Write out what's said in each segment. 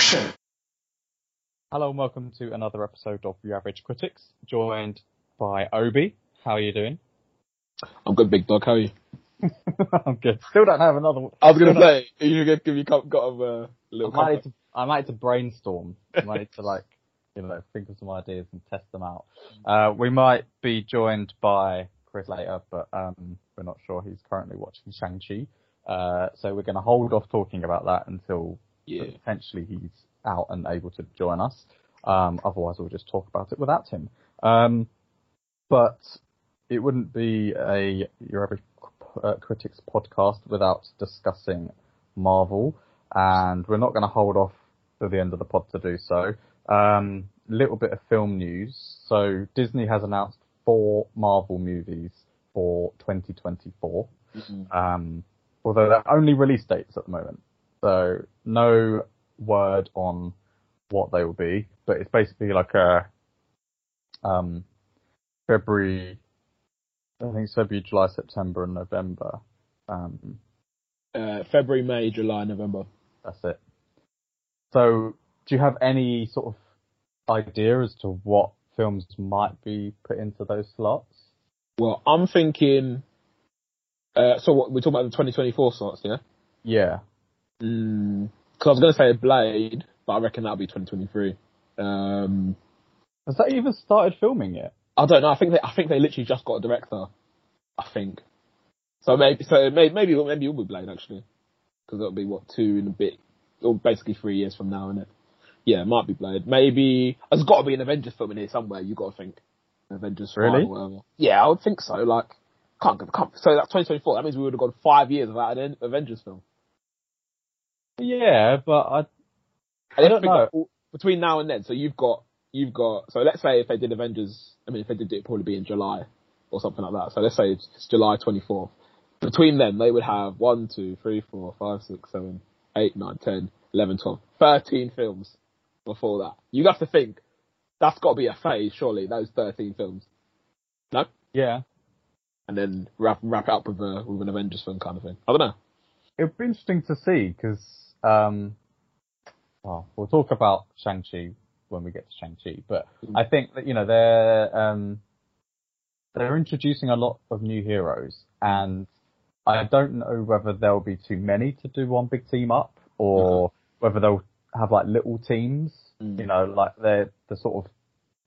Action! Hello and welcome to another episode of The Average Critics, joined by Obi. How are you doing? I'm good, big dog. How are you? I'm good. Still don't have another one. I was gonna say, are you gonna give you got, got a uh, little. I might, need to, I might need to brainstorm. I might need to like, you know, think of some ideas and test them out. Uh, we might be joined by Chris later, but um, we're not sure. He's currently watching Shang-Chi. Uh, so we're going to hold off talking about that until Yeah. potentially he's out and able to join us. Um, otherwise, we'll just talk about it without him. Um, but it wouldn't be a your average uh, critics podcast without discussing Marvel, and we're not going to hold off to the end of the pod to do so. Um, little bit of film news. So Disney has announced four Marvel movies for 2024. Mhm. Um, although they're only release dates at the moment. So no word on what they will be, but it's basically like a um, February, I think it's February, July, September, and November. Um, Uh, February, May, July, November. that's it. So do you have any sort of idea as to what films might be put into those slots? Well, I'm thinking. Uh, so what we're talking about the 2024 slots, yeah? Yeah. Mm, Cause I was gonna say Blade, but I reckon that'll be 2023. Um, Has that even started filming yet? I don't know. I think they, I think they literally just got a director. I think. So maybe, so maybe, maybe, maybe it will be Blade actually, because it'll be what two in a bit, or basically three years from now, isn't it? Yeah, it might be Blade. Maybe there's got to be an Avengers film in here somewhere. You got to think Avengers Really? or whatever. Yeah, I would think so. Like, can't, go- can't. So that's 2024. That means we would have gone five years without an Avengers film. Yeah, but I I don't know. between now and then, so you've got you've got so let's say if they did Avengers, I mean if they did it, it'd probably be in July or something like that. So let's say it's it's July 24th. Between them, they would have one, two, three, four, five, six, seven, eight, nine, ten, eleven, twelve, thirteen films before that. You have to think that's got to be a phase, surely. Those 13 films, no, yeah. and then wrap wrap it up with a with an Avengers film kind of thing. I don't know. It would be interesting to see because, um, well, we'll talk about Shang-Chi when we get to Shang-Chi, but Mm. I think that, you know, they're, um, they're introducing a lot of new heroes and I don't know whether there'll be too many to do one big team up or whether they'll have like little teams, Mm. you know, like they're, they're sort of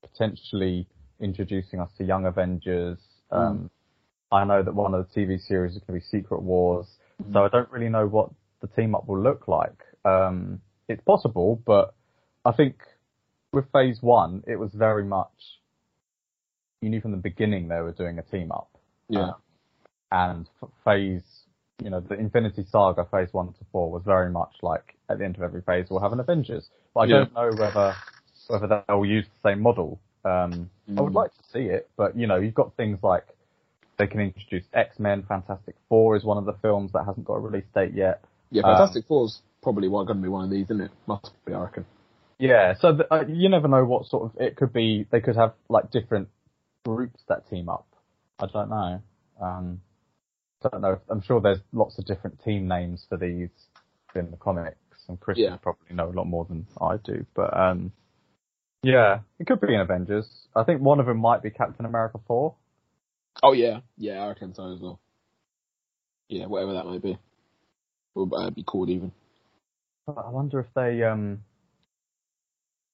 potentially introducing us to Young Avengers. Um, I know that one of the TV series is going to be Secret Wars. So I don't really know what the team up will look like. Um, it's possible, but I think with phase one, it was very much, you knew from the beginning they were doing a team up. Yeah. Uh, and phase, you know, the Infinity Saga phase one to four was very much like at the end of every phase we'll have an Avengers. But I Yeah. don't know whether, whether they'll use the same model. Um, I would Mm. like to see it, but you know, you've got things like they can introduce X-Men, Fantastic Four is one of the films that hasn't got a release date yet. Yeah, Um, Fantastic Four's probably going to be one of these, isn't it? Must be, I reckon. Yeah, so the, uh, you never know what sort of it could be. They could have like different groups that team up. I don't know. Um, don't know. I'm sure there's lots of different team names for these in the comics, and Chris Yeah. probably know a lot more than I do. But um, yeah, it could be an Avengers. I think one of them might be Captain America four. Oh yeah, yeah, I reckon so as well. Yeah, whatever that may be, or uh, be called even. I wonder if they um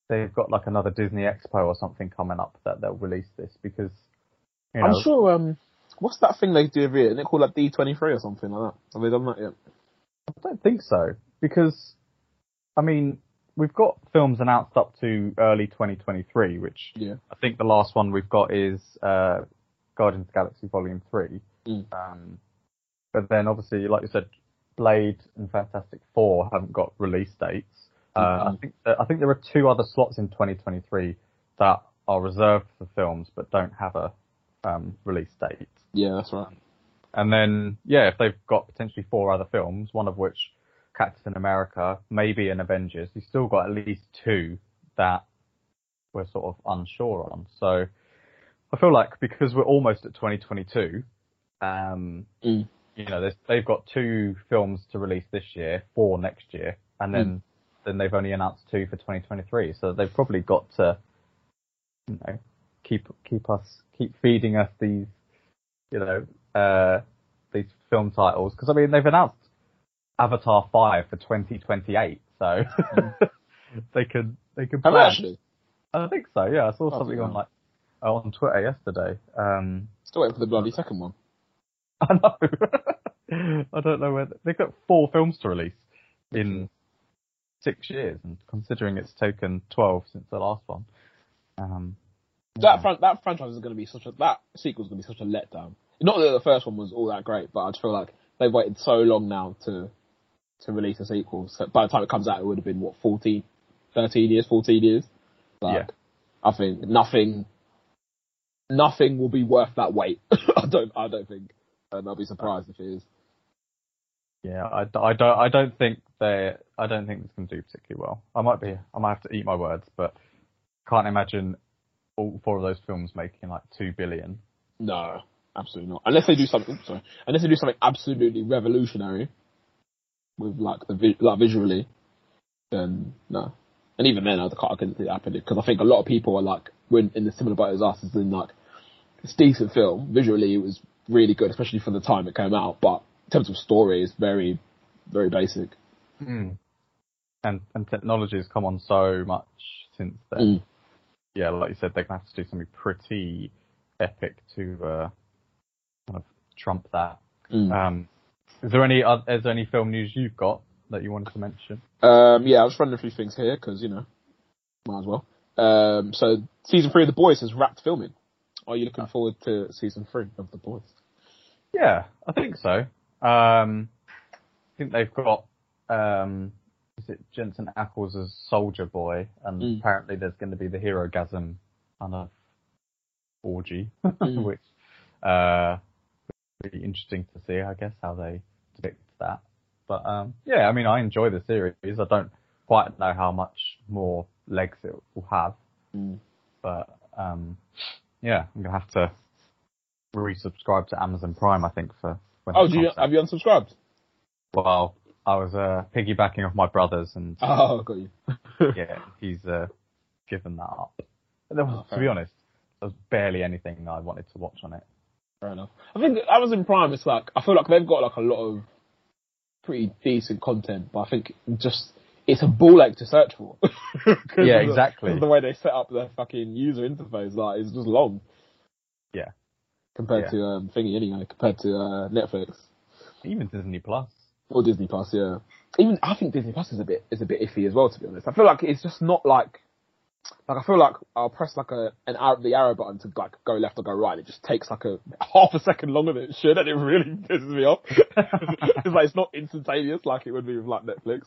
they've got like another Disney Expo or something coming up that they'll release this because you know I'm sure. Um, what's that thing they do every year? Isn't it called like D23 or something like that? Have they done that yet? I don't think so because I mean we've got films announced up to early 2023, which Yeah. I think the last one we've got is uh Guardians of the Galaxy Volume Three. Mm. Um, but then obviously, like you said, Blade and Fantastic Four haven't got release dates. Uh, I Mhm. think I think there are two other slots in 2023 that are reserved for films but don't have a um, release date. Yeah, that's right. And then, yeah, if they've got potentially four other films, one of which Captain America, maybe an Avengers, you've still got at least two that we're sort of unsure on. So I feel like because we're almost at 2022, um, Mm. You know, they've got two films to release this year, four next year, and then then they've only announced two for 2023. So they've probably got to, you know, keep keep us keep feeding us these, you know, uh, these film titles because I mean they've announced Avatar five for 2028, so mm. they could they could. Have actually? I think so. Yeah, I saw oh, something on like on Twitter yesterday. Um, Still waiting for the bloody second one. I know. I don't know where they've got four films to release in six years, and considering it's taken twelve since the last one. Um, that fran- that franchise is going to be such a that sequel is going to be such a letdown. Not that the first one was all that great, but I just feel like they've waited so long now to to release a sequel. So by the time it comes out, it would have been what 14, 13 years, fourteen years. Like, yeah. I think nothing, nothing will be worth that wait. I don't, I don't think, and I'll be surprised if it is. Yeah, I, I don't, I don't think they, I don't think going to do particularly well. I might be, I might have to eat my words, but can't imagine all four of those films making like two billion. No, absolutely not. Unless they do something, sorry, unless they do something absolutely revolutionary with like the like visually, then no. And even then, I can't, not see that happening because I think a lot of people are like, when in the similar boat as us, as in like, it's decent film. Visually, it was really good, especially for the time it came out. But in terms of story, it's very, very basic. Mm. And and technology has come on so much since then. Mm. Yeah, like you said, they're gonna have to do something pretty epic to uh, kind of trump that. Mm. Um, is there any uh, is there any film news you've got that you wanted to mention? Um, yeah, I was running a few things here because you know, might as well. Um, so season three of The Boys has wrapped filming. Are you looking forward to season three of The Boys? Yeah, I think so. Um, I think they've got um, is it Jensen Ackles as Soldier Boy, and mm. apparently there's going to be the Herogasm kind of orgy, mm. which uh, be interesting to see, I guess, how they depict that. But um, yeah, I mean, I enjoy the series. I don't quite know how much more legs it will have, mm. but um, yeah, I'm gonna have to resubscribe to Amazon Prime. I think for oh, do you have you unsubscribed? Well, I was uh, piggybacking off my brothers, and oh, got you. yeah, he's uh, given that up. There was, oh, to be honest, there was barely anything I wanted to watch on it. Fair enough. I think Amazon Prime is like I feel like they've got like a lot of pretty decent content, but I think just it's a ball ache to search for. yeah, exactly. The, the, way they set up their fucking user interface, like, is just long. Yeah. Compared yeah. to um, thingy anyway, compared to uh, Netflix. Even Disney Plus. Or Disney Plus, yeah. Even I think Disney Plus is a bit is a bit iffy as well. To be honest, I feel like it's just not like like I feel like I'll press like a an arrow, the arrow button to like go left or go right. It just takes like a half a second longer than it should, and it really pisses me off. it's like it's not instantaneous like it would be with like Netflix.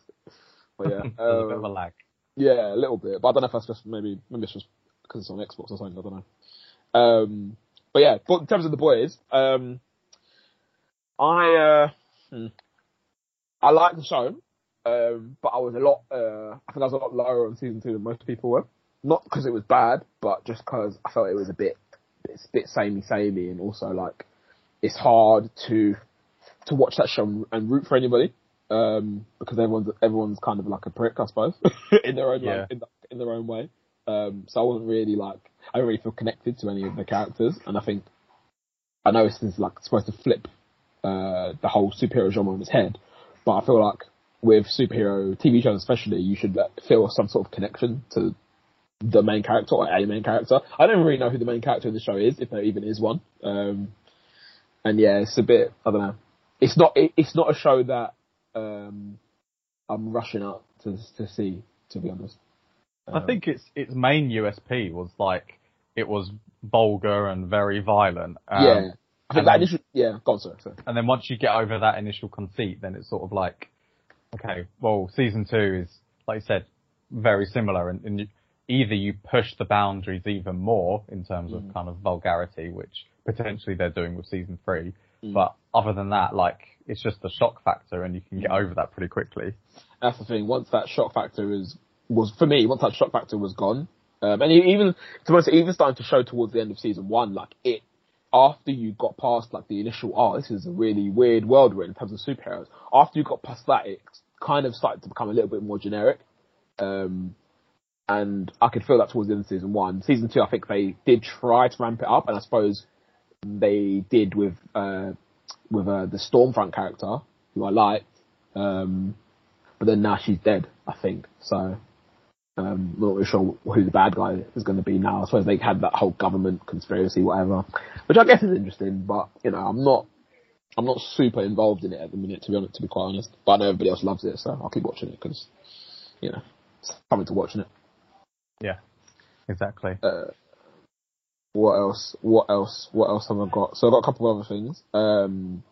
But yeah, um, a bit of a um, lag. Yeah, a little bit, but I don't know if that's just maybe maybe it's just because it's on Xbox or something. I don't know. Um, but yeah, but in terms of the boys, um, I uh, hmm, I like the show, um, but I was a lot. Uh, I think I was a lot lower on season two than most people were not because it was bad, but just because I felt it was a bit, it's a bit samey samey, and also like it's hard to to watch that show and root for anybody um, because everyone's everyone's kind of like a prick, I suppose, in their own yeah. in, the, in, their own way. Um, so I wasn't really like I don't really feel connected to any of the characters, and I think I know this is like supposed to flip uh, the whole superhero genre on its head, but I feel like with superhero TV shows especially, you should feel some sort of connection to the main character or a main character. I don't really know who the main character in the show is, if there even is one. Um, and yeah, it's a bit, I don't know. It's not, it, it's not a show that, um, I'm rushing up to, to see, to be honest. Um, I think its, its main USP was like, it was vulgar and very violent. Um, yeah. I think that then, initial, yeah, go on, sorry, sorry. And then once you get over that initial conceit, then it's sort of like, okay, well, season two is, like you said, very similar and, and you, either you push the boundaries even more in terms of mm. kind of vulgarity, which potentially they're doing with season three. Mm. But other than that, like it's just the shock factor, and you can get mm. over that pretty quickly. That's the thing. Once that shock factor is was for me, once that shock factor was gone, um, and even to even starting to show towards the end of season one, like it after you got past like the initial, oh, this is a really weird world we're in, in terms of superheroes. After you got past that, it kind of started to become a little bit more generic. Um, and I could feel that towards the end of season one. Season two, I think they did try to ramp it up, and I suppose they did with uh, with uh, the Stormfront character, who I liked. Um, but then now she's dead, I think. So um, I'm not really sure who the bad guy is going to be now. I suppose they had that whole government conspiracy, whatever, which I guess is interesting. But you know, I'm not, I'm not super involved in it at the minute, to be honest. To be quite honest, but I know everybody else loves it, so I'll keep watching it because, you know, it's coming to watching it. Yeah, exactly. Uh, what else? What else? What else have I got? So I've got a couple of other things. Um,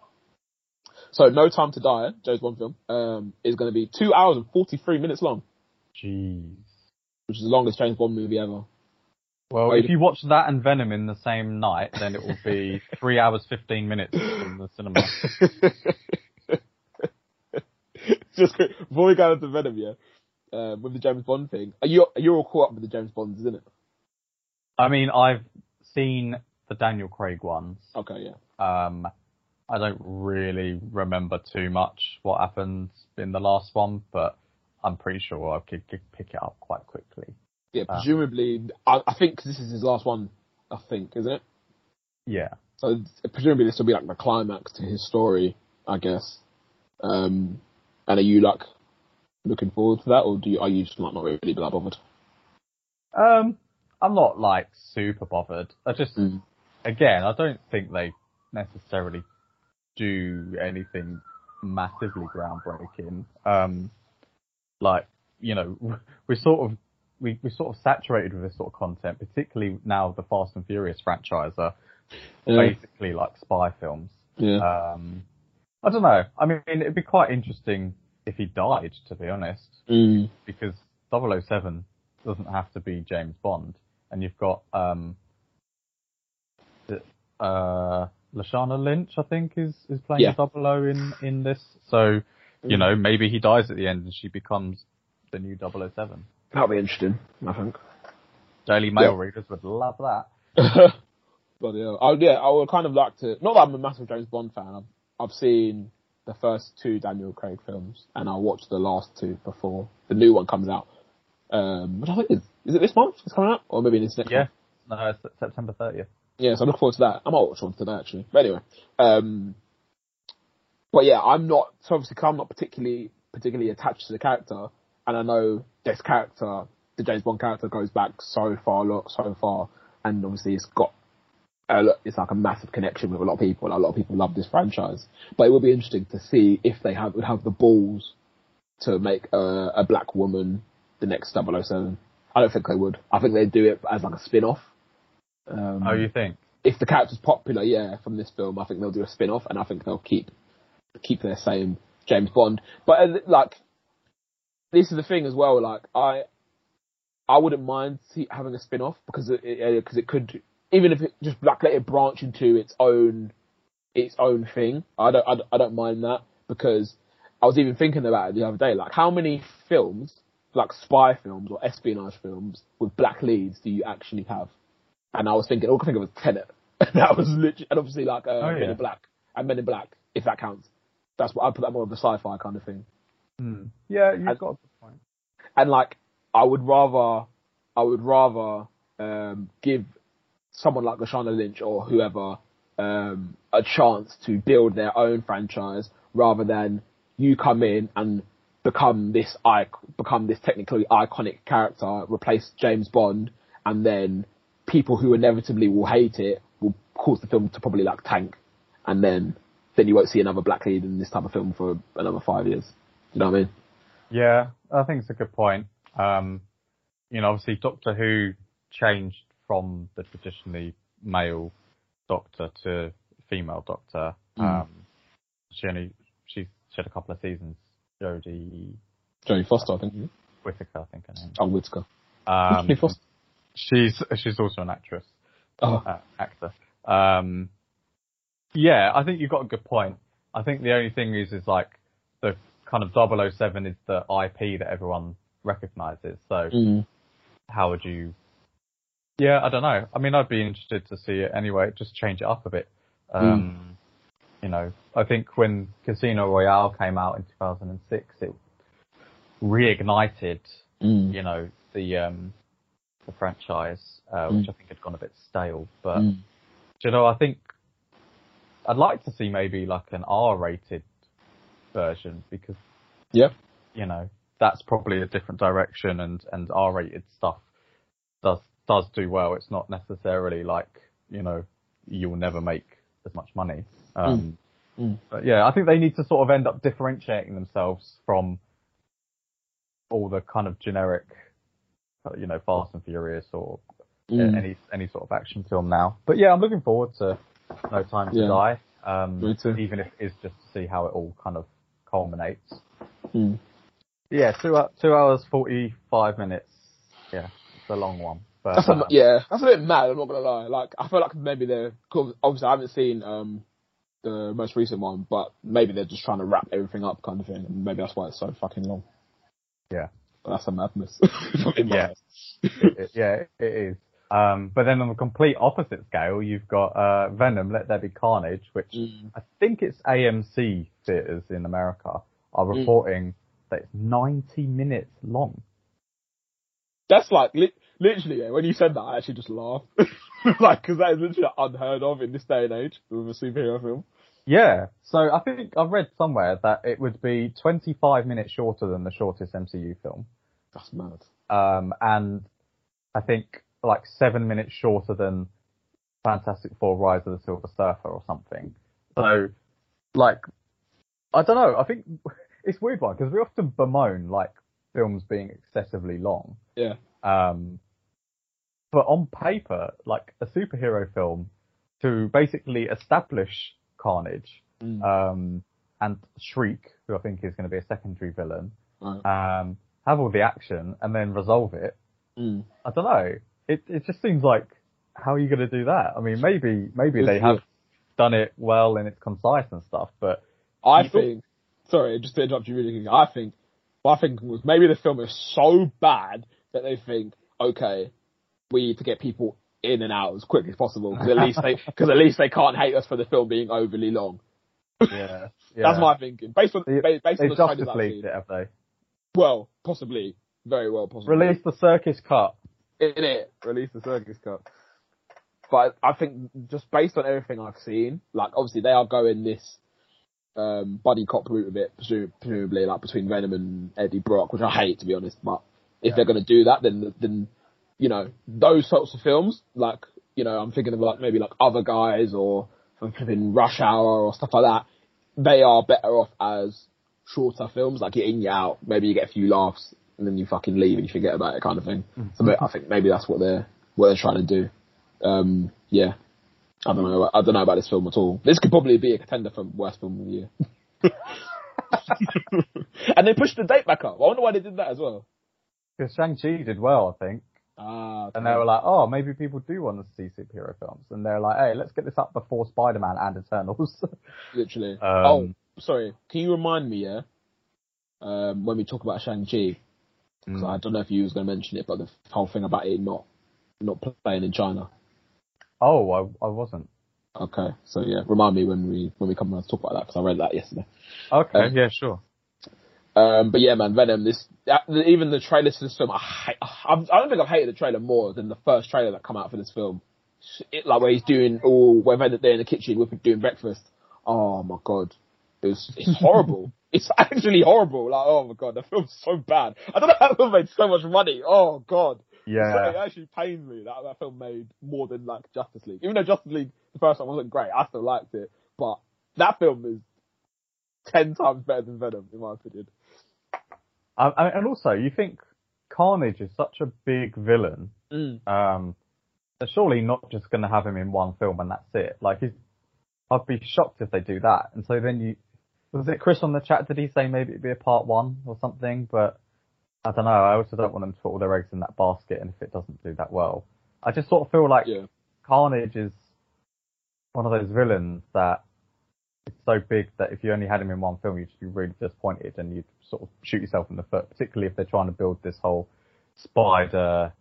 so No Time to Die, Joe's one film, um, is going to be two hours and 43 minutes long, Jeez. Which is the longest James Bond movie ever. Well, if you- watch that and Venom in the same night, then it will be three hours fifteen minutes in the cinema. Just quick, before we go into Venom, yeah, um, with the James Bond thing, are you you're all caught up with the James Bonds, isn't it? I mean, I've seen the Daniel Craig ones. Okay, yeah. Um, I don't really remember too much what happened in the last one, but I'm pretty sure I could, could pick it up quite quickly. Yeah, Ah. presumably, I, I think 'cause this is his last one, I think, isn't it? Yeah. So presumably this will be like the climax to his story, I guess. Um, and are you like looking forward to that, or do you, are you just like not really that bothered? Um, I'm not like super bothered. I just, Mm. again, I don't think they necessarily do anything massively groundbreaking. Um, like, you know, we're sort of, we, we're sort of saturated with this sort of content, particularly now the Fast and Furious franchise are basically like spy films. yeah. Um, I don't know. I mean, it'd be quite interesting if he died, to be honest, Mm. because 007 doesn't have to be James Bond, and you've got um, uh, Lashana Lynch, I think, is is playing Yeah. 00 in in this. So, you know, maybe he dies at the end and she becomes the new 007. That'll be interesting, I think. Daily Mail Yeah. readers would love that. but yeah, I, yeah, I would kind of like to. Not that I'm a massive James Bond fan. I've I've seen the first two Daniel Craig films, and I'll watch the last two before the new one comes out. Um, which I think is is it this month? It's coming out, or maybe this next Yeah. month? No, it's September 30th. Yeah, so I look forward to that. I might watch one today actually. But anyway, um, but yeah, I'm not. So obviously, I'm not particularly particularly attached to the character, and I know this character, the James Bond character, goes back so far, look so far, and obviously it's got. A, it's like a massive connection with a lot of people. A lot of people love this franchise, but it will be interesting to see if they have would have the balls to make a, a black woman the next 007. I don't think they would. I think they'd do it as like a spin-off. Um, Oh, you think? if the character's popular, yeah, from this film, I think they'll do a spin off, and I think they'll keep keep their same James Bond. But uh, like, this is the thing as well. Like, I I wouldn't mind see, having a spin off because it because it, could even if it just like let it branch into its own its own thing. I don't I, don't- I don't mind that because I was even thinking about it the other day. Like, how many films like spy films or espionage films with black leads do you actually have? And I was thinking, all I could think of was Tenet. that was literally, and obviously like uh, Oh, Men in Black and Men in Black, if that counts. That's what I put that more of a sci-fi kind of thing. Hmm. Yeah, you've I- got a good point. And like, I would rather, I would rather um, give someone like Lashana Lynch or whoever um, a chance to build their own franchise rather than you come in and become this become this technically iconic character, replace James Bond, and then people who inevitably will hate it will cause the film to probably like tank, and then then you won't see another black lead in this type of film for another five years. You know what I mean? Yeah, I think it's a good point. Um, you know, obviously Doctor Who changed from the traditionally male Doctor to female Doctor. Mm. Um, she only she she had a couple of seasons. Jodie Jodie Foster, I think. Whittaker, I think her name. Oh, Whittaker. Um, Jodie Foster. she's she's also an actress, Oh, uh, actor. Um, yeah, I think you've got a good point. I think the only thing is, is like the kind of 007 is the IP that everyone recognizes. So mm. how would you? Yeah, I don't know. I mean, I'd be interested to see it anyway. Just change it up a bit. Um, You know, I think when Casino Royale came out in 2006, it reignited Mm. you know, the um, the franchise, uh, which Mm. I think had gone a bit stale. But Mm. do you know, I think I'd like to see maybe like an R-rated version because Yeah. you know that's probably a different direction, and and R-rated stuff does does do well. It's not necessarily like you know you'll never make as much money. Um, Mm. But yeah, I think they need to sort of end up differentiating themselves from all the kind of generic, uh, you know, Fast and Furious or Mm. any any sort of action film now. But yeah, I'm looking forward to No Time to Yeah. Die. Um, Me too. even if it's just to see how it all kind of culminates. Mm. Yeah, two two hours forty five minutes. Yeah, it's a long one. But That's a, uh, yeah, that's a bit mad. I'm not gonna lie. Like, I feel like maybe they're cause obviously I haven't seen um the most recent one, but maybe they're just trying to wrap everything up, kind of thing. And maybe that's why it's so fucking long. Yeah. But that's a madness. Yeah. it, it- yeah, it is. Um, but then on the complete opposite scale, you've got uh, Venom: Let There Be Carnage, which Mm. I think it's AMC theaters in America are Mm. reporting that it's 90 minutes long. That's like li- literally yeah, when you said that, I actually just laughed. like, because that is literally unheard of in this day and age with a superhero film. Yeah. So I think I've read somewhere that it would be 25 minutes shorter than the shortest MCU film. That's mad. Um, and I think like seven minutes shorter than Fantastic Four Rise of the Silver Surfer or something. So, like, I don't know. I think it's weird one because we often bemoan like films being excessively long. Yeah. Um, but on paper, like a superhero film to basically establish Carnage, Mm. um, and Shriek, who I think is going to be a secondary villain, Right. um, have all the action and then resolve it. Mm. I don't know. It it just seems like how are you going to do that? I mean, maybe maybe they have done it well and it's concise and stuff, but I think. Sorry, just to interrupt you really quickly. I think. What I think was maybe the film is so bad that they think, okay, we need to get people in and out as quick as possible because at least they because at least they can't hate us for the film being overly long. yeah, yeah. That's my thinking. Based on they, based they on the trailers I've seen. it, have they? Well, possibly, very well possibly. Release the circus cut. In it. Release the circus cut. But I think just based on everything I've seen, like obviously they are going this um, buddy cop route of it, presumably like between Venom and Eddie Brock, which I hate to be honest. But if Yeah. they're going to do that, then then you know those sorts of films, like you know I'm thinking of like maybe like other guys or flipping Rush Hour or stuff like that. They are better off as shorter films, like you're in, you're out. Maybe you get a few laughs and then you fucking leave and you forget about it, kind of thing. So I think maybe that's what they're what they're trying to do. Um, yeah, I don't know. I don't know about this film at all. This could probably be a contender for worst film of the year. and they pushed the date back up. I wonder why they did that as well. Because Shang-Chi did well, I think. Ah, And they were like, oh, maybe people do want to see superhero films. And they're like, hey, let's get this up before Spider-Man and Eternals. literally. Um, oh, sorry. Can you remind me, yeah? Um, when we talk about Shang Chi, Mm. I don't know if you was going to mention it, but the whole thing about it not not playing in China. oh, I, I wasn't. Okay, so yeah, remind me when we when we come around to talk about that because I read that yesterday. Okay, Um, yeah, sure. Um, but yeah, man, Venom. This even the trailer to this film, I hate, I don't think I've hated the trailer more than the first trailer that come out for this film. It, like where he's doing all where they're there in the kitchen with doing breakfast. Oh my god, it was it's horrible. It's actually horrible. Like oh my god, the film's so bad. I don't know how the film made so much money. Oh god. So it Yeah. actually pains me that that film made more than like Justice League. Even though Justice League, the first one wasn't great, I still liked it. But that film is ten times better than Venom, in my opinion. I, I, and also, you think Carnage is such a big villain. Mm. Um, they're surely not just going to have him in one film and that's it. Like, he's, I'd be shocked if they do that. And so then you, was it Chris on the chat? Did he say maybe it'd be a part one or something? But I don't know. I also don't want them to put all their eggs in that basket. And if it doesn't do that well, I just sort of feel like Yeah. Carnage is one of those villains that is so big that if you only had him in one film, you'd be really disappointed and you'd sort of shoot yourself in the foot, particularly if they're trying to build this whole spider,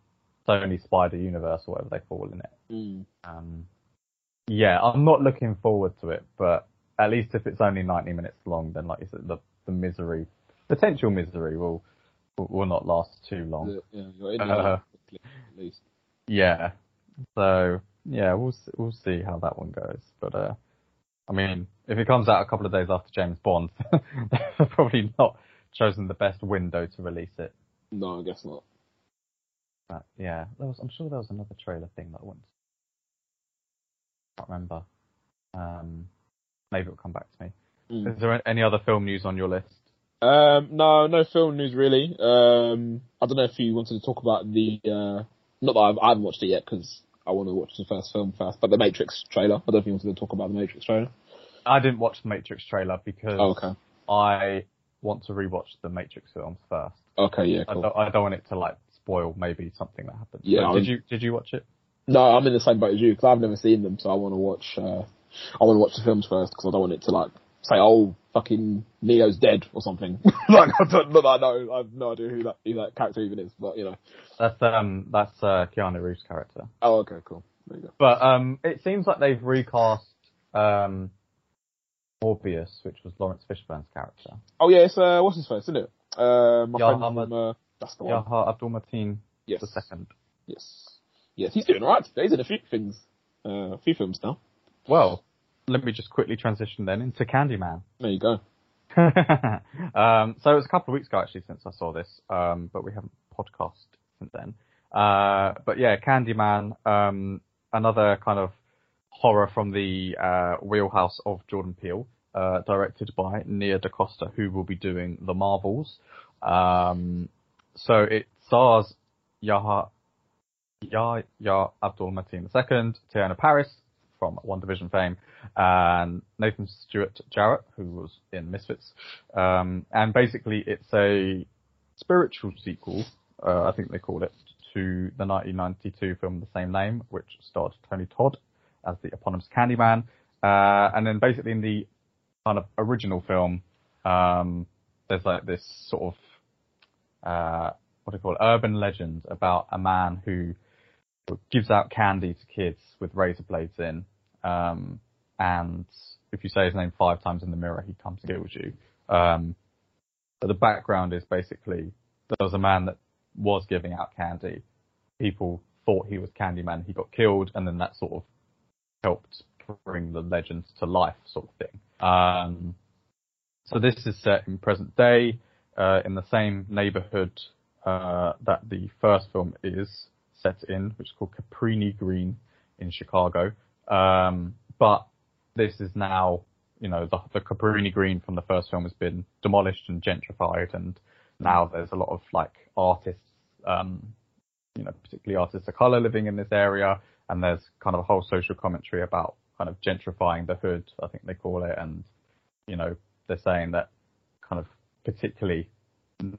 Sony spider universe or whatever they call in it. Mm. Um, yeah, I'm not looking forward to it, but at least if it's only 90 minutes long, then like you said, the, the misery, potential misery will, will, not last too long. Yeah, you're in Uh, quickly, at least. Yeah. So yeah, we'll we'll see how that one goes. But uh, I mean, if it comes out a couple of days after James Bond, they've probably not chosen the best window to release it. No, I guess not. But yeah, there was, I'm sure there was another trailer thing that I went. Can't remember. Um, maybe it'll come back to me. Mm. Is there any other film news on your list? Um, no, no film news really. Um, I don't know if you wanted to talk about the, uh, not that I've, I haven't watched it yet because I want to watch the first film first, but the Matrix trailer. I don't know if you wanted to talk about the Matrix trailer. I didn't watch the Matrix trailer because Oh, okay. I want to rewatch the Matrix films first. Okay, yeah, I, don't, I don't want it to like spoil maybe something that happened. Yeah, So did you did you watch it? No, I'm in the same boat as you because I've never seen them, so I want to watch. Uh, I want to watch the films first because I don't want it to like say, "Oh, fucking Neo's dead" or something. like I don't, I know. I have no idea who that who that character even is, but you know. That's um that's uh, Keanu Reeves' character. Oh, okay, cool. There you go. But um it seems like they've recast um Morpheus, which was Laurence Fishburne's character. Oh yeah, it's uh, what's his face, isn't it? Uh, my friend from uh, that's the one. Yahya Abdul Mateen Yes. the second. Yes. Yes, he's doing alright. He's in a few things, uh, a few films now. Well, let me just quickly transition then into Candyman. There you go. um, so it was a couple of weeks ago actually since I saw this, um, but we haven't podcast since then. Uh, but yeah, Candyman, um, another kind of horror from the uh, wheelhouse of Jordan Peele, uh, directed by Nia DaCosta, who will be doing The Marvels. Um, so it stars Yaha, Yahya Abdul Mateen II, Teyonah Parris from WandaVision fame, and Nathan Stewart Jarrett, who was in Misfits. Um, and basically, it's a spiritual sequel, uh, I think they called it, to the 1992 film the same name, which starred Tony Todd as the eponymous Candyman. Uh, and then basically in the kind of original film, um, there's like this sort of, uh, what do you call it, urban legend about a man who gives out candy to kids with razor blades in. Um, and if you say his name five times in the mirror, he comes and kills you. Um, but the background is basically there was a man that was giving out candy. People thought he was Candyman. He got killed, and then that sort of helped bring the legend to life, sort of thing. Um, so this is set in present day, uh, in the same neighborhood uh, that the first film is set in, which is called Cabrini Green in Chicago. Um, but this is now, you know, the, the Cabrini Green from the first film has been demolished and gentrified, and now there's a lot of like artists, um, you know, particularly artists of color living in this area, and there's kind of a whole social commentary about kind of gentrifying the hood, I think they call it, and you know, they're saying that kind of particularly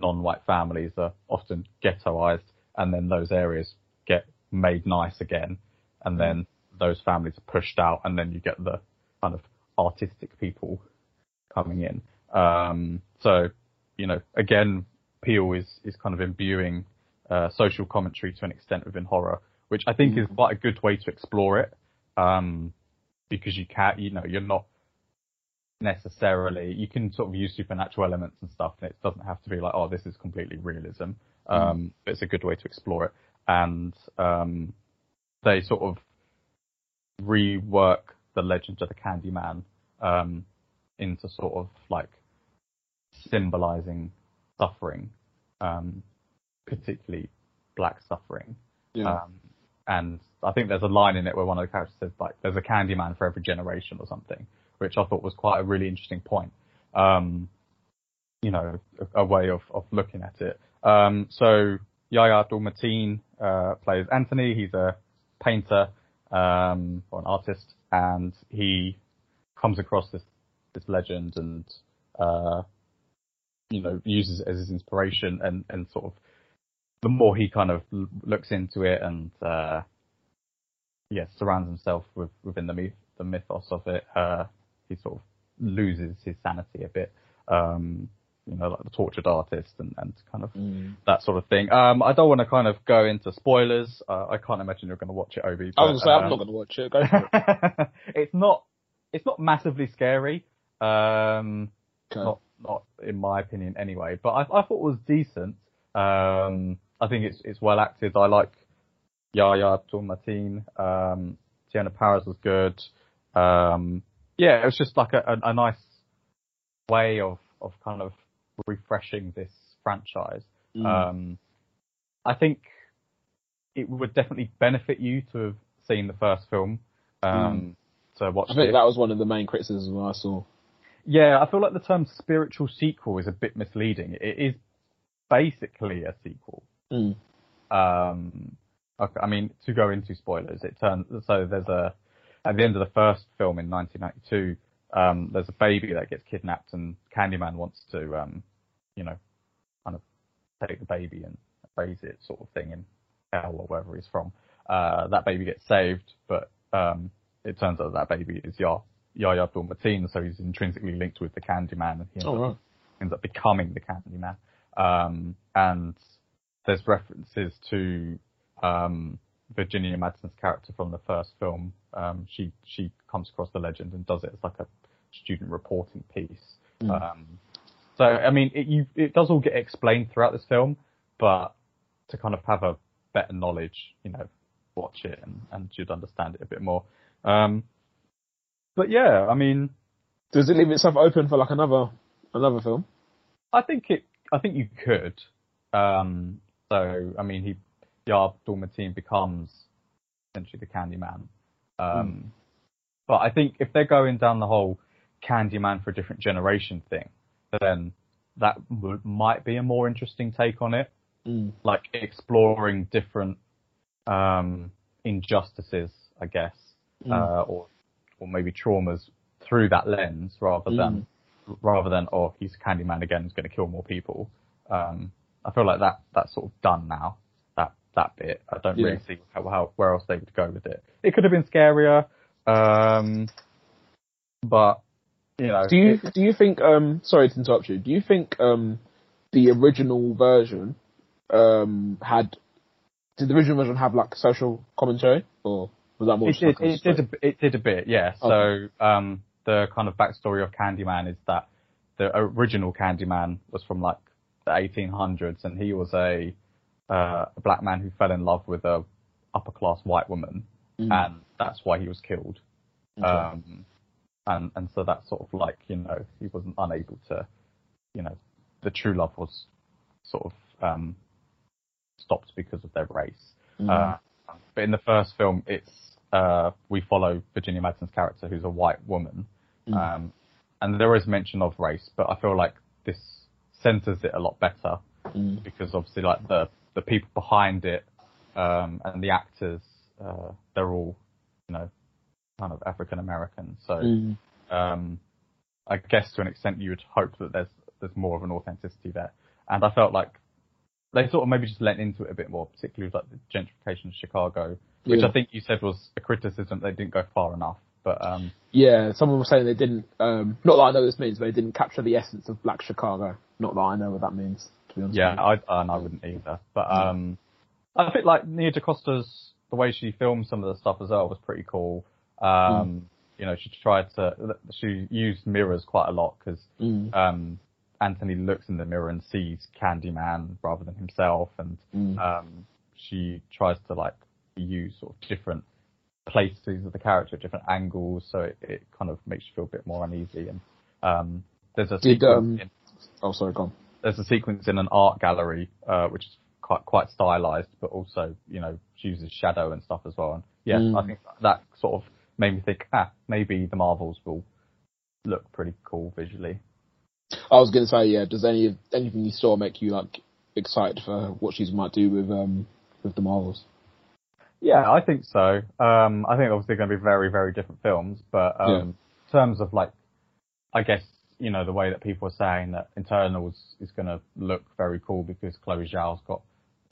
non-white families are often ghettoized, and then those areas get made nice again, and then those families are pushed out, and then you get the kind of artistic people coming in. Um, so, you know, again, Peele is is kind of imbuing uh, social commentary to an extent within horror, which I think is quite a good way to explore it, um, because you can't, you know, you're not necessarily you can sort of use supernatural elements and stuff, and it doesn't have to be like, oh, this is completely realism. Um, but it's a good way to explore it, and um, they sort of rework the legend of the Candyman um, into sort of like symbolizing suffering, um, particularly black suffering. Yeah. Um, and I think there's a line in it where one of the characters says like, "There's a Candyman for every generation" or something, which I thought was quite a really interesting point. Um, you know, a, a way of, of looking at it. Um, so Yahya Abdul Mateen uh, plays Anthony. He's a painter um, or an artist, and he comes across this this legend and uh, you know uses it as his inspiration and and sort of the more he kind of looks into it and uh, yeah surrounds himself with within the myth the mythos of it, uh, he sort of loses his sanity a bit. Um, you know, like the tortured artist and, and kind of Mm. that sort of thing. Um, I don't want to kind of go into spoilers. Uh, I can't imagine you're going to watch it, Obi. I was gonna say I'm um, not gonna watch it. Go for it. it's not it's not massively scary. Um, Okay. not not in my opinion anyway. But I, I thought it was decent. Um, I think it's it's well acted. I like Yahya Abdul Mateen. Um, Teyonah Parris was good. Um, yeah, it was just like a, a, a nice way of of kind of refreshing this franchise. Mm. Um, I think it would definitely benefit you to have seen the first film. Um, to watch I think it. that was one of the main criticisms I saw. Yeah, I feel like the term spiritual sequel is a bit misleading. It is basically a sequel. Mm. Um, okay, I mean, to go into spoilers, it turns so there's a at the end of the first film in 1992, um, there's a baby that gets kidnapped, and Candyman wants to, um, you know, kind of take the baby and raise it, sort of thing, in hell or wherever he's from. Uh, that baby gets saved, but um, it turns out that baby is Yah Yahya Abdul Mateen, so he's intrinsically linked with the Candyman, and he ends, Oh, up, ends up becoming the Candyman. Um, and there's references to um, Virginia Madsen's character from the first film. Um, she she comes across the legend and does it as like a student reporting piece. Mm. Um, so I mean, it, you it does all get explained throughout this film, but to kind of have a better knowledge, you know, watch it and, and you'd understand it a bit more. Um, but yeah, I mean, Does it leave itself open for like another another film? I think it. I think you could. Um, so I mean, he Abdul Mateen becomes essentially the Candyman. Um, But I think if they're going down the whole Candyman for a different generation thing, then that w- might be a more interesting take on it. Mm. Like exploring different um, injustices, I guess, Mm. uh, or or maybe traumas through that lens rather than rather than oh he's a Candyman again, he's going to kill more people. Um, I feel like that that's sort of done now. That that bit, I don't really see how, how where else they would go with it. It could have been scarier, um, but you know, Do you do you think? Um, sorry to interrupt you. Do you think um, the original version um, had? Did the original version have like social commentary, or was that more? It did. It did. A, it did a bit. Yeah. Okay. So um, the kind of backstory of Candyman is that the original Candyman was from like the 1800s, and he was a uh, a black man who fell in love with a upper class white woman, Mm. and that's why he was killed. Okay. Um, and and so that's sort of like you know he wasn't unable to, you know, the true love was sort of um, stopped because of their race. Mm. Uh, but in the first film, it's uh, we follow Virginia Madsen's character, who's a white woman, Mm. um, and there is mention of race, but I feel like this centers it a lot better Mm. because obviously, like the the people behind it um, and the actors, uh, they're all, you know, kind of African American. So Mm. um, I guess to an extent you would hope that there's there's more of an authenticity there. And I felt like they sort of maybe just lent into it a bit more, particularly with like the gentrification of Chicago, which Yeah. I think you said was a criticism. They didn't go far enough, but um, Yeah, someone was saying they didn't. Um, not that I know what this means, but they didn't capture the essence of Black Chicago. Not that I know what that means. To be honest. yeah, I and I wouldn't either. But um, I think like Nia DaCosta's the way she filmed some of the stuff as well was pretty cool. Um, You know, she tried to she used mirrors quite a lot because. Mm. um, Anthony looks in the mirror and sees Candyman rather than himself, and Mm. um, she tries to like use sort of different places of the character at different angles, so it, it kind of makes you feel a bit more uneasy. And um, there's a Did, sequence um, in, Oh, sorry, there's a sequence in an art gallery uh, which is quite quite stylized, but also you know she uses shadow and stuff as well. And yeah, Mm. I think that sort of made me think, ah, maybe the Marvels will look pretty cool visually. I was going to say, yeah. Does any anything you saw make you like excited for what she might do with um with the Marvels? Yeah, I think so. Um, I think obviously going to be very, very different films, but um, Yeah. in terms of like, I guess you know the way that people are saying that Eternals is going to look very cool because Chloe Zhao's got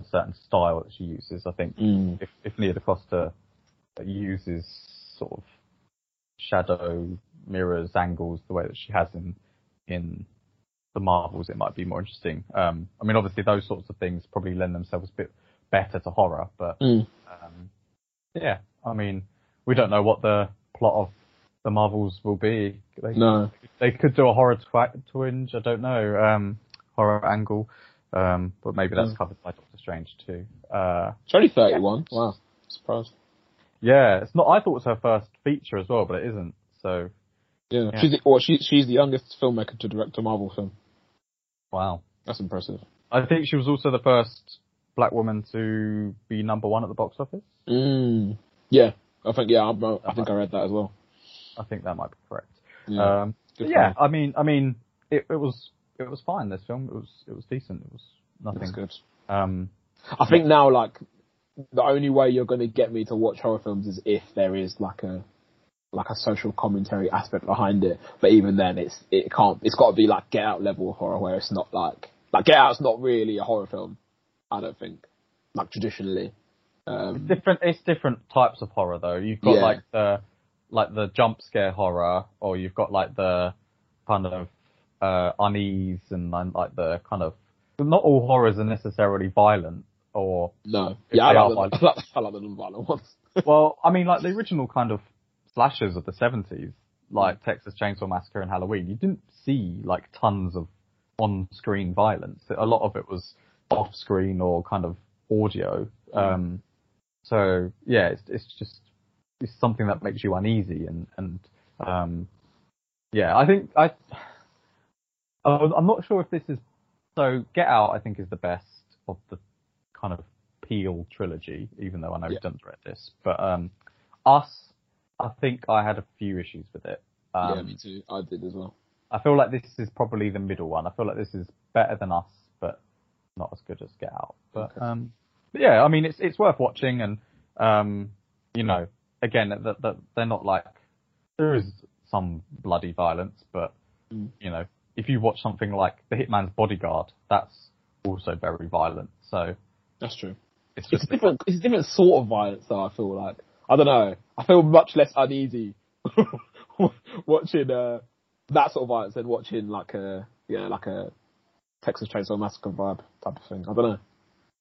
a certain style that she uses. I think Mm. if if Nia DaCosta uses sort of shadow mirrors angles the way that she has in in the Marvels, it might be more interesting. Um, I mean, obviously those sorts of things probably lend themselves a bit better to horror, but Mm. um, yeah, I mean, we don't know what the plot of the Marvels will be. They, No. they could do a horror twi- twinge. I don't know. Um, horror angle. Um, but maybe that's Mm. covered by Doctor Strange too. Uh, She's only 31. Wow. Surprised. Yeah, it's not. I thought it was her first feature as well, but it isn't. So Yeah. Yeah. She's the, well, she, she's the youngest filmmaker to direct a Marvel film. wow. That's impressive. I think she was also the first black woman to be number one at the box office. Mm. Yeah. I think, yeah, I'm, I think I read that as well. I think that might be correct. Yeah. Um, Good but for yeah. I mean, I mean, it, it was it was fine. This film, it was it was decent. It was That's nothing. good. Um, I think now, like, the only way you're going to get me to watch horror films is if there is like a like a social commentary aspect behind it. But even then, it's it can't. It's got to be like Get Out level horror, where it's not like like Get Out's not really a horror film. I don't think like traditionally. Um, It's different. It's different types of horror though. You've got Yeah. like the like the jump scare horror, or you've got like the kind of uh, unease and like the kind of. Not all horrors are necessarily violent, or no, yeah, I like, the. I like I like the non-violent ones. well, I mean, like the original kind of slashers of the seventies, like Texas Chainsaw Massacre and Halloween. You didn't see like tons of on-screen violence. A lot of it was off-screen or kind of audio. Um, so yeah, it's it's just it's something that makes you uneasy and and um, yeah, I think I I'm not sure if this is so. Get Out, I think, is the best of the kind of Peele trilogy, even though I know Yeah. Dunn's read this. But um, Us, I think I had a few issues with it. Um, yeah, me too. I did as well. I feel like this is probably the middle one. I feel like this is better than Us, but not as good as Get Out. But Okay. um, but yeah, I mean, it's it's worth watching, and um, you know, again, that that they're not like there is some bloody violence, but Mm. you know, if you watch something like The Hitman's Bodyguard, that's also very violent. So That's true. it's It's a different. It's a different sort of violence, though. I feel like I don't know. I feel much less uneasy watching uh, that sort of violence than watching like a you know like a Texas Chainsaw Massacre vibe type of thing. I don't know.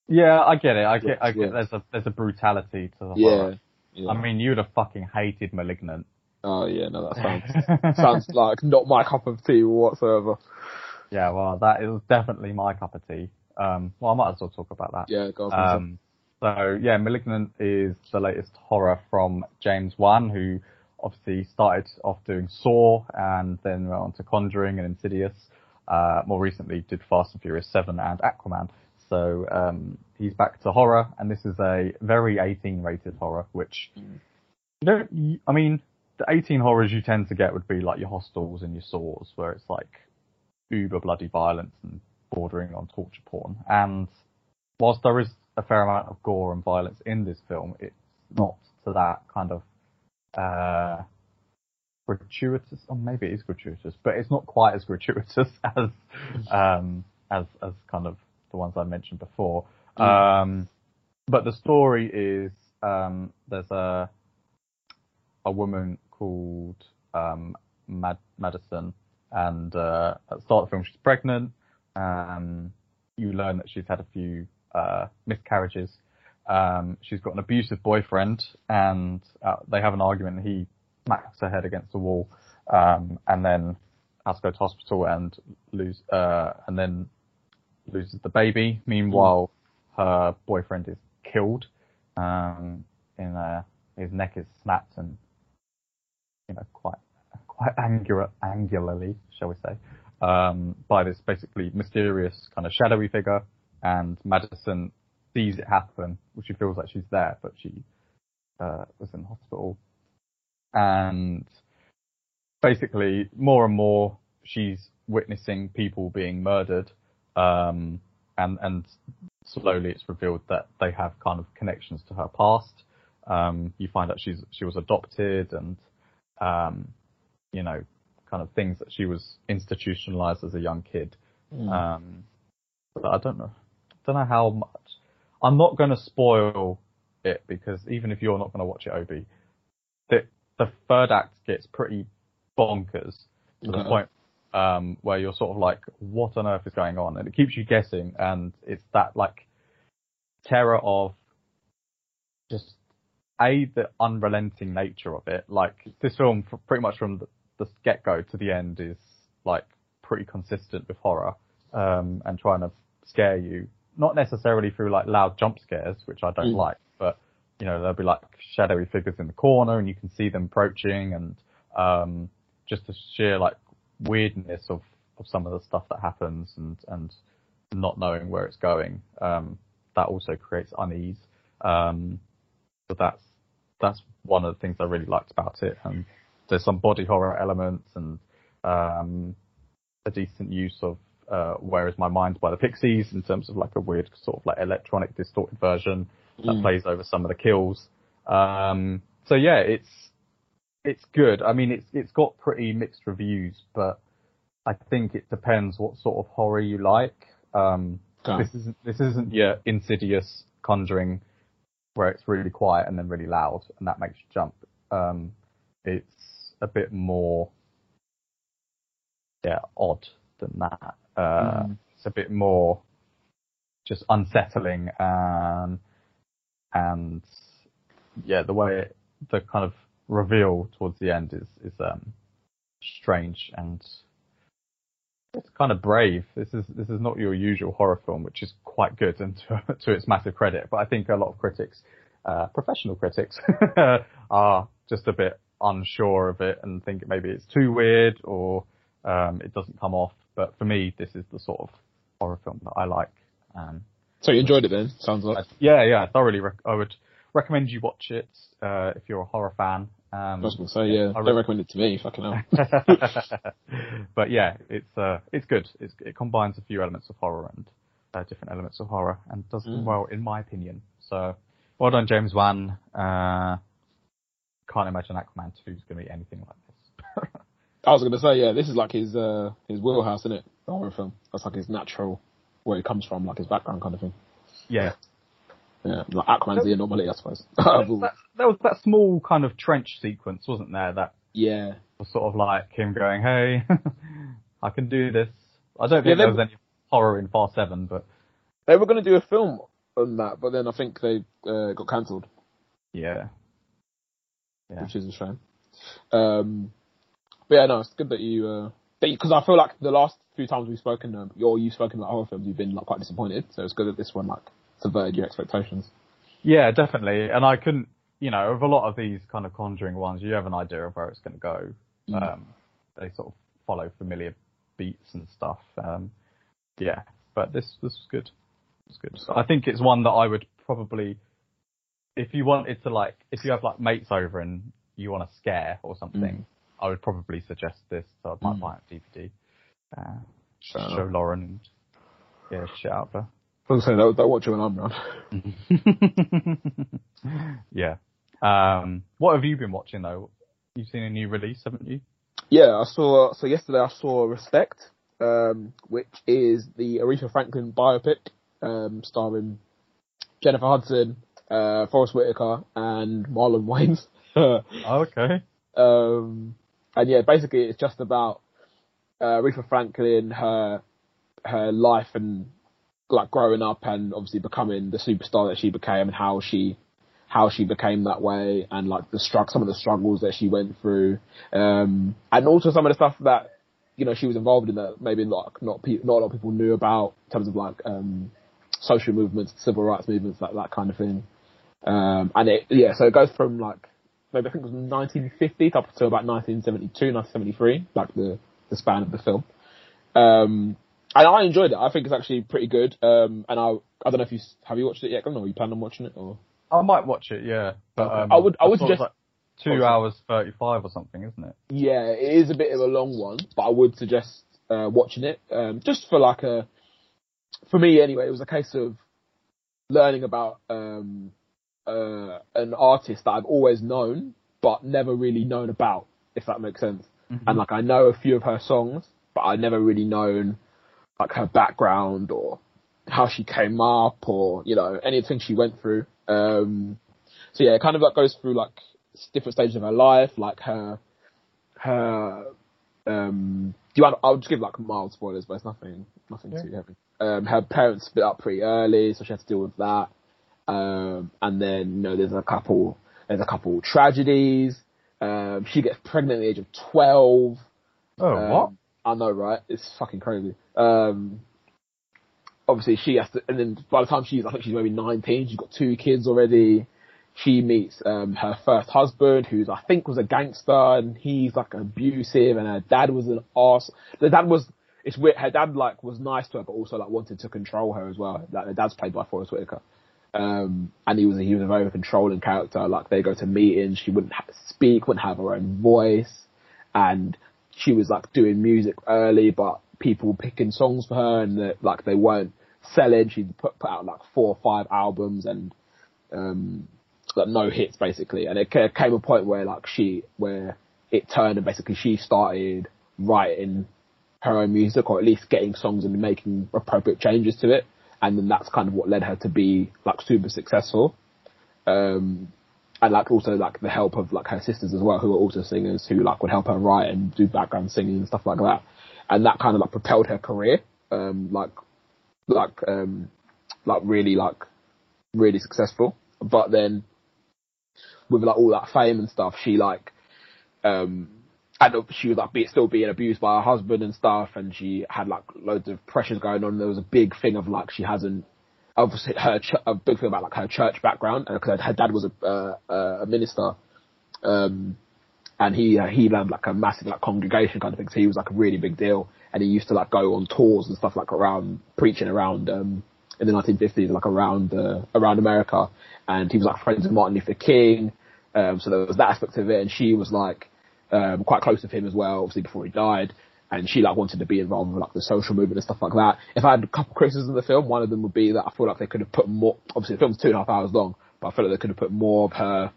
yeah, I get it. I get, I Yeah. get. There's a there's a brutality to the Yeah. horror. yeah. I mean, you'd have fucking hated *Malignant*. oh yeah, no, that sounds sounds like not my cup of tea whatsoever. Yeah, well, that is definitely my cup of tea. Um, well, I might as well talk about that. Yeah, go on. Um, so yeah, *Malignant* is the latest horror from James Wan, who obviously started off doing *Saw* and then went on to *Conjuring* and *Insidious*. Uh, more recently, did *Fast and Furious 7* and *Aquaman*. So um, he's back to horror, and this is a very 18 rated horror, which Mm. you don't. I mean, the 18 horrors you tend to get would be like your Hostels and your Saws, where it's like uber bloody violence and bordering on torture porn. And whilst there is a fair amount of gore and violence in this film, it's not to that kind of uh, gratuitous. Or maybe it is gratuitous, but it's not quite as gratuitous as um, as as kind of the ones I mentioned before. Um, but the story is um, there's a a woman called um, Mad- Madison, and uh, at the start of the film she's pregnant. Um, you learn that she's had a few uh, miscarriages. Um, she's got an abusive boyfriend, and uh, they have an argument. He smacks her head against the wall, um, and then has to go to hospital and lose, uh, and then loses the baby. Meanwhile, her boyfriend is killed. Um, in uh, his neck is snapped and you know quite quite angular, angularly, shall we say, um, by this basically mysterious kind of shadowy figure. And Madison sees it happen, which she feels like she's there, but she uh, was in hospital. And basically, more and more, she's witnessing people being murdered. Um, and and slowly it's revealed that they have kind of connections to her past. Um, you find out she's she was adopted, and um, you know, kind of things that she was institutionalized as a young kid. Mm. Um, but I don't know, don't know how much. I'm not going to spoil it because even if you're not going to watch it, Obi, the the third act gets pretty bonkers to the point um, where you're sort of like, what on earth is going on? And it keeps you guessing, and it's that like terror of just a the unrelenting nature of it. Like this film, pretty much from the, the get go to the end, is like pretty consistent with horror, um, and trying to scare you, not necessarily through like loud jump scares, which I don't Mm. like, but you know there'll be like shadowy figures in the corner and you can see them approaching, and um, just the sheer like weirdness of of some of the stuff that happens and and not knowing where it's going. Um, that also creates unease. Um, but that's that's one of the things I really liked about it. And there's some body horror elements and um, a decent use of uh, "Where Is My Mind" by the Pixies in terms of like a weird sort of like electronic distorted version that Mm. plays over some of the kills. Um, so yeah, it's it's good. I mean, it's it's got pretty mixed reviews, but I think it depends what sort of horror you like. Um, Okay. this isn't this isn't your insidious conjuring where it's really quiet and then really loud and that makes you jump. Um, it's a bit more yeah odd than that. Uh, Mhm. It's a bit more just unsettling and and yeah the way it, the kind of reveal towards the end is is um strange and it's kind of brave. This is this is not your usual horror film, which is quite good and to, to its massive credit. But I think a lot of critics, uh, professional critics, are just a bit unsure of it and think maybe it's too weird or um, it doesn't come off. But for me, this is the sort of horror film that I like. Um, So you enjoyed it then? Sounds like. yeah, yeah, thoroughly. Rec- I would recommend you watch it uh, if you're a horror fan. Um, I was gonna say yeah. I Don't re- recommend it to me. Fucking hell. but yeah, it's uh, it's good. It's, it combines a few elements of horror and uh, different elements of horror, and does them Mm. well, in my opinion. So, well done, James Wan. Uh, can't imagine Aquaman two is going to be anything like this. I was gonna say yeah. This is like his uh his wheelhouse, isn't it? The horror film. That's like his natural where he comes from, like his background kind of thing. yeah, Yeah, like Aquaman's the anomaly, I suppose. that, that was that small kind of trench sequence, wasn't there? That yeah, was sort of like him going, "Hey, I can do this." I don't Yeah, think there was any horror in Fast Seven, but they were gonna do a film on that, but then I think they uh, got cancelled. yeah, Yeah. which is a shame. Um, but yeah, no, it's good that you, uh, because I feel like the last few times we've spoken, um, or you've spoken about horror films, you've been like quite disappointed. So it's good that this one like subverted your expectations. Yeah, definitely. And I couldn't, you know, of a lot of these kind of conjuring ones, you have an idea of where it's going to go. Mm. Um, they sort of follow familiar beats and stuff. Um, yeah, but this this was good. It's was good. I think it's one that I would probably, if you wanted to like, if you have like mates over and you want a scare or something, Mm. I would probably suggest this. So I might Mm. buy it DVD. Uh, show enough. Lauren and yeah, shit out her. I was saying, don't, don't watch it when I'm around. yeah. Um, what have you been watching though? You've seen a new release, haven't you? Yeah, I saw. So yesterday I saw Respect, um, which is the Aretha Franklin biopic, um, starring Jennifer Hudson, uh, Forest Whitaker, and Marlon Wayans. Oh, okay. um, and yeah, basically it's just about uh, Aretha Franklin, her her life and like growing up and obviously becoming the superstar that she became and how she how she became that way and like the strugg some of the struggles that she went through um and also some of the stuff that you know she was involved in that maybe like not pe- not a lot of people knew about in terms of like um social movements civil rights movements like that kind of thing um and it yeah so it goes from like maybe I think it was 1950 up to about 1972 1973 like the the span of the film um and I enjoyed it. I think it's actually pretty good. Um, and I, I don't know if you have you watched it yet, Glenn, or you planning on watching it? Or I might watch it, yeah. But um, I would- I would thought it was suggest- like two hours thirty-five or something, isn't it? yeah, it is a bit of a long one, but I would suggest uh, watching it um, just for like a, for me anyway. It was a case of learning about um, uh, an artist that I've always known, but never really known about, if that makes sense. And like I know a few of her songs, but I never really known like her background or how she came up or you know anything she went through. Um, so yeah, it kind of like goes through like different stages of her life, like her her. Um, do you want? I'll just give like mild spoilers, but it's nothing nothing Yeah. too heavy. Um, her parents split up pretty early, so she had to deal with that. Um, and then you know there's a couple there's a couple tragedies. Um, she gets pregnant at the age of twelve. Oh, Um, what? I know, right? It's fucking crazy. Um, obviously she has to, and then by the time she's, I think she's maybe 19, she's got two kids already. She meets um, her first husband, who's I think was a gangster, and he's like abusive, and her dad was an arse. The dad was, it's weird. Her dad like was nice to her, but also like wanted to control her as well. Like the dad's played by Forest Whitaker, um, and he was he was a very controlling character. Like they go to meetings, she wouldn't speak, wouldn't have her own voice, and she was like doing music early, but people picking songs for her, and that like they weren't selling. She put put out like four or five albums and um like no hits basically. And it came a point where like she where it turned and basically she started writing her own music or at least getting songs and making appropriate changes to it. And then that's kind of what led her to be like super successful. Um, and like also like the help of like her sisters as well, who are also singers, who like would help her write and do background singing and stuff like that. And that kind of like propelled her career, um, like, like, um, like really like, really successful. But then with like all that fame and stuff, she like, um, and she was like be, still being abused by her husband and stuff, and she had like loads of pressures going on. There was a big thing of like she hasn't obviously her ch- a big thing about like her church background because her dad was a uh, a minister, um, and he uh, he ran like a massive like congregation kind of thing. So he was like a really big deal, and he used to like go on tours and stuff like around preaching around um, in the 1950s, like around uh, around America, and he was like friends with Martin Luther King. Um, so there was that aspect of it, and she was like um, quite close with him as well, obviously before he died and she like wanted to be involved with like the social movement and stuff like that. If I had a couple of criticisms of the film, one of them would be that I feel like they could have put more. Obviously, the film's two and a half hours long, but I feel like they could have put more of her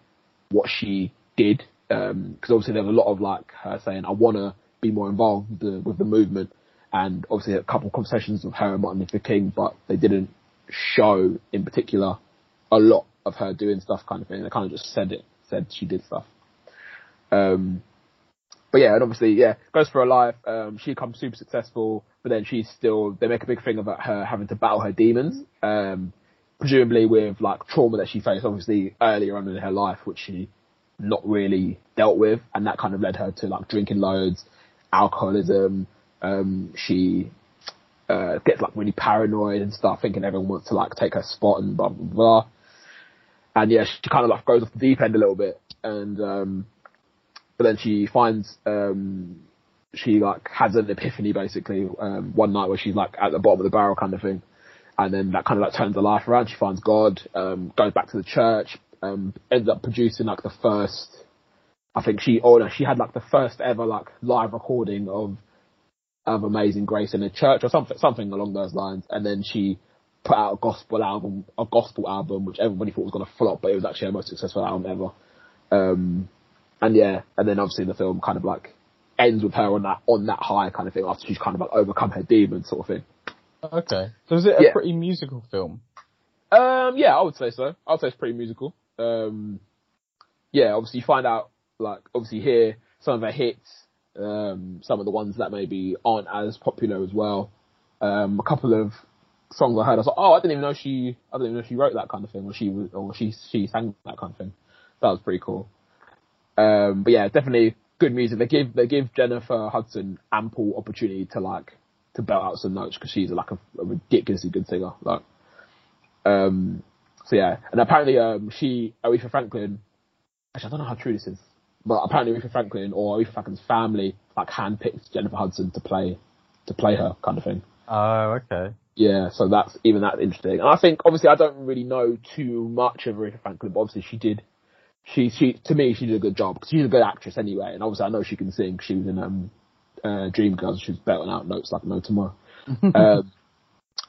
what she did because um, obviously there was a lot of like her saying I want to be more involved with the, with the movement, and obviously a couple of conversations with her and Martin Luther King, but they didn't show in particular a lot of her doing stuff kind of thing. They kind of just said it, said she did stuff. Um, but yeah, and obviously, yeah, goes for her life. Um, she becomes super successful, but then she's still, they make a big thing about her having to battle her demons, um, presumably with like trauma that she faced obviously earlier on in her life, which she not really dealt with, and that kind of led her to like drinking loads, alcoholism, um, she, uh, gets like really paranoid and stuff, thinking everyone wants to like take her spot and blah, blah, blah. And yeah, she kind of like goes off the deep end a little bit, and, um, but then she finds um, she like has an epiphany basically um, one night where she's like at the bottom of the barrel kind of thing, and then that kind of like turns her life around. She finds God, um, goes back to the church, um, ends up producing like the first. I think she or no, she had like the first ever like live recording of of Amazing Grace in a church or something something along those lines, and then she put out a gospel album, a gospel album, which everybody thought was going to flop, but it was actually her most successful album ever. Um, and yeah, and then obviously the film kind of like ends with her on that on that high kind of thing after she's kind of like overcome her demons sort of thing. Okay, so is it a Yeah. pretty musical film? Um, yeah, I would say so. I would say it's pretty musical. Um, yeah, obviously you find out like obviously here some of her hits, um, some of the ones that maybe aren't as popular as well. Um, a couple of songs I heard, I was like, oh, I didn't even know she, I didn't even know she wrote that kind of thing, or she was, or she she sang that kind of thing. That was pretty cool. Um, but yeah, definitely good music. They give they give Jennifer Hudson ample opportunity to like to belt out some notes because she's like a, a ridiculously good singer. Like, um, so yeah, and apparently um, she Aretha Franklin. Actually, I don't know how true this is, but apparently Aretha Franklin or Aretha Franklin's family like handpicked Jennifer Hudson to play to play her kind of thing. Oh, okay. Yeah, so that's even that's interesting. And I think obviously I don't really know too much of Aretha Franklin, but obviously she did. She she to me she did a good job because she's a good actress anyway, and obviously I know she can sing. She was in um uh, Dreamgirls. She was belting out notes like no tomorrow. um,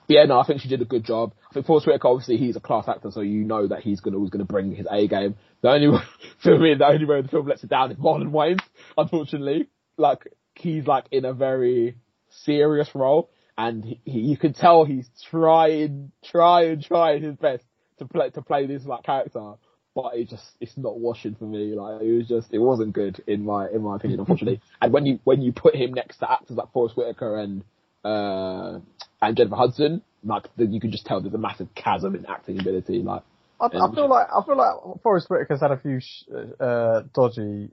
but yeah, no, I think she did a good job. I think Forest Whitaker, obviously, he's a class actor, so you know that he's gonna always gonna bring his A game. The only way, for me, the only way the film lets it down is Marlon Wayans. Unfortunately, like he's like in a very serious role, and he, he, you can tell he's trying, trying, trying his best to play to play this like character, but it just it's not washing for me. Like it was just it wasn't good in my in my opinion, unfortunately. and when you when you put him next to actors like Forest Whitaker and uh and Jennifer Hudson, like you can just tell there's a massive chasm in acting ability. Like I, I feel like I feel like Forest Whitaker's had a few sh- uh, dodgy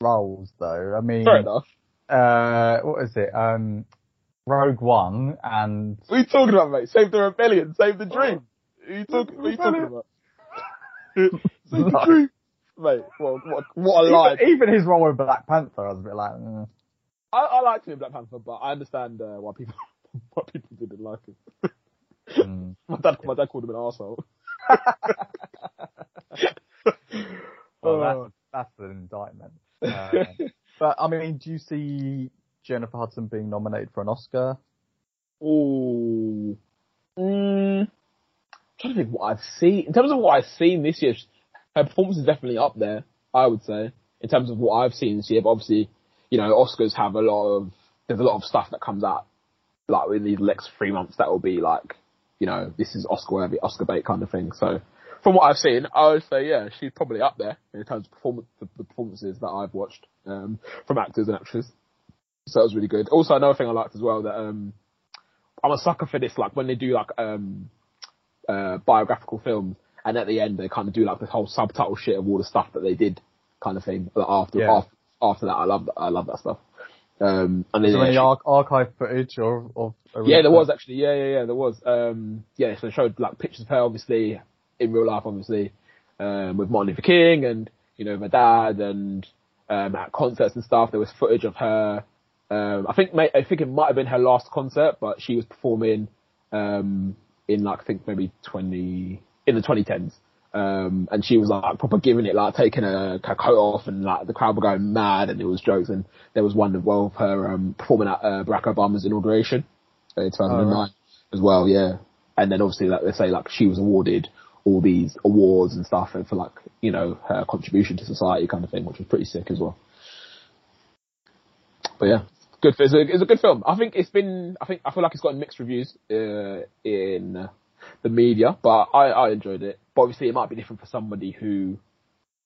roles though. I mean, fair enough. uh, what is it? Um, Rogue One and What are you talking about, mate? Save the rebellion, save the dream. What are you, talk, what are you talking about? save the No. Mate, what, what, what a lie. even, even his role with Black Panther, I was a bit like, mm. I, I liked him in Black Panther, but I understand uh, why people why people didn't like him. Mm. My dad, my dad called him an arsehole. Well, Oh. that's, that's an indictment. Uh, but I mean, do you see Jennifer Hudson being nominated for an Oscar? Ooh. Mm, trying to think what I've seen. In terms of what I've seen this year, her performance is definitely up there, I would say, in terms of what I've seen this year. But obviously, you know, Oscars have a lot of, there's a lot of stuff that comes out, like in these next three months that will be like, you know, this is Oscar worthy, Oscar bait kind of thing. So, from what I've seen, I would say, yeah, she's probably up there in terms of performance, the, performances that I've watched, um, from actors and actresses. So that was really good. Also, another thing I liked as well that, um, I'm a sucker for this, like when they do like um uh biographical films and at the end they kind of do like this whole subtitle shit of all the stuff that they did kind of thing. Like after Yeah. after, after that I love that I love that stuff. Um and then any ar- archive footage or of? yeah, there was actually. Yeah, yeah, yeah, there was. Um, yeah, so they showed like pictures of her, obviously in real life, obviously, um, with Martin Luther King and you know my dad and um, at concerts and stuff. There was footage of her. Um, I think, I think it might have been her last concert, but she was performing um, in like I think maybe twenty in the 2010s. Um, and she was like proper giving it, like taking her, her coat off, and like the crowd were going mad, and it was jokes. And there was one as well of her um, performing at uh, Barack Obama's inauguration in 2009 Oh, right. as well, yeah. And then obviously, like they say, like she was awarded all these awards and stuff and for like you know her contribution to society kind of thing, which was pretty sick as well. But yeah, good. It's a, it's a good film. I think it's been. I think I feel like it's gotten mixed reviews uh, in uh, the media, but I, I enjoyed it. But obviously, it might be different for somebody who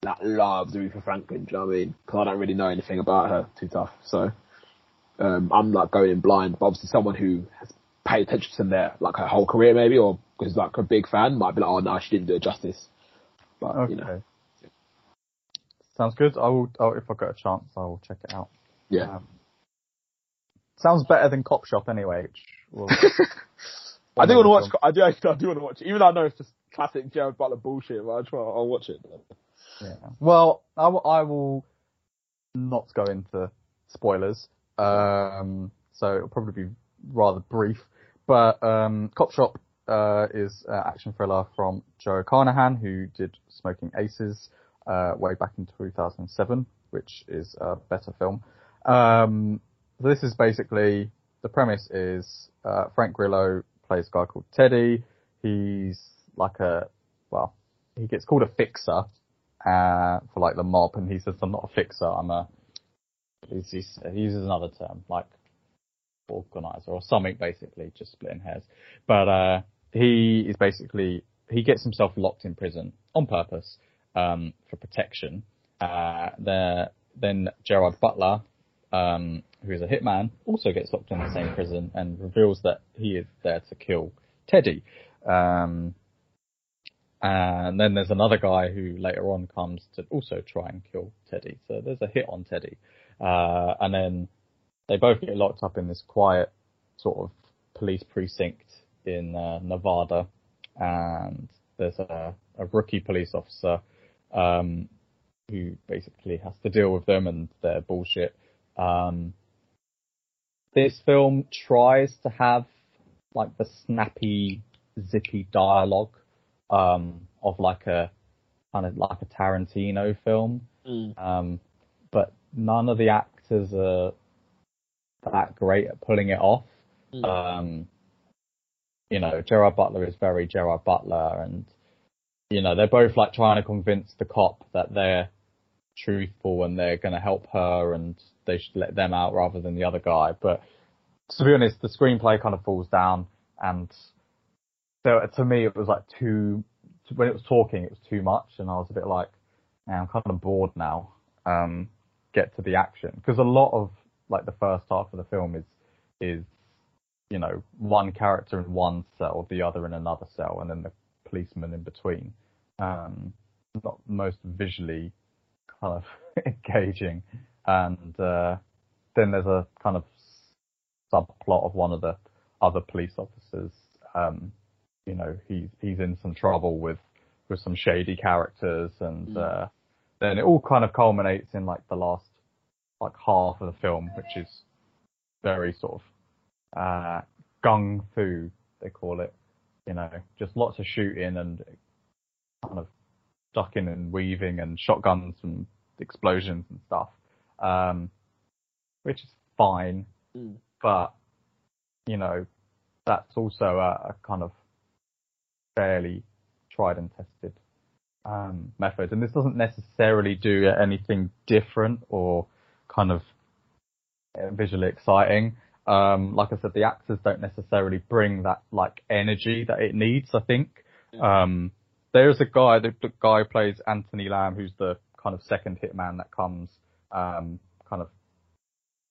that loves Aretha Franklin. Do you know what I mean? Because I don't really know anything about her too tough. So um, I'm like going in blind. But obviously, someone who has paid attention to their like her whole career maybe, or because like a big fan might be like, oh no, she didn't do it justice. But Okay. you know, Sounds good. I will. Oh, if I get a chance, I will check it out. yeah. Um, sounds better than Cop Shop anyway. Which will, I do want to watch. I do. I do want to watch it, even though I know it's just classic Gerard Butler bullshit. But I just want, I'll watch it. Yeah. Well, I will, not go into spoilers. Um, so it'll probably be rather brief. But um, Cop Shop uh, is an action thriller from Joe Carnahan, who did Smoking Aces uh, way back in 2007, which is a better film. Um, this is basically the premise is uh, Frank Grillo plays a guy called Teddy. He's like a well, he gets called a fixer uh, for like the mob, and he says, "I'm not a fixer. I'm a." He's, he's, he uses another term like organizer or something, basically, just splitting hairs. But uh, he is basically he gets himself locked in prison on purpose um, for protection. Uh, the, then Gerard Butler, um, who is a hitman, also gets locked in the same prison and reveals that he is there to kill Teddy. Um, and then there's another guy who later on comes to also try and kill Teddy. So there's a hit on Teddy. Uh, and then they both get locked up in this quiet sort of police precinct in uh, Nevada. And there's a, a rookie police officer um, who basically has to deal with them and their bullshit. Um, this film tries to have like the snappy, zippy dialogue um, of like a kind of like a Tarantino film, um, but none of the actors are that great at pulling it off. Mm. Um, you know, Gerard Butler is very Gerard Butler, and you know they're both like trying to convince the cop that they're truthful and they're going to help her, and they should let them out rather than the other guy. But to be honest, the screenplay kind of falls down, and so to me it was like too. When it was talking, it was too much, and I was a bit like, I'm kind of bored now. Um, get to the action because a lot of like the first half of the film is is you know one character in one cell, the other in another cell, and then the policeman in between. Um, not most visually kind of engaging, and uh, then there's a kind of subplot of one of the other police officers. Um, you know, he's he's in some trouble with with some shady characters, and Mm. uh, then it all kind of culminates in like the last like half of the film, which is very sort of uh, gun fu they call it. You know, just lots of shooting and kind of ducking and weaving and shotguns and explosions and stuff, um, which is fine. Mm. But you know, that's also a, a kind of fairly tried and tested um, method, and this doesn't necessarily do anything different or kind of visually exciting. Um, like I said, the actors don't necessarily bring that like energy that it needs. I think Yeah. um, there's a guy, the, the guy plays Anthony Lamb, who's the kind of second hitman that comes, um, kind of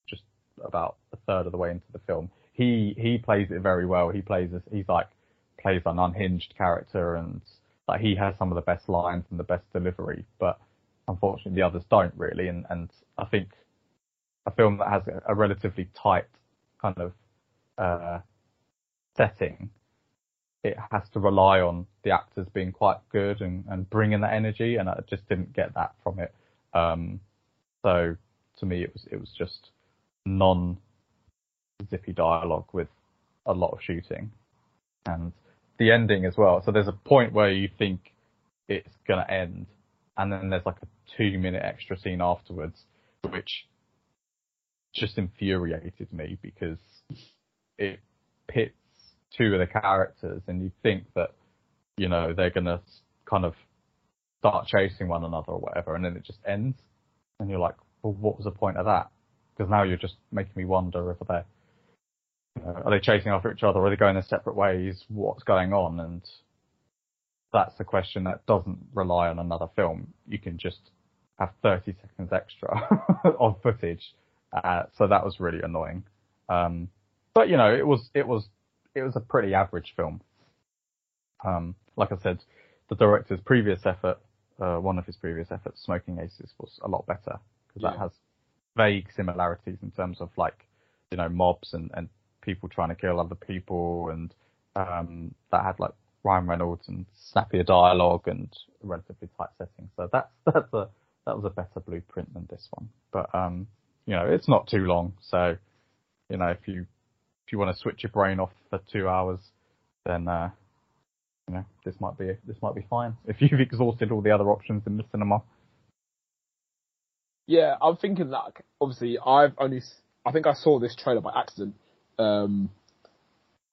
just about a third of the way into the film. He he plays it very well. He plays this, he's like plays an unhinged character and like he has some of the best lines and the best delivery, but unfortunately the others don't really. And and I think a film that has a, a relatively tight kind of uh, setting, it has to rely on the actors being quite good and, and bringing that energy, and I just didn't get that from it. Um, so to me, it was it was just non zippy dialogue with a lot of shooting, and the ending as well. So there's a point where you think it's gonna end, and then there's like a two minute extra scene afterwards, which just infuriated me because it pits two of the characters and you think that, you know, they're gonna kind of start chasing one another or whatever and then it just ends and you're like, well, what was the point of that? Because now you're just making me wonder if they're, you know, are they chasing after each other? Are they going their separate ways? What's going on? And that's the question that doesn't rely on another film. You can just have 30 seconds extra of footage. Uh, so that was really annoying. Um, but you know, it was, it was, it was a pretty average film. Um, like I said, the director's previous effort, uh, one of his previous efforts, Smoking Aces, was a lot better because that has vague similarities in terms of like, you know, mobs and, and people trying to kill other people and, um, that had like Ryan Reynolds and snappier dialogue and relatively tight setting. So that's, that's a, that was a better blueprint than this one. But, um, you know, it's not too long. So, you know, if you, if you want to switch your brain off for two hours, then, uh, you know, this might be, this might be fine. If you've exhausted all the other options in the cinema. Yeah, I'm thinking that like, obviously I've only I think I saw this trailer by accident, um,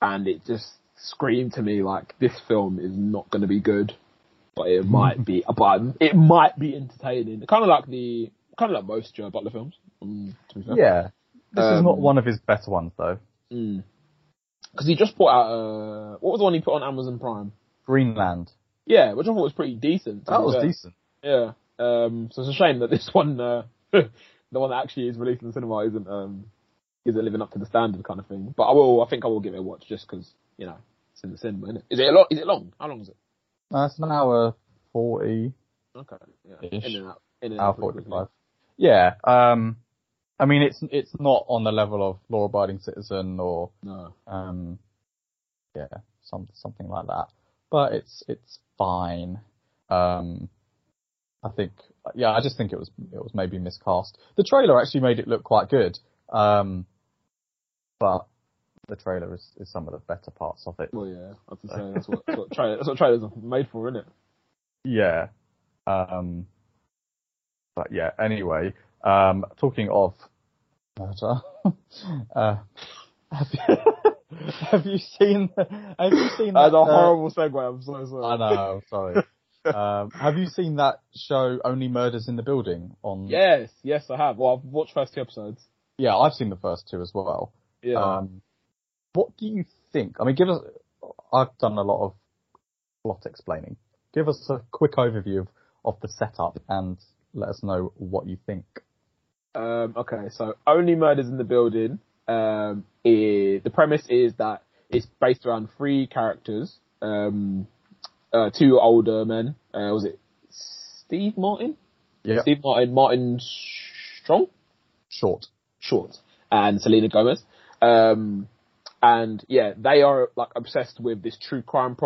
and it just screamed to me like this film is not going to be good, but it might be. But it might be entertaining, kind of like the kind of like most Joe Butler films. Um, to be fair. Yeah. This is not Um, one of his better ones though. Mm Because he just put out uh, what was the one he put on Amazon Prime? Greenland. Yeah, which I thought was pretty decent. That was fair. decent. Yeah. Um, so it's a shame that this one, uh, the one that actually is released in the cinema, isn't um, isn't living up to the standard kind of thing. But I will. I think I will give it a watch just because you know it's in the cinema. Isn't it? Is it a lot? Is it long? How long is it? Uh, it's an hour 40, Okay. Yeah. Ish. In and out. In and hour out. 45. Yeah. Um, I mean, it's, it's not on the level of Law Abiding Citizen or, No. um, yeah, some, something like that. But it's, it's fine. Um, I think, yeah, I just think it was, it was maybe miscast. The trailer actually made it look quite good. Um, but the trailer is, is some of the better parts of it. Well, yeah. I was gonna that's what that's what, tra- that's what trailers are made for, isn't it? Yeah. Um, but yeah, anyway, um, talking of murder, uh, have you, have you seen, have you seen that, That's a uh, horrible segue. I'm so sorry. I know, sorry. um, have you seen that show, Only Murders in the Building on? Yes, yes, I have. Well, I've watched first two episodes. Yeah, I've seen the first two as well. Yeah. Um, what do you think? I mean, give us, I've done a lot of plot explaining. Give us a quick overview of, of the setup and let us know what you think. Um, okay, so only murders in the building. Um, the premise is that it's based around three characters. Um, uh, two older men. Uh, was it Steve Martin? Yeah. Steve Martin, Martin Strong, Short. Short, and Selena Gomez. Um, and yeah, they are like obsessed with this true crime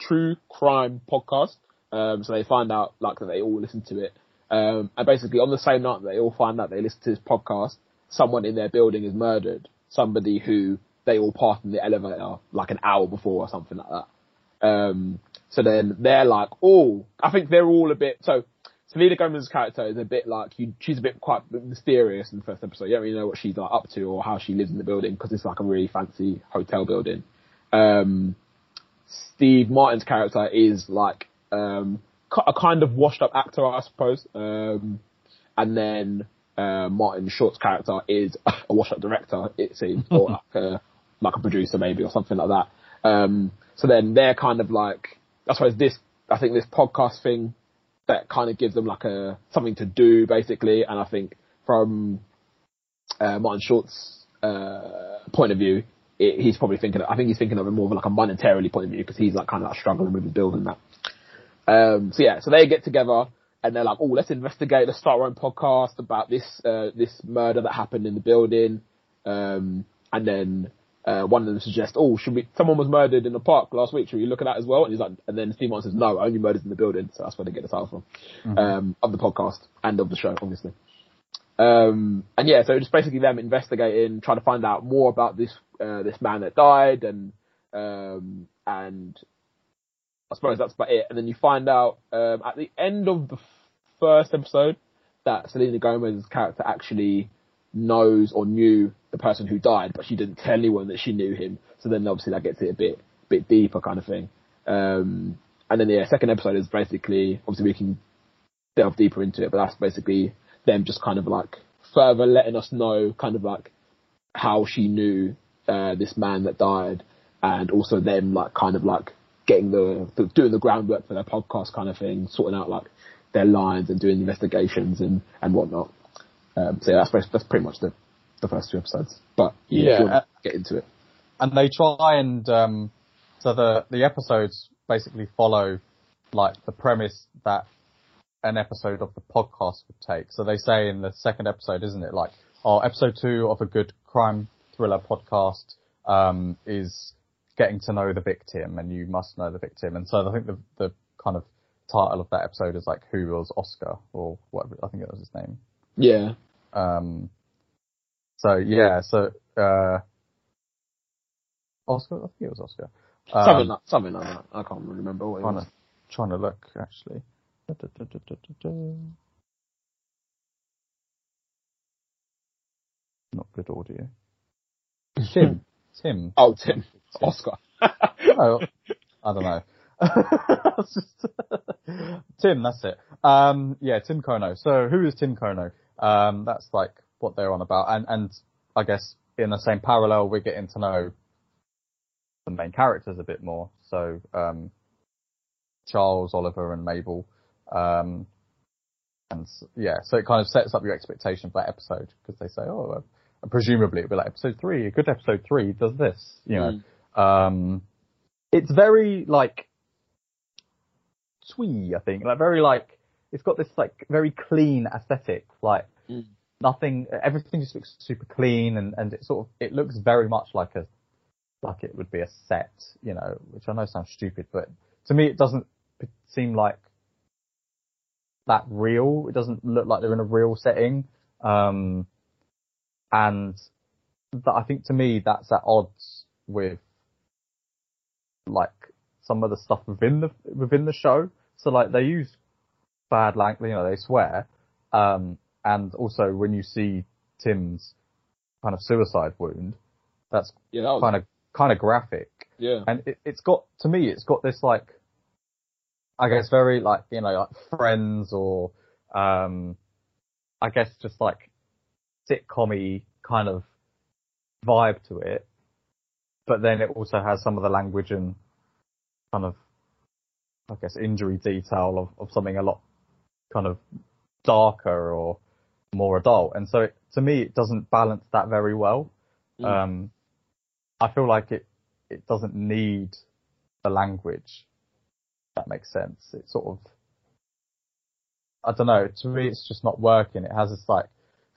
true crime podcast. Um, so they find out like that they all listen to it. Um, and basically on the same night they all find out they listen to this podcast, someone in their building is murdered. Somebody who they all passed in the elevator like an hour before or something like that. Um, so then they're like, oh, I think they're all a bit, so Selena Gomez's character is a bit like, you, she's a bit quite mysterious in the first episode. You don't really know what she's like up to or how she lives in the building because it's like a really fancy hotel building. Um, Steve Martin's character is like, um, a kind of washed up actor, I suppose. Um, and then, uh, Martin Short's character is a washed up director, it seems, or like a, like a producer maybe or something like that. Um, so then they're kind of like, I suppose this, I think this podcast thing that kind of gives them like a, something to do basically. And I think from, uh, Martin Short's, uh, point of view, it, he's probably thinking, Of, I think he's thinking of it more of like a monetarily point of view because he's like kind of like struggling with his and that. Um, so yeah, so they get together and they're like, oh, let's investigate, let's start our own podcast about this, uh, this murder that happened in the building. Um, and then, uh, one of them suggests, oh, should we, someone was murdered in the park last week, should we look at that as well? And he's like, and then Steve Martin says, no, only murders in the building. So that's where they get the title from, mm-hmm. um, of the podcast and of the show, obviously. Um, and yeah, so just basically them investigating, trying to find out more about this, uh, this man that died and, um, and I suppose that's about it. And then you find out, um, at the end of the first episode that Selena Gomez's character actually knows or knew the person who died, but she didn't tell anyone that she knew him. So then obviously that gets it a bit, bit deeper kind of thing. Um, and then the yeah, second episode is basically, obviously we can delve deeper into it, but that's basically them just kind of like further letting us know kind of like how she knew, uh, this man that died and also them like kind of like getting the, the, doing the groundwork for their podcast kind of thing, sorting out like their lines and doing investigations and, and whatnot. Um, so yeah, that's, that's pretty much the, the first two episodes. But yeah, yeah uh, get into it. And they try and um, so the the episodes basically follow like the premise that an episode of the podcast would take. So they say in the second episode, isn't it, like, oh, episode two of a good crime thriller podcast um, is getting to know the victim, and you must know the victim. And so I think the the kind of title of that episode is like, "Who was Oscar?" or whatever. I think that was his name. Yeah. Um, so yeah, so uh, Oscar, I think it was Oscar. Um, something like something like that. I can't remember what it trying was. To, trying to look actually. Da, da, da, Not good audio. Tim. Tim. Oh, Tim. Oscar. oh, I don't know. Just, Tim, that's it. Um, yeah, Tim Kono. So who is Tim Kono? Um, that's like what they're on about. And, and I guess in the same parallel, we're getting to know the main characters a bit more. So, um, Charles, Oliver and Mabel. Um, and yeah, so it kind of sets up your expectation for that episode because they say, oh, uh, presumably it'll be like episode three, a good episode three does this, you know. Mm. Um, it's very like twee, I think, like very like it's got this like very clean aesthetic, like mm. nothing, everything just looks super clean and, and it sort of, it looks very much like a, like it would be a set, you know, which I know sounds stupid, but to me it doesn't seem like that real. It doesn't look like they're in a real setting. Um, and that, I think to me that's at odds with like some of the stuff within the within the show. So like they use bad language, you know, they swear. Um, and also when you see Tim's kind of suicide wound, that's yeah, that was... kind of kind of graphic. Yeah. And it, it's got to me, it's got this like, I guess very like you know like Friends or um, I guess just like sitcom kind of vibe to it. But then it also has some of the language and kind of I guess injury detail of, of something a lot kind of darker or more adult. And so it, to me, it doesn't balance that very well. Mm. Um, I feel like it, it doesn't need the language. that makes sense. It sort of, I don't know, to me, it's just not working. It has this like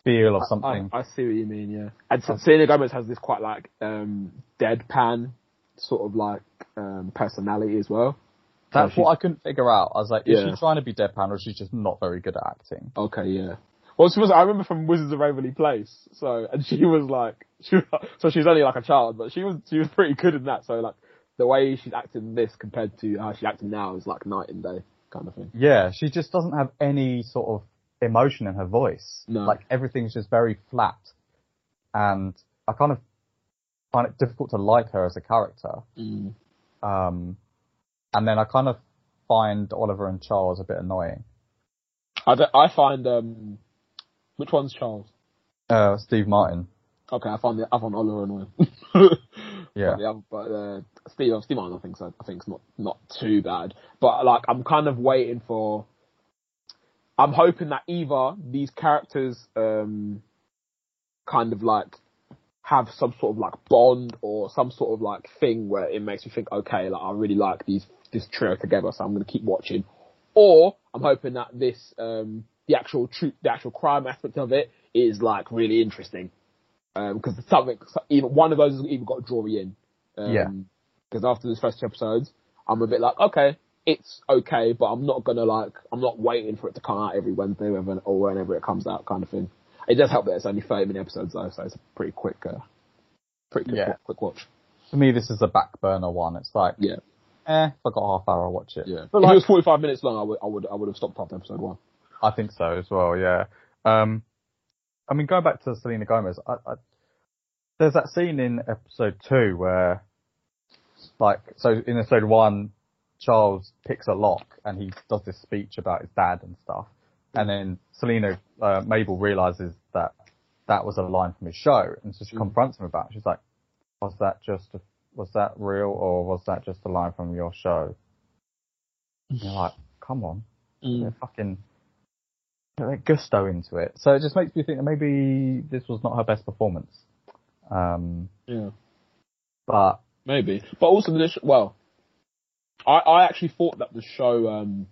feel of something. I, I, see what you mean, yeah. And Selena Gomez has this quite like um deadpan sort of like um personality as well. That's what I couldn't figure out. I was like, is Yeah. she trying to be deadpan or is she just not very good at acting? Okay, yeah. Well, she was. I remember from Wizards of Waverly Place. So, and she was like, she was, so she's only like a child, but she was she was pretty good in that. So, like, the way she's acting in this compared to how she's acting now is like night and day kind of thing. Yeah, she just doesn't have any sort of emotion in her voice. No. Like everything's just very flat. And I kind of find it difficult to like her as a character. Mm. Um, and then I kind of find Oliver and Charles a bit annoying. I, I find um, which one's Charles? Uh, Steve Martin. Okay, I find the I find Oliver annoying. Yeah. But, the other- but uh, Steve, Steve Martin, I think so. I think it's not not too bad. But like, I'm kind of waiting for. I'm hoping that either these characters, um, kind of like have some sort of like bond or some sort of like thing where it makes me think, okay, like I really like these this trio together, so I'm going to keep watching. Or I'm hoping that this, um, the actual truth, the actual crime aspect of it is like really interesting because something, even one of those has even got to draw me in. Um, Yeah. Because after these first two episodes, I'm a bit like, okay, it's okay, but I'm not gonna like, I'm not waiting for it to come out every Wednesday or whenever it comes out, kind of thing. It does help that it's only 30 minute episodes though, so it's a pretty quick, uh, pretty quick, Yeah. quick watch. For me, this is a back burner one. It's like, Yeah, eh, if I got half hour, I'll watch it. yeah. But if like, it was 45 minutes long, I would, I would, I would have stopped after episode one. I think so as well. Yeah. Um, I mean, going back to Selena Gomez, I, I, there's that scene in episode two where, like, so in episode one, Charles picks a lock and he does this speech about his dad and stuff, and then Selena uh, Mabel realizes that that was a line from his show, and so she Mm. confronts him about. it. She's like, "Was that just a, was that real or was that just a line from your show?" And you're like, "Come on." they're fucking they're gusto into it. So it just makes me think that maybe this was not her best performance. Um, Yeah. but Maybe. But also this, well, I, I actually thought that the show, um,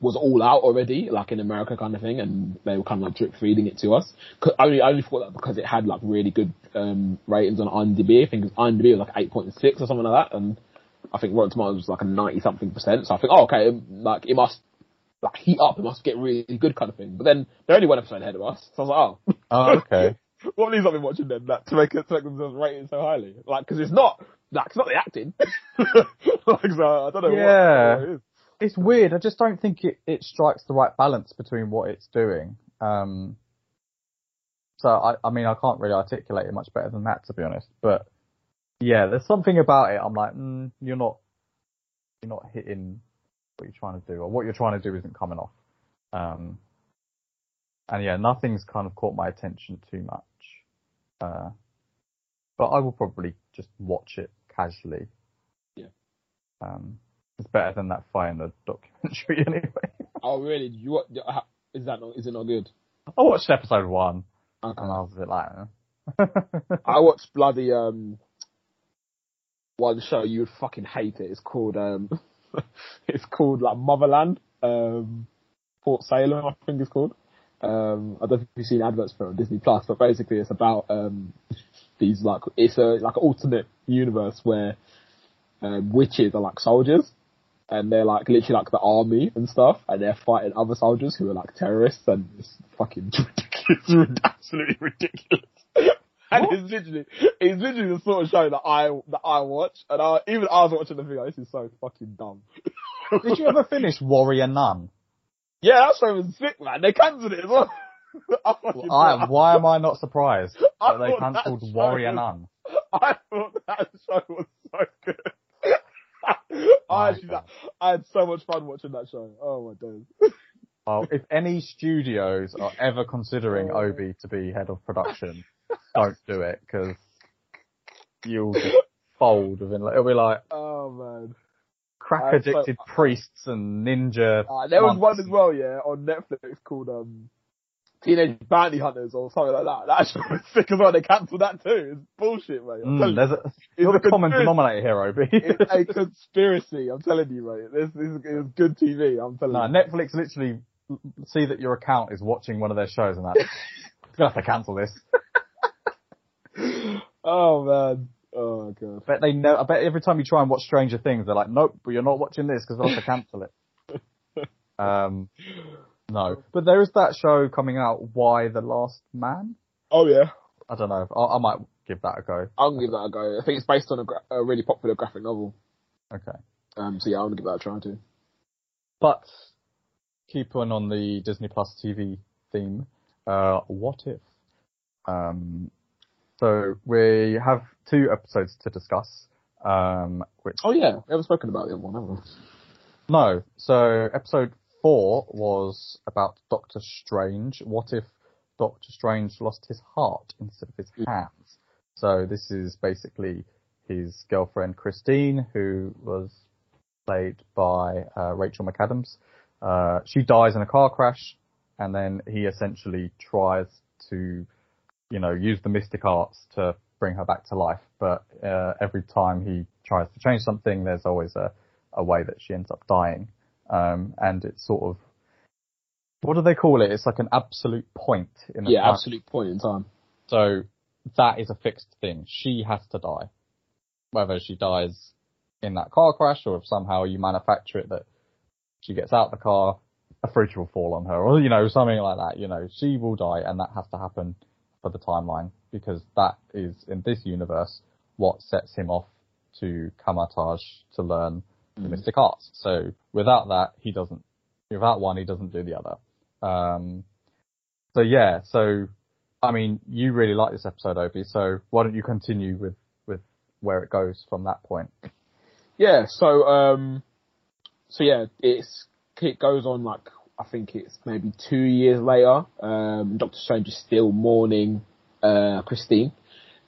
was all out already, like in America kind of thing, and they were kind of like drip feeding it to us. 'Cause I only, I only thought that because it had like really good, um, ratings on IMDb. I think IMDb was like 8.6 or something like that, and I think Rotten Tomatoes was like a 90 something percent. So I think, oh, okay, like it must, like heat up, it must get really good kind of thing. But then they're only one episode ahead of us, so I was like, oh, oh, okay, what have these not been watching then? That to make it to make themselves rated so highly, like because it's not like it's not the acting. like so, I don't know. Yeah. What, what it is. It's weird. I just don't think it, it strikes the right balance between what it's doing. Um, so I, I mean, I can't really articulate it much better than that, to be honest. But yeah, there's something about it. I'm like, mm, you're not, you're not hitting what you're trying to do, or what you're trying to do isn't coming off. Um, and yeah, nothing's kind of caught my attention too much. Uh, but I will probably just watch it casually. Yeah. Um, it's better than that Feyenoord documentary anyway. Oh really? You Is that not? Is it not good? I watched episode one Okay. and I was a bit like, eh. I watched bloody um one show you would fucking hate it. It's called um it's called like Motherland, um Fort Salem I think it's called. Um I don't know if you've seen adverts for it on Disney Plus, but basically it's about um these like it's a like alternate universe where um witches are like soldiers and they're like literally like the army and stuff, and they're fighting other soldiers who are like terrorists, and it's fucking ridiculous, absolutely ridiculous. and What? it's literally, it's literally the sort of show that I that I watch, and I even I was watching the like, This is so fucking dumb. Did you ever finish Warrior Nun? Yeah, that show was sick, man. They cancelled it as well. I, I, why am I not surprised that they cancelled Warrior was- Nun? I thought that show was so good. I actually, God. I had so much fun watching that show. Oh my days. Well, if any studios are ever considering Oh. Obi to be head of production, don't do it because you'll just fold within. Like, it'll be like Oh man. crack I'm so- addicted priests and ninja. Uh, there was one as well, yeah, on Netflix called um, Teenage Bounty Hunters or something like that. That's was sick as well. They cancelled that too. It's bullshit, mate. Mm, there's a, you're the common denominator here, Obi. It's a conspiracy. I'm telling you, mate. This, this is it's good TV. I'm telling no, you. Netflix literally see that your account is watching one of their shows and that gonna have to cancel this. oh man. Oh god. I bet they know. I bet every time you try and watch Stranger Things, they're like, nope, but you're not watching this because they'll have to cancel it. um, no, but there is that show coming out, Y: The Last Man. Oh yeah. I don't know. I, I might give that a go. I'll give that a go. I think it's based on a, gra- a really popular graphic novel. Okay. Um, so yeah, I'm gonna give that a try too. But keeping on the Disney Plus TV theme, uh, what if? Um, so we have two episodes to discuss. Um, which Oh yeah, we haven't spoken about the other one, have we? no, so episode four was about Doctor Strange. What if Doctor Strange lost his heart instead of his hands? So this is basically his girlfriend Christine, who was played by uh, Rachel McAdams. Uh, she dies in a car crash, and then he essentially tries to, you know, use the mystic arts to bring her back to life. But uh, every time he tries to change something, there's always a, a way that she ends up dying. Um, and it's sort of, what do they call it? It's like an absolute point in the Yeah, time. absolute point in time. So that is a fixed thing. She has to die. Whether she dies in that car crash or if somehow you manufacture it that she gets out the car, a fridge will fall on her or, you know, something like that. You know, she will die and that has to happen for the timeline because that is in this universe what sets him off to Kamar-Taj to learn the mystic arts. So without that, he doesn't, without one, he doesn't do the other. Um, so yeah, so I mean, you really like this episode, Obi. So why don't you continue with with where it goes from that point? Yeah, so um, so yeah, it's it goes on like I think it's maybe two years later. Um, Doctor Strange is still mourning uh, Christine,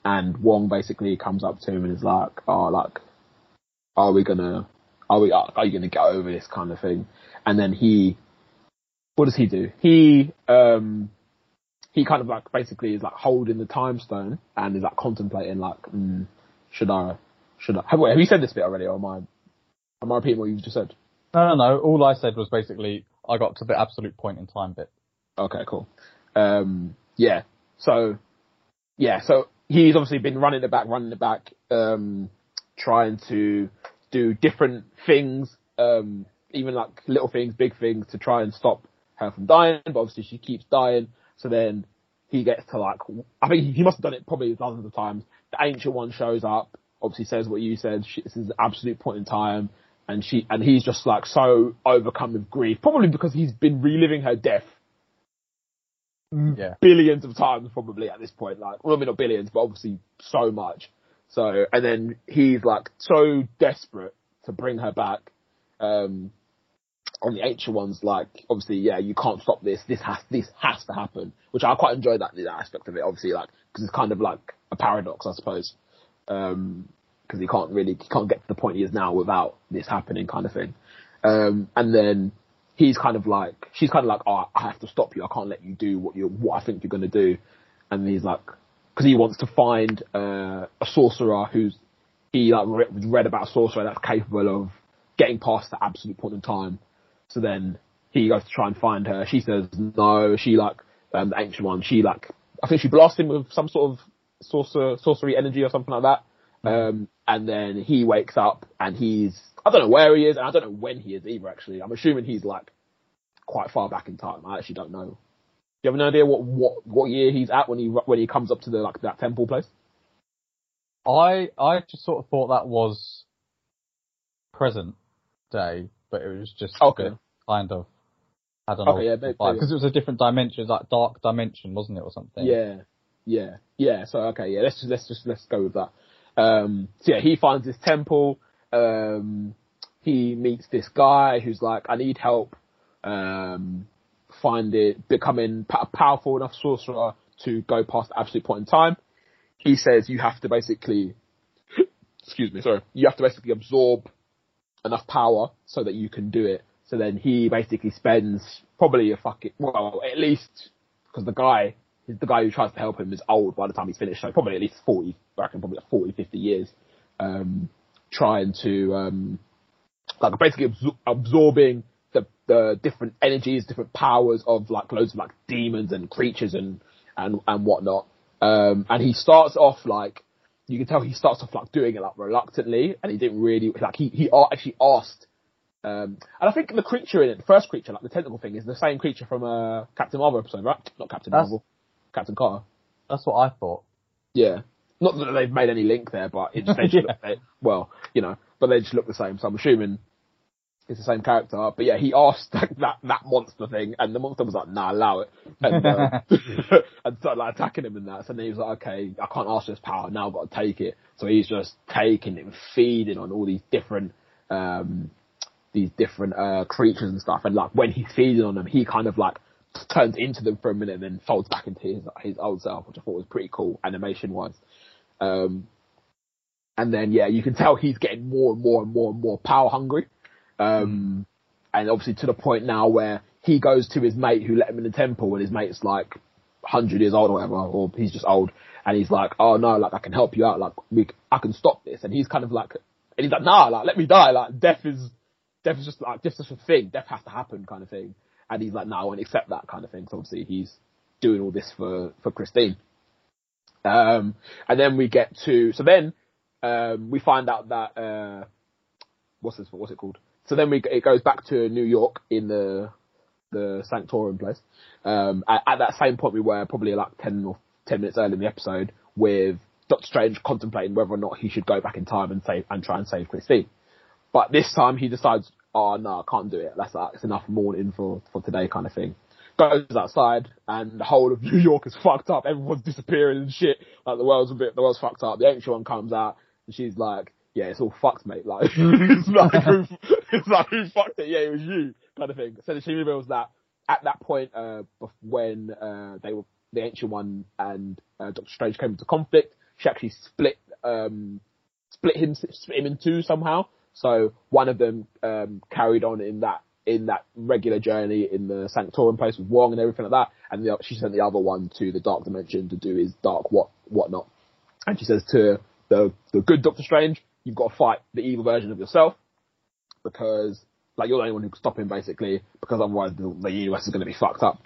and Wong basically comes up to him and is like, "Oh, like, are we gonna, are we, are you gonna get over this kind of thing?" And then he, what does he do? He um, he kind of like basically is like holding the time stone and is like contemplating like, mm, should I, should I? Have, wait, have you said this bit already, or am I, am I repeating what you just said? No, no, no. All I said was basically I got to the absolute point in time bit. Okay, cool. Um, yeah. So, yeah. So he's obviously been running it back, running it back, um, trying to do different things, um, even like little things, big things to try and stop her from dying. But obviously she keeps dying. So then he gets to like, I think he must have done it probably dozens of times. The ancient one shows up, obviously says what you said. She, this is the absolute point in time. And she, and he's just like so overcome with grief, probably because he's been reliving her death Yeah. billions of times probably at this point. Like, well, I mean not billions, but obviously so much. So, and then he's like so desperate to bring her back. Um, on the ancient ones, like obviously, yeah, you can't stop this. This has this has to happen, which I quite enjoy that, that aspect of it. Obviously, like because it's kind of like a paradox, I suppose. Um, because he can't really he can't get to the point he is now without this happening, kind of thing. Um, and then he's kind of like she's kind of like, oh, I have to stop you. I can't let you do what you what I think you're going to do. And he's like, because he wants to find uh, a sorcerer who's he like re- read about a sorcerer that's capable of getting past the absolute point in time. So then he goes to try and find her. She says no. She like um, the ancient one. She like I think she blasts him with some sort of sorcerer sorcery energy or something like that. Um, and then he wakes up and he's I don't know where he is and I don't know when he is either. Actually, I'm assuming he's like quite far back in time. I actually don't know. Do you have an idea what what what year he's at when he when he comes up to the like that temple place? I I just sort of thought that was present day, but it was just Okay. kind of I don't know Okay, yeah, because it was a different dimension, it was like dark dimension, wasn't it, or something? Yeah, yeah, yeah. So okay, yeah. Let's just let's just let's go with that. Um, so yeah, he finds this temple. Um, he meets this guy who's like, I need help. Um, find it, becoming a powerful enough sorcerer to go past absolute point in time. He says you have to basically, excuse me, sorry, you have to basically absorb enough power so that you can do it. So then he basically spends probably a fucking, well, at least, because the guy, the guy who tries to help him is old by the time he's finished, so probably at least 40, I reckon probably like 40, 50 years, um, trying to, um, like basically absor- absorbing the, different energies, different powers of like loads of like demons and creatures and, and and whatnot. Um, and he starts off like you can tell he starts off like doing it like reluctantly, and he didn't really like he he actually asked. Um, and I think the creature in it, the first creature, like the tentacle thing, is the same creature from a uh, Captain Marvel episode, right? Not Captain That's- Marvel, Captain Carter. That's what I thought. Yeah. Not that they've made any link there, but it just, they just Yeah. look, they, well, you know, but they just look the same. So I'm assuming it's the same character. But yeah, he asked that that, that monster thing, and the monster was like, "Nah, allow it," and uh, and started like attacking him in that. So then he was like, "Okay, I can't ask for this power now. I've got to take it." So he's just taking it, and feeding on all these different. um these different uh creatures and stuff and like when he's feeding on them he kind of like turns into them for a minute and then folds back into his his old self which I thought was pretty cool animation wise um and then yeah you can tell he's getting more and more and more and more power hungry um and obviously to the point now where he goes to his mate who let him in the temple and his mate's like 100 years old or whatever or he's just old and he's like oh no like I can help you out like we I can stop this and he's kind of like and he's like nah like let me die like death is death is just like just a thing. Death has to happen, kind of thing. And he's like, no, I won't accept that kind of thing. So obviously he's doing all this for for Christine. Um, and then we get to so then um, we find out that uh, what's this? What's it called? So then we it goes back to New York in the the Sanctorum place. Um, at, at that same point we were probably like ten or ten minutes early in the episode with Doctor Strange contemplating whether or not he should go back in time and save and try and save Christine. But this time he decides, oh no, I can't do it. That's it's enough mourning for for today, kind of thing. Goes outside and the whole of New York is fucked up. Everyone's disappearing and shit. Like the world's a bit, the world's fucked up. The ancient one comes out and she's like, yeah, it's all fucked, mate. Like it's like who, it's like who fucked it? Yeah, it was you, kind of thing. So then she reveals that at that point, uh, when uh, they were the ancient one and uh, Doctor Strange came into conflict, she actually split um split him split him in two somehow. So one of them um, carried on in that in that regular journey in the Sanctorum place with Wong and everything like that, and the, she sent the other one to the Dark Dimension to do his dark what whatnot. And she says to the the good Doctor Strange, "You've got to fight the evil version of yourself because like you're the only one who can stop him basically, because otherwise the, the universe is going to be fucked up."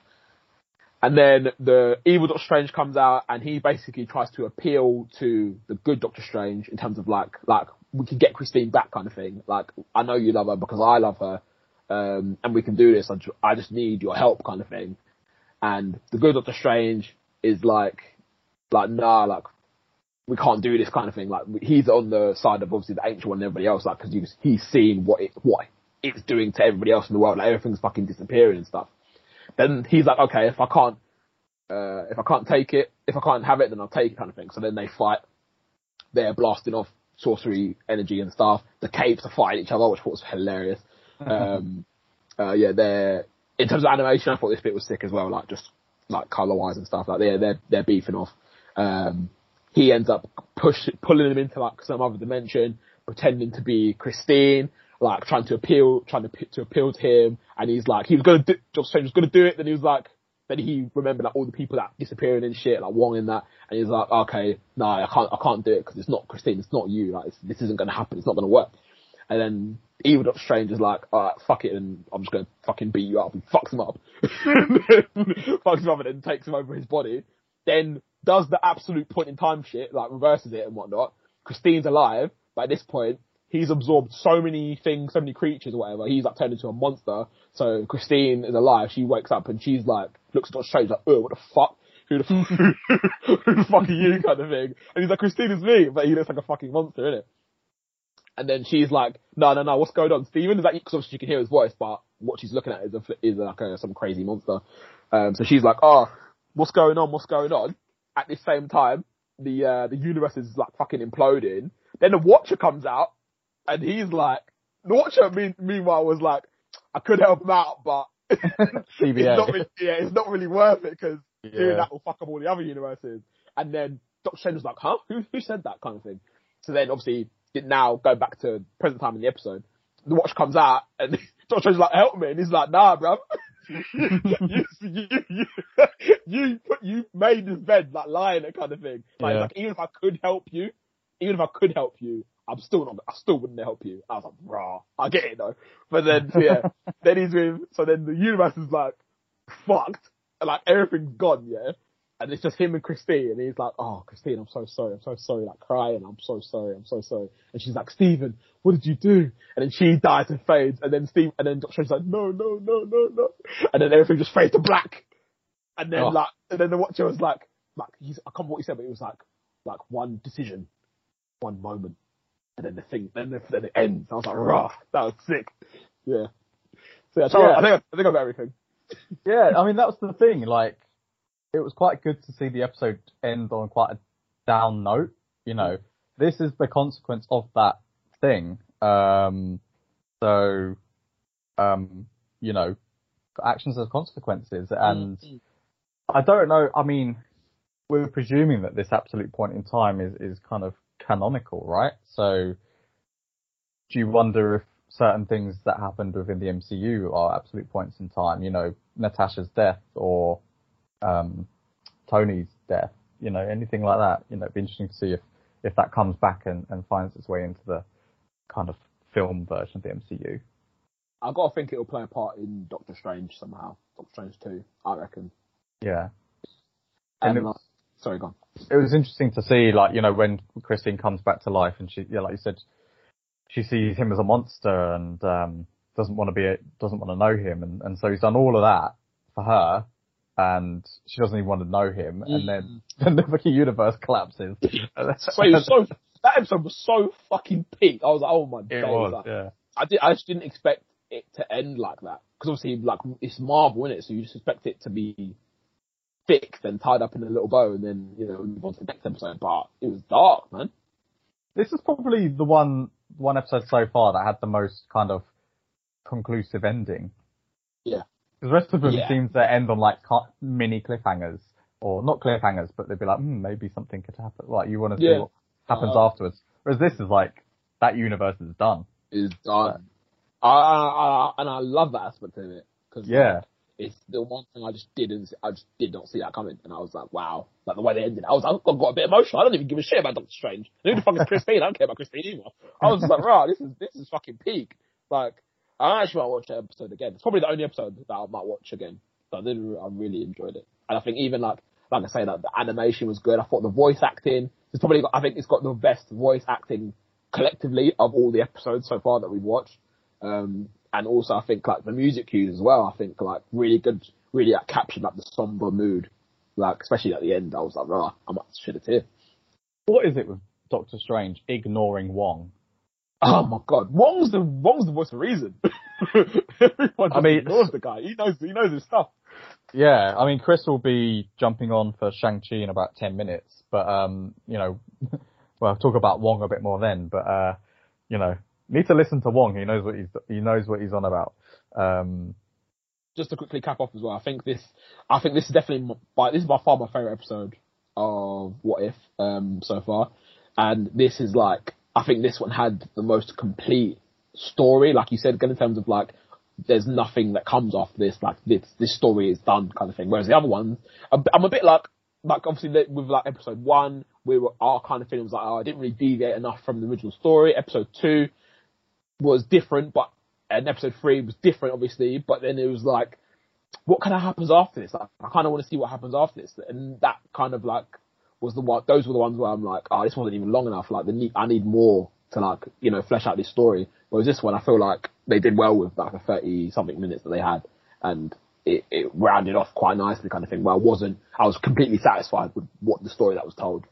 And then the evil Doctor Strange comes out and he basically tries to appeal to the good Doctor Strange in terms of like, like, we can get Christine back kind of thing. Like, I know you love her because I love her. Um, and we can do this. I ju- I just need your help kind of thing. And the good Doctor Strange is like, like, nah, like, we can't do this kind of thing. Like, he's on the side of obviously the ancient one and everybody else, like, cause he's, he's seen what it, what it's doing to everybody else in the world. Like, everything's fucking disappearing and stuff then he's like, okay, if I can't, uh, if I can't take it, if I can't have it, then I'll take it kind of thing. So then they fight. They're blasting off sorcery energy and stuff. The capes are fighting each other, which I thought was hilarious. Um, uh, yeah, they're, in terms of animation, I thought this bit was sick as well, like just, like color wise and stuff. Like they're, they're, they're beefing off. Um, he ends up push, pulling him into like some other dimension, pretending to be Christine, like trying to appeal, trying to to appeal to him, and he's like, he was gonna do, Doctor Strange was gonna do it, then he was like, then he remembered like all the people that disappearing and shit, like Wong and that, and he's like, okay, no, I can't, I can't do it because it's not Christine, it's not you, like this isn't gonna happen, it's not gonna work. And then evil Doctor Strange is like, alright, fuck it, and I'm just gonna fucking beat you up, and fucks him up, fucks him up, and then takes him over his body. Then does the absolute point in time shit, like reverses it and whatnot. Christine's alive, but at this point, he's absorbed so many things, so many creatures or whatever. He's like turned into a monster. So Christine is alive. She wakes up and she's like, looks at Doctor Strange like, oh, what the fuck? Who the, who the fuck are you kind of thing? And he's like, Christine is me, but he looks like a fucking monster, innit? And then she's like, no, no, no, what's going on? Steven, is that? Cause obviously you can hear his voice, but what she's looking at is a, is like a, some crazy monster. Um, so she's like, oh, what's going on? What's going on? At the same time, the, uh, the universe is like fucking imploding. Then the Watcher comes out and he's like, the Watcher mean, meanwhile was like, I could help him out, but it's not really, yeah, it's not really worth it because doing Yeah. that will fuck up all the other universes. And then Doctor Strange was like, huh? Who, who said that kind of thing? So then obviously, it now go back to present time in the episode. The watch comes out and Doctor Strange's like, help me. And he's like, nah, bruv. You, you, you, you, put, you made this bed like lying it kind of thing. Like, Yeah. like, even if I could help you, even if I could help you, I'm still not, I still wouldn't help you. I was like, rah, I get it though. But then, so yeah, then he's with, so then the universe is like, fucked. Like everything's gone, yeah. And it's just him and Christine, and he's like, "Oh, Christine, I'm so sorry, I'm so sorry," like crying, "I'm so sorry, I'm so sorry," and she's like, "Stephen, what did you do?" And then she dies and fades, and then Steve, and then Doctor Strange's like, "No, no, no, no, no," and then everything just fades to black, and then Oh. like, and then the Watcher was like, like he's, I can't remember what he said, but it was like, like one decision, one moment, and then the thing, then the, then it ends. I was like, "Rah, that was sick." Yeah. So yeah, Charles, Yeah. I think I think I've got everything. yeah, I mean that was the thing. Like, it was quite good to see the episode end on quite a down note. You know, this is the consequence of that thing. Um, so, um, you know, actions have consequences, and I don't know. I mean, we're presuming that this absolute point in time is is kind of canonical, right? So, do you wonder if certain things that happened within the MCU are absolute points in time? You know, Natasha's death or um, Tony's death. You know, anything like that. You know, it'd be interesting to see if if that comes back and, and finds its way into the kind of film version of the MCU. I gotta think it'll play a part in Doctor Strange somehow. Doctor Strange two, I reckon. Yeah. And, it- sorry, go on. it was interesting to see, like, you know, when Christine comes back to life and she, yeah, like you said, she sees him as a monster and, um, doesn't want to be, doesn't want to know him. And, and so he's done all of that for her and she doesn't even want to know him. And mm. then, then the fucking universe collapses. So it was so that episode was so fucking peak. I was like, oh my it days. was, like, yeah. I did. I just didn't expect it to end like that because obviously, like it's Marvel, is it? So you just expect it to be fixed and tied up in a little bow, and then you know move on to the next episode. But it was dark, man. This is probably the one, one episode so far that had the most kind of conclusive ending. Yeah. Because the rest of them Yeah. seem to end on like mini cliffhangers, or not cliffhangers, but they'd be like, hmm, maybe something could happen. Like you want to see Yeah. what happens Uh, afterwards. Whereas this is like that universe is done. Is done. I, I, I, and I love that aspect of it because Yeah, it's the one thing I just didn't, I just did not see that coming, and I was like, wow, like the way they ended, I was, I got a bit emotional. I don't even give a shit about Doctor Strange. Who the fuck is Christine? I don't care about Christine either. I was just like, right, this is this is fucking peak. Like, I actually might watch that episode again. It's probably the only episode that I might watch again. So I did, I really enjoyed it, and I think even like, like I say, that the animation was good. I thought the voice acting, it's probably, got, I think it's got the best voice acting collectively of all the episodes so far that we've watched. Um, and also I think like the music cues as well. I think like really good, really like, captured like the somber mood. Like especially at the end, I was like, oh, I might shed a tear. what is it with Doctor Strange ignoring Wong? Oh my god, Wong's the Wong's the voice of reason. Everyone I mean- ignores the guy. He knows he knows his stuff. Yeah, I mean, Chris will be jumping on for Shang-Chi in about 10 minutes, but, um, you know, well, I'll talk about Wong a bit more then, but, uh, you know, need to listen to Wong. He knows what he's, he knows what he's on about. Um, Just to quickly cap off as well, I think this, I think this is definitely m- by this is by far my favorite episode of What If um, so far, and this is like I think this one had the most complete story, like you said, again in terms of like there's nothing that comes off this, like this this story is done kind of thing. Whereas the other ones, I'm a bit like like obviously with like episode one, we were our kind of feeling was like oh I didn't really deviate enough from the original story. Episode two was different, but and episode three was different, obviously. But then it was like, what kind of happens after this? Like, I kind of want to see what happens after this, and that kind of like was the one. Those were the ones where I'm like, oh, this wasn't even long enough. Like, the need, I need more to like, you know, flesh out this story. Whereas this one, I feel like they did well with like the thirty something minutes that they had, and it, it rounded off quite nicely, kind of thing. Where I wasn't, I was completely satisfied with what the story that was told.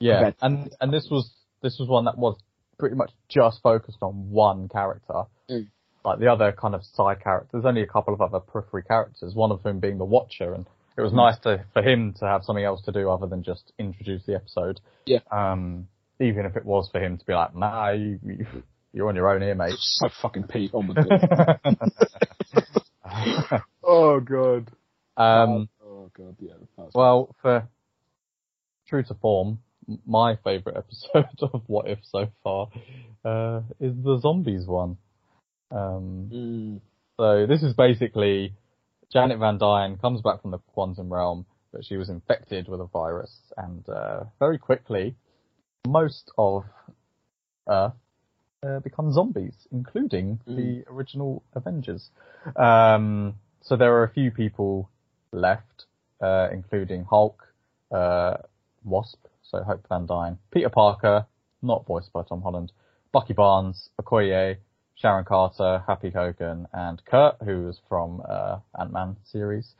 yeah, and, and this was, this was one that was pretty much just focused on one character. Mm. Like the other kind of side characters, there's only a couple of other periphery characters, one of them being the Watcher, and it was nice to, for him to have something else to do other than just introduce the episode. Yeah. Um, even if it was for him to be like, nah, you, you, you're on your own here, mate. So fucking peak. Oh my god. oh god. um, oh god. Yeah. well, for true to form, my favourite episode of What If so far uh, is the zombies one. Um, Mm. so this is basically Janet Van Dyne comes back from the quantum realm, but she was infected with a virus, and uh, very quickly, most of Earth uh, become zombies, including the original Avengers. Um, so there are a few people left, uh, including Hulk, uh, Wasp, so Hope Van Dyne, Peter Parker, not voiced by Tom Holland, Bucky Barnes, Okoye, Sharon Carter, Happy Hogan, and Kurt, who is from uh, Ant-Man series.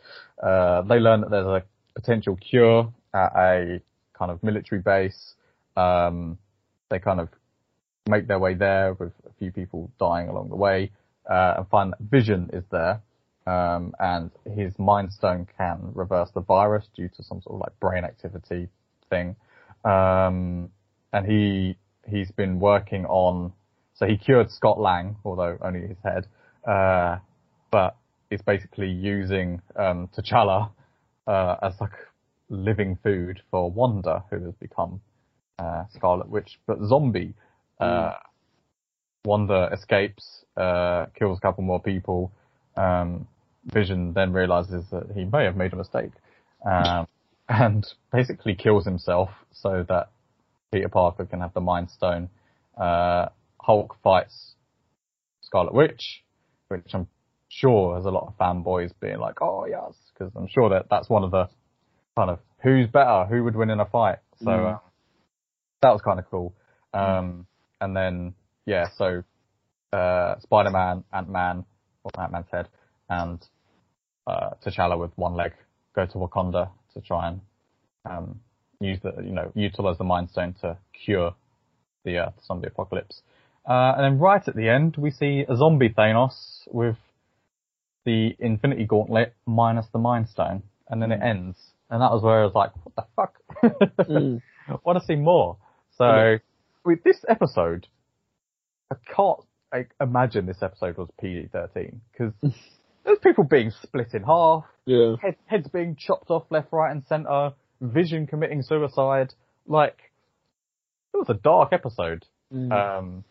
Uh, they learn that there's a potential cure at a kind of military base. Um, they kind of make their way there with a few people dying along the way, uh, and find that Vision is there. Um, and his Mind Stone can reverse the virus due to some sort of like brain activity thing. Um, and he, he's been working on, so he cured Scott Lang, although only his head, uh, but is basically using, um, T'Challa, uh, as like living food for Wanda, who has become, uh, Scarlet Witch, but zombie. Uh, Wanda escapes, uh, kills a couple more people. Um, Vision then realizes that he may have made a mistake, um, and basically kills himself so that Peter Parker can have the Mind Stone. Uh, Hulk fights Scarlet Witch, which I'm sure has a lot of fanboys being like, "Oh yes," because I'm sure that that's one of the kind of who's better, who would win in a fight. So Mm. uh, that was kind of cool. Um, and then yeah, so uh, Spider-Man, Ant-Man, or Ant-Man's head, and uh, T'Challa with one leg go to Wakanda to try and um, use the you know utilize the Mind Stone to cure the uh, zombie apocalypse. Uh, and then right at the end, we see a zombie Thanos with the Infinity Gauntlet minus the Mind Stone, and then it ends. And that was where I was like, what the fuck? Mm. I want to see more. So, with this episode, I can't I imagine this episode was PG-13 because there's people being split in half, Yeah. head, heads being chopped off left, right, and centre, Vision committing suicide. Like, it was a dark episode. Mm. Um,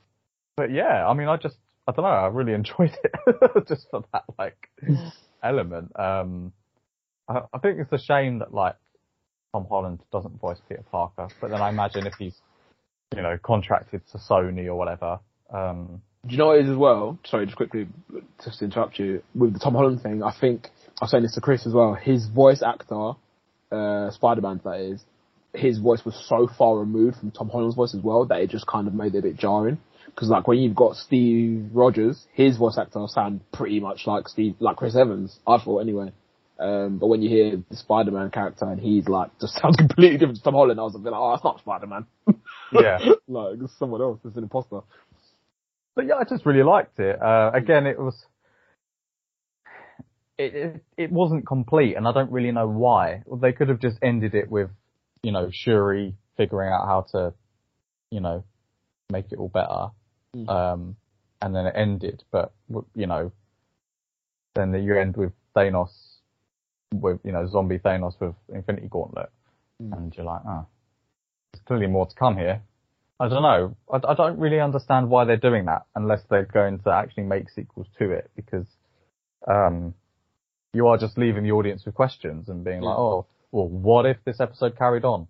but yeah, I mean, I just, I don't know, I really enjoyed it just for that like element. Um, I, I think it's a shame that like Tom Holland doesn't voice Peter Parker, but then I imagine if he's, you know, contracted to Sony or whatever, um, Do you know what it is as well? Sorry, just quickly, just to interrupt you. With the Tom Holland thing, I think, I was saying this to Chris as well, his voice actor, uh, Spider-Man that is, his voice was so far removed from Tom Holland's voice as well that it just kind of made it a bit jarring. Because like when you've got Steve Rogers, his voice actor sound pretty much like Steve, like Chris Evans, I thought anyway. Um, but when you hear the Spider-Man character and he's like, just sounds completely different to Tom Holland, I was a bit like, oh, it's not Spider-Man. yeah. like, it's someone else, it's an imposter. But yeah, I just really liked it. Uh, again, it was, it, it, it wasn't complete and I don't really know why. They could have just ended it with, you know, Shuri figuring out how to, you know, make it all better. Mm. Um, and then it ended, but, you know, then you end with Thanos, with, you know, zombie Thanos with Infinity Gauntlet. Mm. And you're like, oh, there's clearly more to come here. I don't know. I, I don't really understand why they're doing that unless they're going to actually make sequels to it because, um, you are just leaving the audience with questions and being like, oh, well, what if this episode carried on?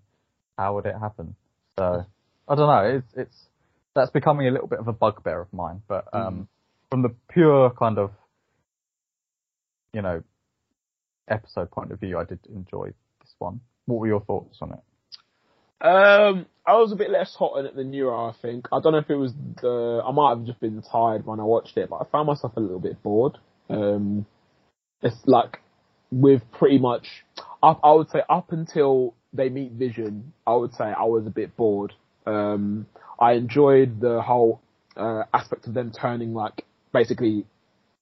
How would it happen? So, I don't know. It's, it's, that's becoming a little bit of a bugbear of mine, but, um, from the pure kind of, you know, episode point of view, I did enjoy this one. What were your thoughts on it? Um, I was a bit less hot on it than you are, I think. I don't know if it was the, I might have just been tired when I watched it, but I found myself a little bit bored. Um, it's like, with pretty much, up, I would say up until they meet Vision, I would say I was a bit bored. Um, I enjoyed the whole, uh, aspect of them turning like, basically,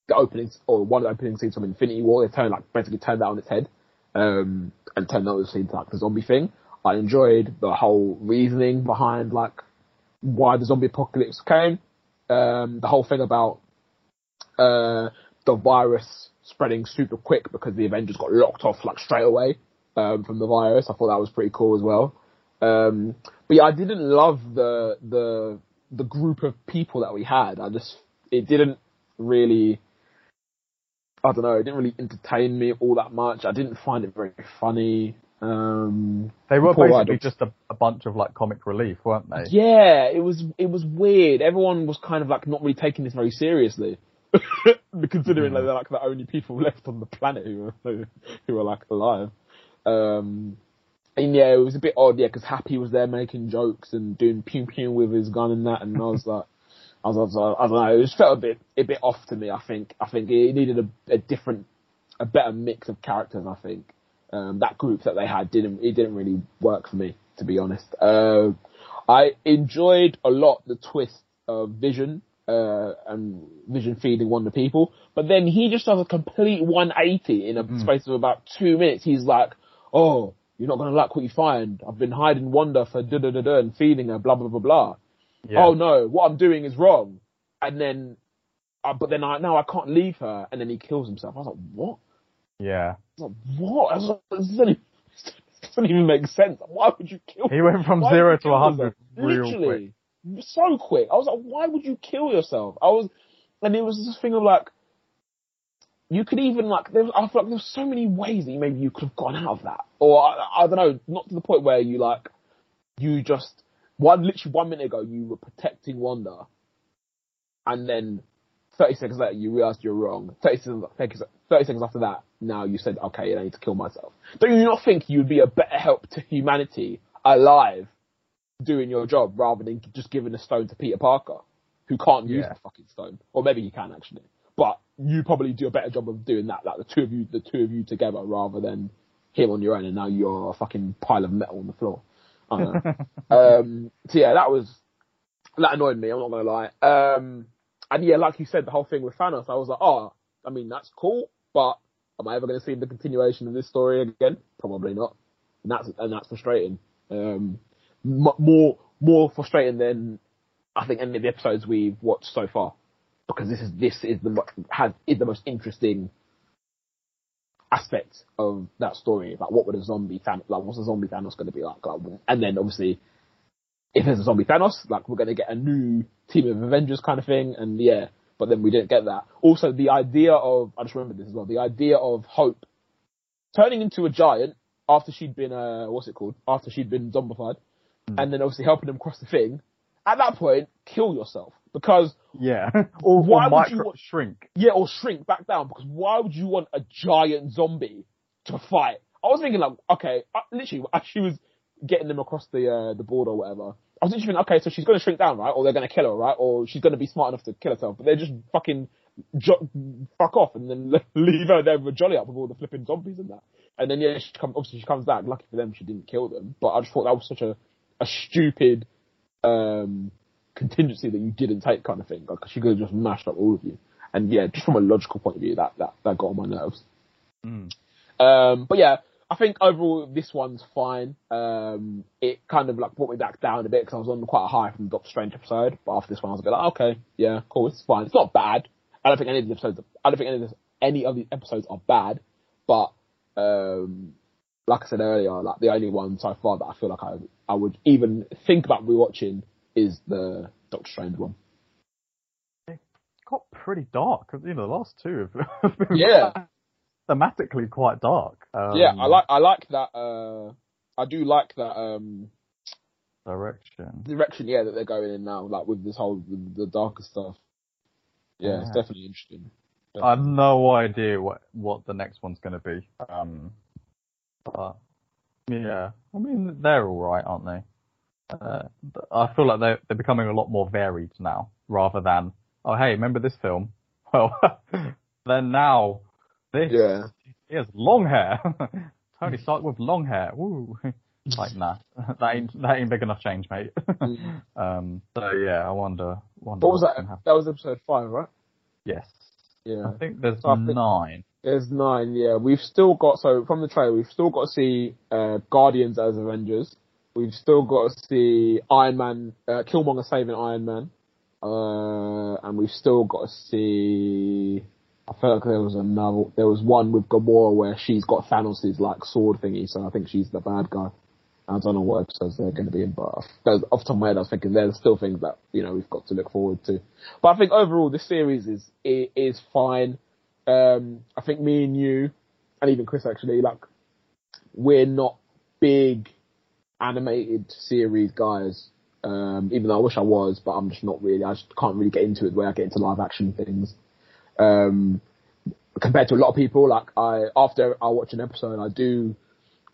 the opening or one of the opening scenes from Infinity War, they turned like, basically turned that on its head, um, and turned obviously into like the zombie thing. I enjoyed the whole reasoning behind like why the zombie apocalypse came. Um, the whole thing about uh, the virus spreading super quick because the Avengers got locked off like straight away um, from the virus. I thought that was pretty cool as well. Um, but yeah, I didn't love the the the group of people that we had. I just it didn't really. I don't know. It didn't really entertain me all that much. I didn't find it very funny. Um, They were basically Idol. just a, a bunch of like comic relief, weren't they? yeah, it was it was weird. Everyone was kind of like not really taking this very seriously, considering like, they're like the only people left on the planet who were who were like alive. Um, and yeah, it was a bit odd, yeah, because Happy was there making jokes and doing pew pew with his gun and that, and I was like, I was, I, was, I don't know, it just felt a bit, a bit off to me. I think, I think it needed a, a different, a better mix of characters. I think um, that group that they had didn't, it didn't really work for me, to be honest. Uh, I enjoyed a lot the twist of Vision uh, and Vision feeding one of the people, but then he just does a complete 180 in a Mm. space of about two minutes. He's like, "Oh, you're not gonna like what you find. I've been hiding Wanda for da da da da and feeding her, blah blah blah blah. Yeah. Oh no, what I'm doing is wrong." And then, uh, but then I now I can't leave her, and then he kills himself. I was like, "What?" Yeah. I was like, "What?" I was like, this doesn't even, this doesn't even make sense. Why would you kill? He went from zero to a hundred real quick. Literally, so quick. I was like, why would you kill yourself? I was, and it was this thing of like, you could even like, there I feel like there's so many ways that you maybe you could have gone out of that, or I, I don't know, not to the point where you like, you just one literally one minute ago you were protecting Wanda, and then 30 seconds later you realized you're wrong. 30 seconds, 30 seconds after that, now you said, okay, I need to kill myself. Don't you not think you'd be a better help to humanity alive doing your job rather than just giving a stone to Peter Parker, who can't use Yeah. the fucking stone? Or maybe he can actually. But you probably do a better job of doing that, like the two of you, the two of you together rather than him on your own and now you're a fucking pile of metal on the floor. I don't know. um, so yeah, that was, that annoyed me, I'm not gonna lie. Um, and yeah, like you said, the whole thing with Thanos, I was like, oh, I mean, that's cool, but am I ever going to see the continuation of this story again? Probably not. And that's, and that's frustrating. Um, more, more frustrating than I think any of the episodes we've watched so far. Because this is, this is the, has, is the most interesting aspect of that story. Like, what would a zombie Thanos, like, what's a zombie Thanos going to be like? like? And then obviously, if there's a zombie Thanos, like we're going to get a new team of Avengers kind of thing, and yeah, but then we didn't get that. Also, the idea of I just remember this as well. The idea of Hope turning into a giant after she'd been uh what's it called? After she'd been zombified, and then obviously helping them cross the thing. At that point, kill yourself because Yeah. or, Why or would you micro wa- shrink. yeah, or shrink back down because why would you want a giant zombie to fight? I was thinking like, okay, uh, literally, as she was getting them across the uh, the board or whatever, I was literally thinking, okay, so she's going to shrink down, right? Or they're going to kill her, right? Or she's going to be smart enough to kill herself, but they're just fucking jo- fuck off and then leave her there with a jolly up with all the flipping zombies and that. And then yeah, she come, obviously she comes back. Lucky for them, she didn't kill them. But I just thought that was such a a stupid um contingency that you didn't take kind of thing. Like she could have just mashed up all of you. And yeah, just from a logical point of view, that that that got on my nerves. Mm. Um, but yeah, I think overall this one's fine. Um, it kind of like brought me back down a bit because I was on quite a high from the Doctor Strange episode. But after this one, I was a bit like, okay, yeah, cool, it's fine. It's not bad. I don't think any of the episodes. I don't think any of the, any of the episodes are bad. But um, like I said earlier, like the only one so far that I feel like I I would even think about rewatching is the Doctor Strange one. It got pretty dark. You know, the last two have, been Yeah. thematically quite dark. Um, yeah, I like I like that. Uh, I do like that. Um, direction. direction, yeah, that they're going in now, like with this whole the, the darker stuff. Yeah, it's definitely interesting. I have no idea what what the next one's going to be. Um, but yeah, I mean they're all right, aren't they? Uh, I feel like they're they're becoming a lot more varied now, rather than oh hey, remember this film? Well, then now this Yeah, he has long hair. Tony Stark with long hair. Woo. Like nah, that ain't that ain't big enough change, mate. Mm. um, so yeah, I wonder wonder what was that? That was episode five, right? Yes, Yeah, I think there's I think- nine. there's nine. Yeah, we've still got so from the trailer, we've still got to see uh, Guardians as Avengers. We've still got to see Iron Man, uh, Killmonger saving Iron Man, uh, and we've still got to see. I felt like there was another. There was one with Gamora where she's got Thanos' like sword thingy, so I think she's the bad guy. I don't know what episodes they're going to be in, but off the top of my head, I was thinking there's still things that you know we've got to look forward to. But I think overall, this series is is fine. Um, I think me and you, and even Chris actually, like, we're not big animated series guys. Um, even though I wish I was, but I'm just not really. I just can't really get into it the way I get into live action things. Um, compared to a lot of people, like I after I watch an episode, I do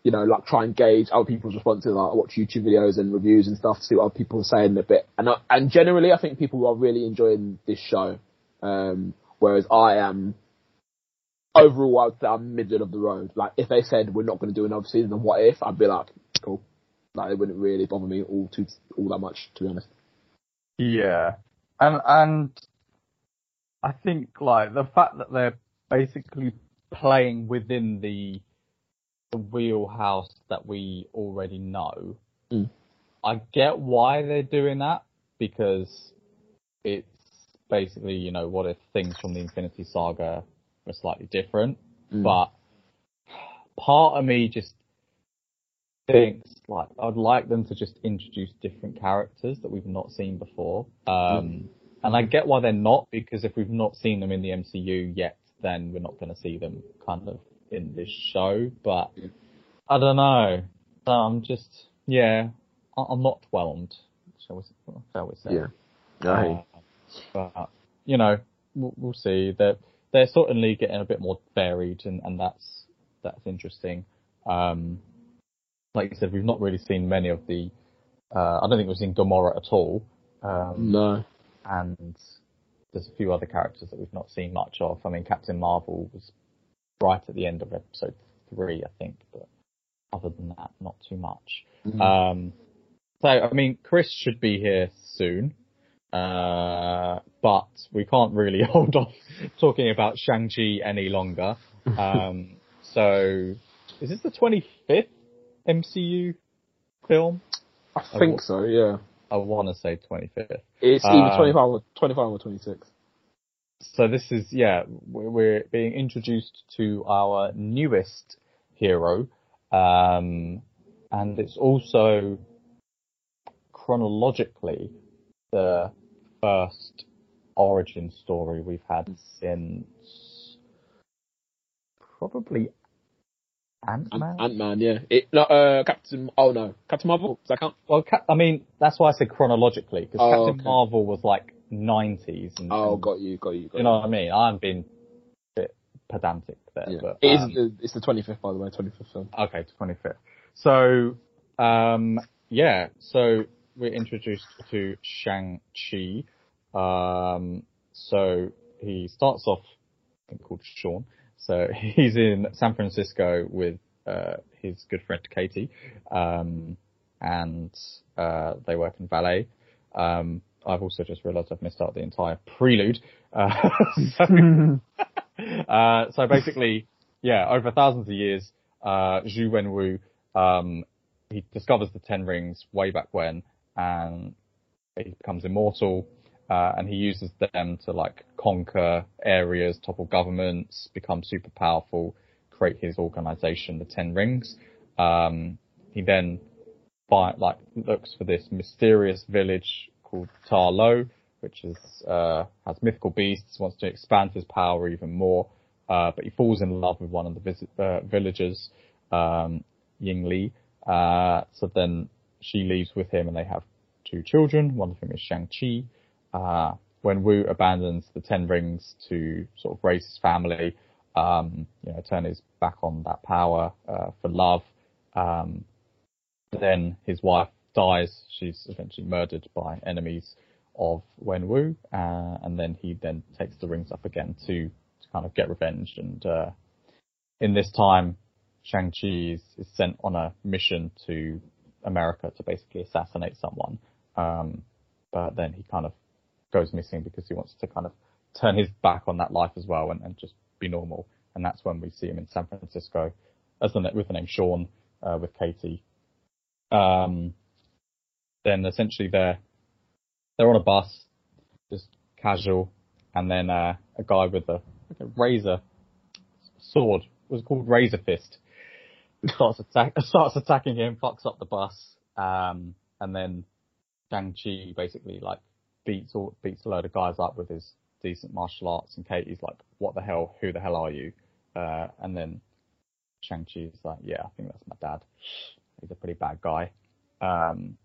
you know, like try and gauge other people's responses. Like I watch YouTube videos and reviews and stuff to see what other people are saying a bit. And I, and generally, I think people are really enjoying this show. Um, whereas I am overall, I would say I'm middle of the road. Like if they said we're not going to do another season, then what if? I'd be like, cool. Like it wouldn't really bother me all too all that much, to be honest. Yeah, and and I think like the fact that they're basically playing within the the wheelhouse that we already know. Mm. I get why they're doing that because it's basically, you know, what if things from the Infinity Saga were slightly different, Mm. but part of me just thinks like I'd like them to just introduce different characters that we've not seen before. Um, and I get why they're not because if we've not seen them in the MCU yet, then we're not going to see them kind of in this show. But I don't know. So I'm just yeah, I- I'm not whelmed. Shall we? Shall we say? Yeah. Uh, but you know, we'll, we'll see. They're they're certainly getting a bit more varied, and, and that's that's interesting. Um, like you said, we've not really seen many of the. Uh, I don't think we've seen Gamora at all, um, no. and there's a few other characters that we've not seen much of. I mean, Captain Marvel was right at the end of episode three, I think, but other than that, not too much. Mhm. Um, so, I mean, Chris should be here soon. Uh, but we can't really hold off talking about Shang-Chi any longer. Um, so is this the 25th MCU film? I think so. Yeah. I want to say 25th. It's either Um, 25 or 25 or 26. So this is, yeah, we're we're being introduced to our newest hero. Um, and it's also chronologically the first origin story we've had since probably Ant-Man. Ant Man, yeah. It, no, uh, Captain. Oh no, Captain Marvel. Does that count? well, Cap- I mean, that's why I said chronologically, because Oh, Captain okay. Marvel was like 90s. And, Oh, got you, got you, got You know what I mean? I'm being a bit pedantic there, Yeah. but it is. um, the- It's the 25th, by the way. 25th film. okay, 25th. So, um, yeah, so we're introduced to Shang Chi. Um, so he starts off I think called Sean. So he's in San Francisco with uh, his good friend Katie, um, and uh, they work in valet. Um, I've also just realised I've missed out the entire prelude. Uh, so, uh, so basically, yeah, over thousands of years, uh, Xu Wenwu, um, he discovers the Ten Rings way back when, and he becomes immortal, uh, and he uses them to like conquer areas, topple governments, become super powerful, create his organization, the Ten Rings. Um, he then like looks for this mysterious village called Ta Lo, which is uh, has mythical beasts, wants to expand his power even more. Uh, but he falls in love with one of the visit, uh, villagers, um, Ying Li. Uh, so then she leaves with him, and they have two children. One of them is Shang Chi. Uh, Wenwu abandons the Ten Rings to sort of raise his family, um, you know, turn his back on that power uh, for love. Um, then his wife dies. She's eventually murdered by enemies of Wenwu, uh, and then he then takes the rings up again to, to kind of get revenge. And uh, in this time, Shang-Chi is, is sent on a mission to America to basically assassinate someone. Um, but then he kind of goes missing because he wants to kind of turn his back on that life as well and, and just be normal. And that's when we see him in San Francisco as the, with the name Sean, uh, with Katie. Um, then essentially they're, they're on a bus, just casual, and then, uh, a guy with a, like a razor sword, was called Razor Fist, starts attack, starts attacking him, fucks up the bus, um, and then Shang-Chi basically like beats all, beats a load of guys up with his decent martial arts, and Katie's like, "What the hell? Who the hell are you?" Uh, and then Shang-Chi's like, "Yeah, I think that's my dad. He's a pretty bad guy." Um,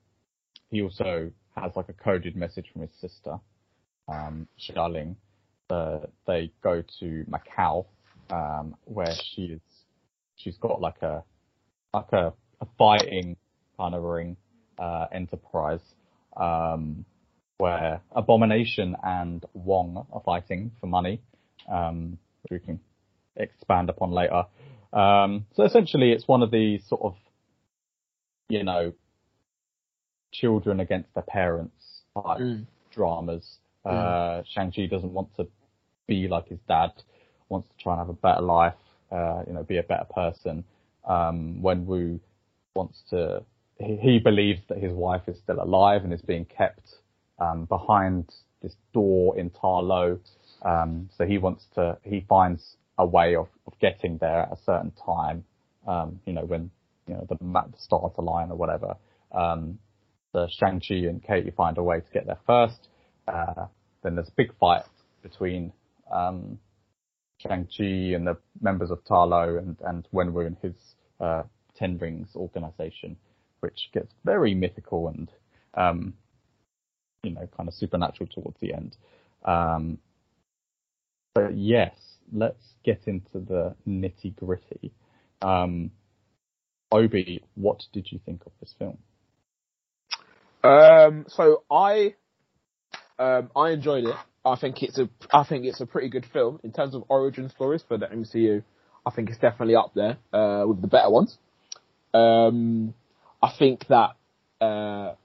he also has like a coded message from his sister, um, Xialing. Uh, they go to Macau, um, where she is. She's got like a like a, a fighting kind of ring uh, enterprise um, where Abomination and Wong are fighting for money, um, which we can expand upon later. Um, so essentially, it's one of these sort of, you know, children against their parents type Mm. dramas. Uh, Shang-Chi doesn't want to be like his dad, wants to try and have a better life, uh, you know, be a better person. Um, Wenwu wants to, he, he believes that his wife is still alive and is being kept, um, behind this door in Ta Lo. Um, so he wants to, he finds a way of, of getting there at a certain time, um, you know, when, you know, the, ma- the stars align or whatever. Um, the Shang-Chi and Katie find a way to get there first. Uh, then there's a big fight between um, Shang-Chi and the members of Ta Lo and, and Wenwu and his uh, Ten Rings organization, which gets very mythical and, um, you know, kind of supernatural towards the end. Um, but yes, let's get into the nitty gritty. Um, Obi, what did you think of this film? Um, so I, um, I enjoyed it. I think it's a, I think it's a pretty good film in terms of origin stories for the MCU. I think it's definitely up there uh, with the better ones. Um, I think that uh,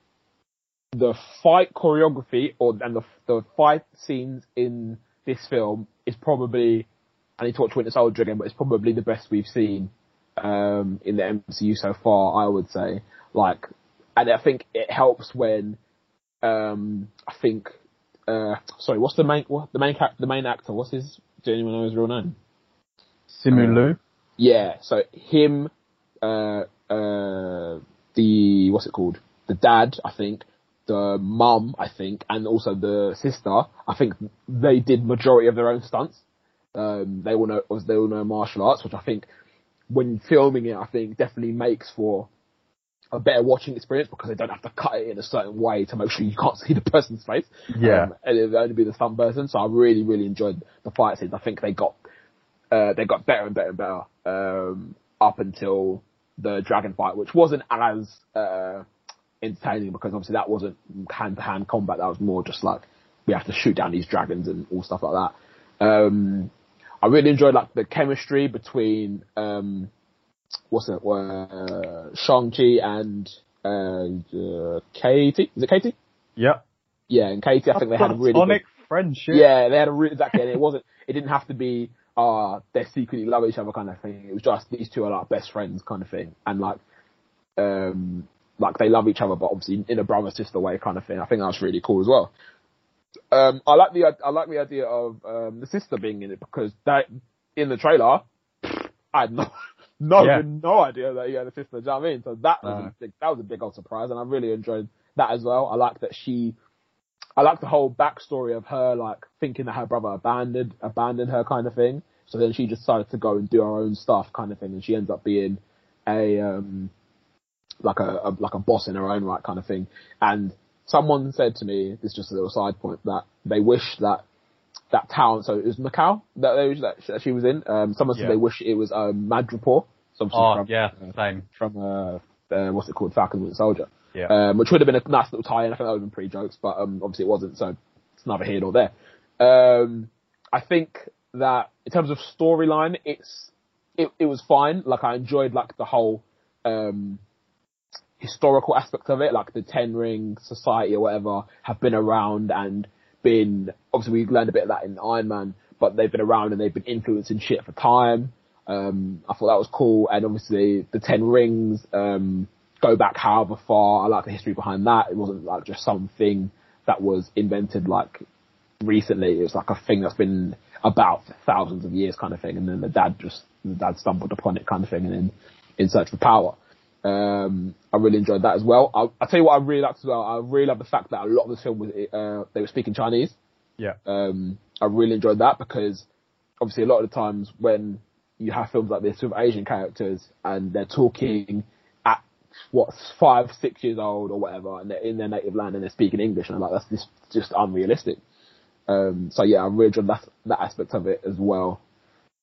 the fight choreography or and the the fight scenes in this film is probably. I need to watch Winter Soldier again, but it's probably the best we've seen um, in the MCU so far. I would say, like, and I think it helps when um, I think uh, sorry, what's the main what, the main the main actor? What's his? Do anyone know his real name? Simu Liu? Yeah, so him, uh, uh, the what's it called? The dad, I think, the mum, I think, and also the sister. I think they did majority of their own stunts. Um, they all know they all know martial arts, which I think when filming it, I think definitely makes for a better watching experience because they don't have to cut it in a certain way to make sure you can't see the person's face. Yeah. Um, and it'll only be the stunt person. So I really, really enjoyed the fight scenes. I think they got, uh, they got better and better and better, um, up until the dragon fight, which wasn't as, uh, entertaining because obviously that wasn't hand to hand combat. That was more just like, we have to shoot down these dragons and all stuff like that. Um, I really enjoyed like the chemistry between, um, what's it, uh, Shang-Chi and, uh, uh, Katie? Is it Katie? Yeah. Yeah, and Katie, I think they had a really good, friendship. yeah, they had a really, exactly, and it wasn't, it didn't have to be, uh, they secretly love each other kind of thing. It was just, these two are like best friends kind of thing. And like, um, like they love each other, but obviously in a brother sister way kind of thing. I think that's really cool as well. Um, I like the, I like the idea of, um, the sister being in it because that, in the trailer, I had no, no, Yeah. no idea that he had a sister. Do you know what I mean? So that was No. a big, that was a big old surprise, and I really enjoyed that as well. I like that she, I like the whole backstory of her like thinking that her brother abandoned abandoned her kind of thing. So then she decided to go and do her own stuff kind of thing, and she ends up being a um like a, a like a boss in her own right kind of thing. And someone said to me, this is just a little side point, that they wish that that town, so it was Macau that they that, that she was in. Um, someone said Yeah. they wish it was um, Madripoor. So Oh, from, yeah, uh, same. from uh, uh, what's it called, Falcon Winter Soldier. Yeah. Um, which would have been a nice little tie-in. I think that would have been pretty jokes, but um, obviously it wasn't. So it's neither here nor there. Um, I think that in terms of storyline, it's it, it was fine. Like I enjoyed like the whole um, historical aspects of it, like the Ten Ring Society or whatever have been around and been obviously we learned a bit of that in Iron Man, but they've been around and they've been influencing shit for time. Um, I thought that was cool, and obviously the Ten Rings um, go back however far. I like the history behind that. It wasn't like just something that was invented like recently. It was like a thing that's been about for thousands of years, kind of thing. And then the dad just the dad stumbled upon it, kind of thing, and then in search for power. Um, I really enjoyed that as well. I, I tell you what, I really liked as well. I really love the fact that a lot of this film was uh, they were speaking Chinese. Yeah. Um, I really enjoyed that because obviously a lot of the times when you have films like this with Asian characters and they're talking at what five, six years old or whatever, and they're in their native land and they're speaking English, and I'm like, that's just just unrealistic. Um, so yeah, I really enjoyed that that aspect of it as well.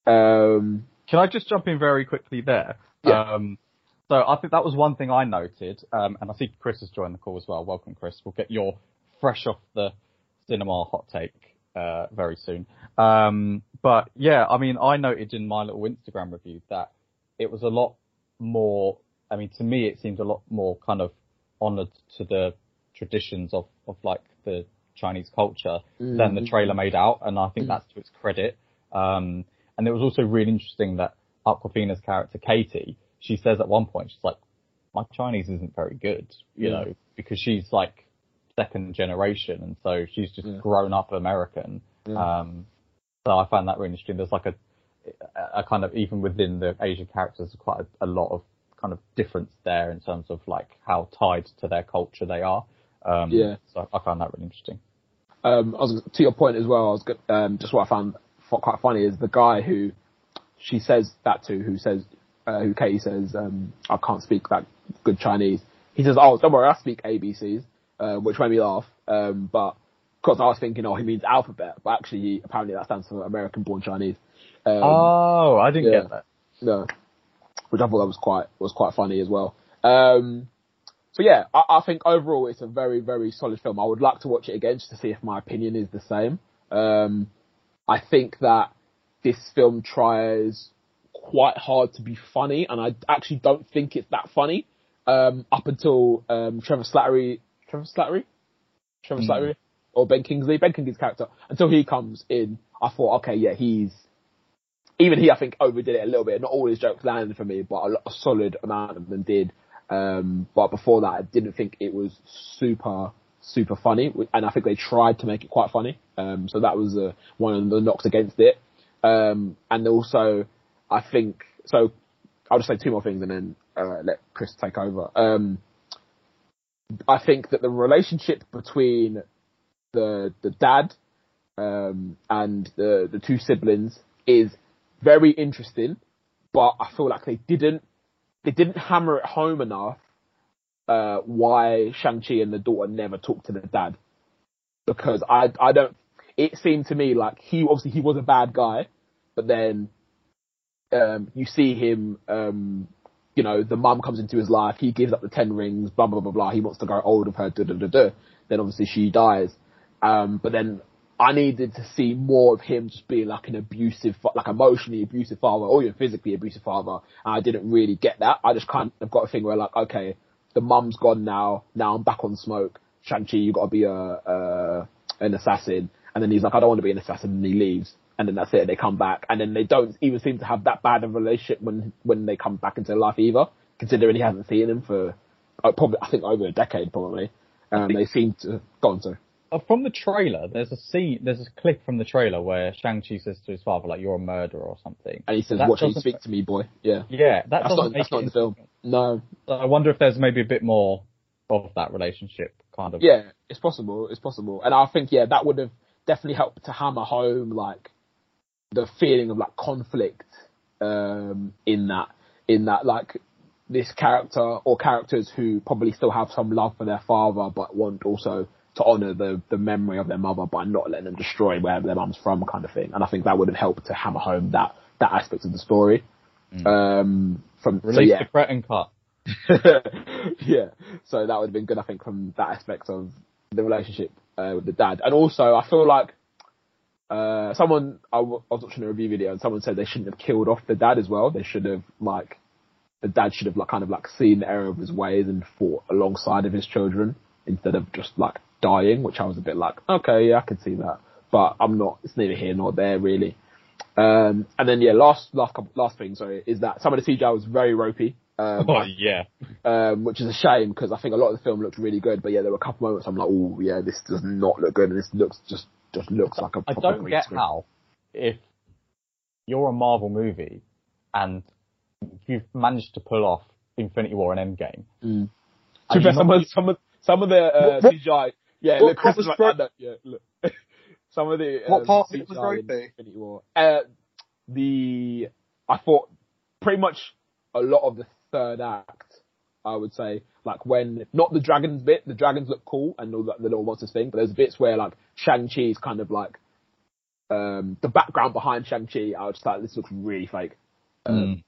Um, Can I just jump in very quickly there? Yeah. Um, So I think that was one thing I noted, um, and I see Chris has joined the call as well. Welcome, Chris. We'll get your fresh off the cinema hot take uh, very soon. Um, but yeah, I mean, I noted in my little Instagram review that it was a lot more. I mean, to me, it seemed a lot more kind of honoured to the traditions of of like the Chinese culture mm. than the trailer made out, and I think mm. that's to its credit. Um, and it was also really interesting that Awkwafina's character Katie she says at one point, she's like, my Chinese isn't very good, you yeah. know, because she's like second generation and so she's just yeah. grown up American. Yeah. Um, so I find that really interesting. There's like a, a kind of, even within the Asian characters, quite a, a lot of kind of difference there in terms of like how tied to their culture they are. Um, yeah. So I found that really interesting. Um, I was, to your point as well, I was, um, just what I found quite funny is the guy who she says that to, who says, uh, who Katie says, um, I can't speak that good Chinese. He says, oh, don't worry, I speak ABCs, uh, which made me laugh. Um, but because I was thinking, oh, he means alphabet, but actually he, apparently that stands for American born Chinese. Um, oh, I didn't yeah, get that. No. Which I thought that was quite, was quite funny as well. Um, so yeah, I, I, think overall it's a very, very solid film. I would like to watch it again just to see if my opinion is the same. Um, I think that this film tries quite hard to be funny, and I actually don't think it's that funny. Um, up until um, Trevor Slattery, Trevor Slattery, Trevor mm. Slattery, or Ben Kingsley, Ben Kingsley's character, until he comes in, I thought, okay, yeah, he's even he, I think, overdid it a little bit. Not all his jokes landed for me, but a, a solid amount of them did. Um, but before that, I didn't think it was super, super funny, and I think they tried to make it quite funny. Um, so that was uh, one of the knocks against it. Um, and also, I think so. I'll just say two more things and then uh, let Chris take over. Um, I think that the relationship between the the dad um, and the the two siblings is very interesting, but I feel like they didn't they didn't hammer it home enough uh, why Shang Chi and the daughter never talked to the dad because I I don't. It seemed to me like he obviously he was a bad guy, but then um, you see him, um, you know, the mum comes into his life, he gives up the ten rings, blah blah blah blah. He wants to grow old with her, da da da da. Then obviously she dies. Um, but then I needed to see more of him just being like an abusive, like emotionally abusive father or even physically abusive father. And I didn't really get that. I just kind of got a thing where like, okay, the mum's gone now. Now I'm back on smoke. Shang-Chi, you gotta be a, a, an assassin. And then he's like, I don't want to be an assassin. And he leaves and then that's it. They come back, and then they don't even seem to have that bad of a relationship when when they come back into life either. Considering he hasn't seen him for uh, probably I think over a decade, probably. Um, they seem to go on to. Uh, from the trailer, there's a scene, there's a clip from the trailer where Shang Chi says to his father, like, "You're a murderer" or something. And he says, "Watch you speak to me, boy." Yeah. Yeah, that that's not that's not in the film. No. So I wonder if there's maybe a bit more of that relationship, kind of. Yeah, it's possible. It's possible, and I think yeah, that would have definitely helped to hammer home like the feeling of like conflict um, in that in that like this character or characters who probably still have some love for their father but want also to honour the the memory of their mother by not letting them destroy where their mum's from kind of thing. And I think that would have helped to hammer home that that aspect of the story. Mm. Um, from Release so, yeah. the Cretton cut. yeah, so that would have been good. I think from that aspect of the relationship uh, with the dad, and also I feel like uh, someone I, w- I was watching a review video and someone said they shouldn't have killed off the dad as well. They should have like the dad should have like kind of like seen the error of his ways and fought alongside of his children instead of just like dying, which I was a bit like, okay, yeah, I can see that, but I'm not. It's neither here nor there really. Um, and then yeah, last last couple, last thing, sorry, is that some of the CGI was very ropey. Um, oh yeah. Um, which is a shame because I think a lot of the film looked really good, but yeah, there were a couple moments I'm like, oh yeah, this does not look good, and this looks just just looks like a. I don't get screen. how if you're a Marvel movie and you've managed to pull off Infinity War and Endgame. Mm. To be some of some of some of the uh, what, CGI, yeah, what, look, Chris was like, that, yeah, look. some of the what um, part CGI was ropey? Infinity War. Uh, the I thought pretty much a lot of the third act I would say. Like when, not the dragons bit, the dragons look cool and all that, the little monsters thing, but there's bits where like Shang-Chi is kind of like, um, the background behind Shang-Chi, I was just like, this looks really fake. Um, mm.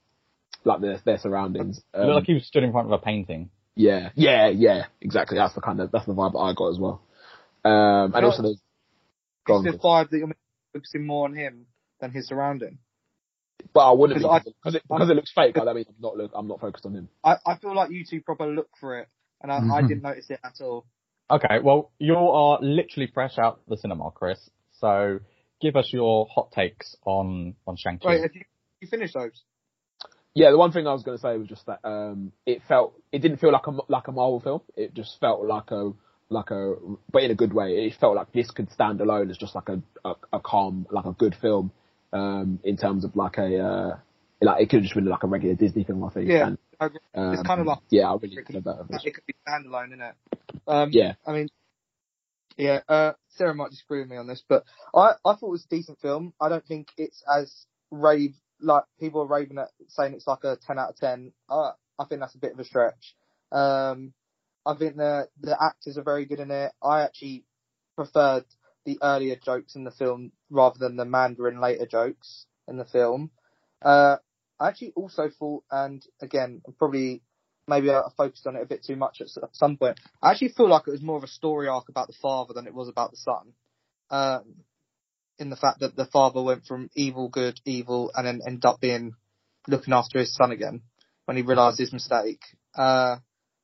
like their their surroundings. It Um, looked like he was stood in front of a painting. yeah, yeah, yeah, exactly. That's the kind of that's the vibe that I got as well. Um, and also, the, go It's the vibe that you're focusing more on him than his surrounding. But I wouldn't Because because it, because it, because it looks fake. Like, that means I'm not look, I'm not focused on him. I, I feel like you two proper look for it, and I, I Mhm. didn't notice it at all. Okay, well, you are literally fresh out the cinema, Chris. So give us your hot takes on on Shang-Chi. Wait, have you, you finished those? Yeah, the one thing I was going to say was just that um, it felt it didn't feel like a like a Marvel film. It just felt like a like a but in a good way. It felt like this could stand alone as just like a a, a calm like a good film um, in terms of like a uh, like it could have just been like a regular Disney film. I think. Yeah, And, um, It's kind of like- yeah, I really it could, that. it. it could be standalone, innit? Um, Yeah, I mean, yeah, uh, Sarah might disagree with me on this, but I, I thought it was a decent film. I don't think it's as rave, like people are raving at saying it's like a 10 out of 10. I I think that's a bit of a stretch. Um, I think the, the actors are very good in it. I actually preferred the earlier jokes in the film rather than the Mandarin later jokes in the film. Uh, I actually also thought, and again, probably maybe I focused on it a bit too much at some point. I actually feel like it was more of a story arc about the father than it was about the son. Um, in the fact that the father went from evil, good, evil, and then ended up being looking after his son again when he realised his mistake. Uh,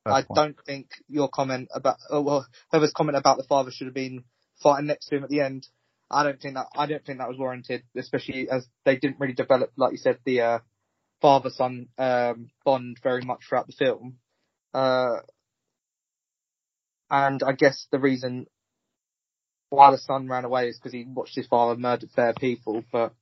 I don't think your comment about, oh, well, whoever's comment about the father should have been fighting next to him at the end. I don't think that, I don't think that was warranted, especially as they didn't really develop, like you said, the, uh, father son, um, bond very much throughout the film. Uh, and I guess the reason why the son ran away is because he watched his father murder fair people. But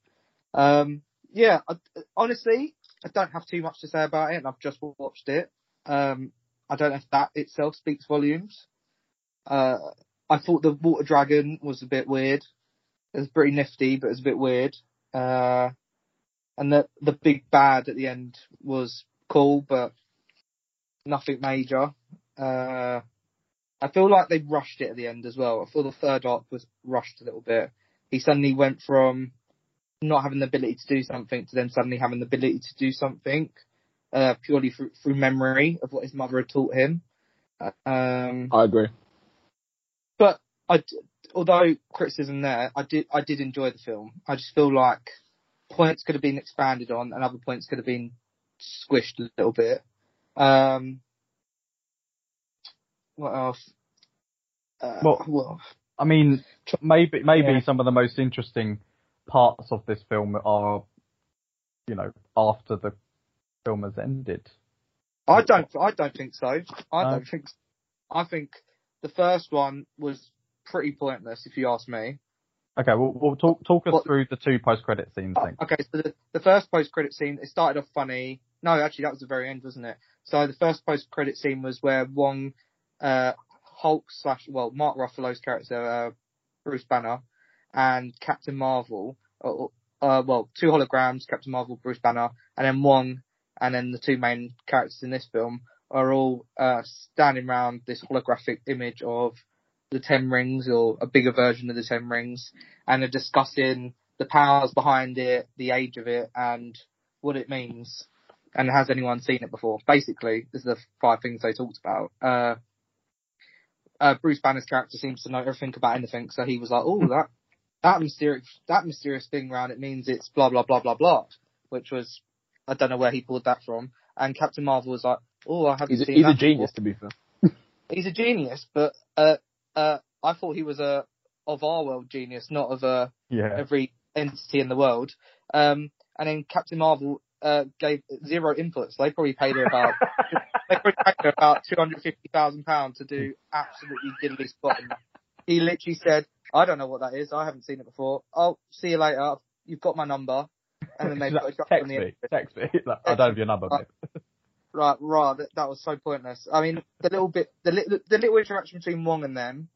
um, yeah, I, honestly, I don't have too much to say about it, and I've just watched it. Um, I don't know if that itself speaks volumes. Uh, I thought the water dragon was a bit weird. It was pretty nifty, but it was a bit weird. Uh, and the the big bad at the end was cool, but nothing major. Uh, I feel like they rushed it at the end as well. I feel the third arc was rushed a little bit. He suddenly went from not having the ability to do something to then suddenly having the ability to do something uh, purely through, through memory of what his mother had taught him. Uh, Um, I agree. I, although criticism there, I did I did enjoy the film. I just feel like points could have been expanded on, and other points could have been squished a little bit. Um, what else? Uh, Well- well, I mean, maybe maybe Yeah. some of the most interesting parts of this film are, you know, after the film has ended. I don't I don't think so. I No? don't think. I think the first one was pretty pointless, if you ask me. Okay, well, we'll talk talk us through the two post credit scenes. Then. Okay, so the, the first post credit scene, it started off funny. No, actually, that was the very end, wasn't it? So the first post credit scene was where Wong, uh, Hulk slash, well, Mark Ruffalo's character, uh, Bruce Banner, and Captain Marvel, uh, uh, well, two holograms, Captain Marvel, Bruce Banner, and then Wong, and then the two main characters in this film are all, uh, standing around this holographic image of the Ten Rings, or a bigger version of the Ten Rings, and are discussing the powers behind it, the age of it, and what it means. And has anyone seen it before? Basically, this is the five things they talked about. Uh, uh, Bruce Banner's character seems to know everything about anything, so he was like, "Oh, that that mysterious that mysterious thing around it means it's blah blah blah blah blah," which was I don't know where he pulled that from. And Captain Marvel was like, "Oh, I haven't He's a, seen he's that a genius, before." to be fair. He's a genius, but uh, uh, I thought he was a of our world genius, not of a Yeah. every entity in the world. Um, and then Captain Marvel uh, gave zero inputs. They probably paid her about they probably paid her about two hundred fifty thousand pounds to do absolutely diddly spot. He literally said, "I don't know what that is. I haven't seen it before. I'll see you later. You've got my number." And then they put a text on the me, text me. Like, I don't have your number. Right, right. That, that was so pointless. I mean, the little bit, the, li- the little interaction between Wong and them,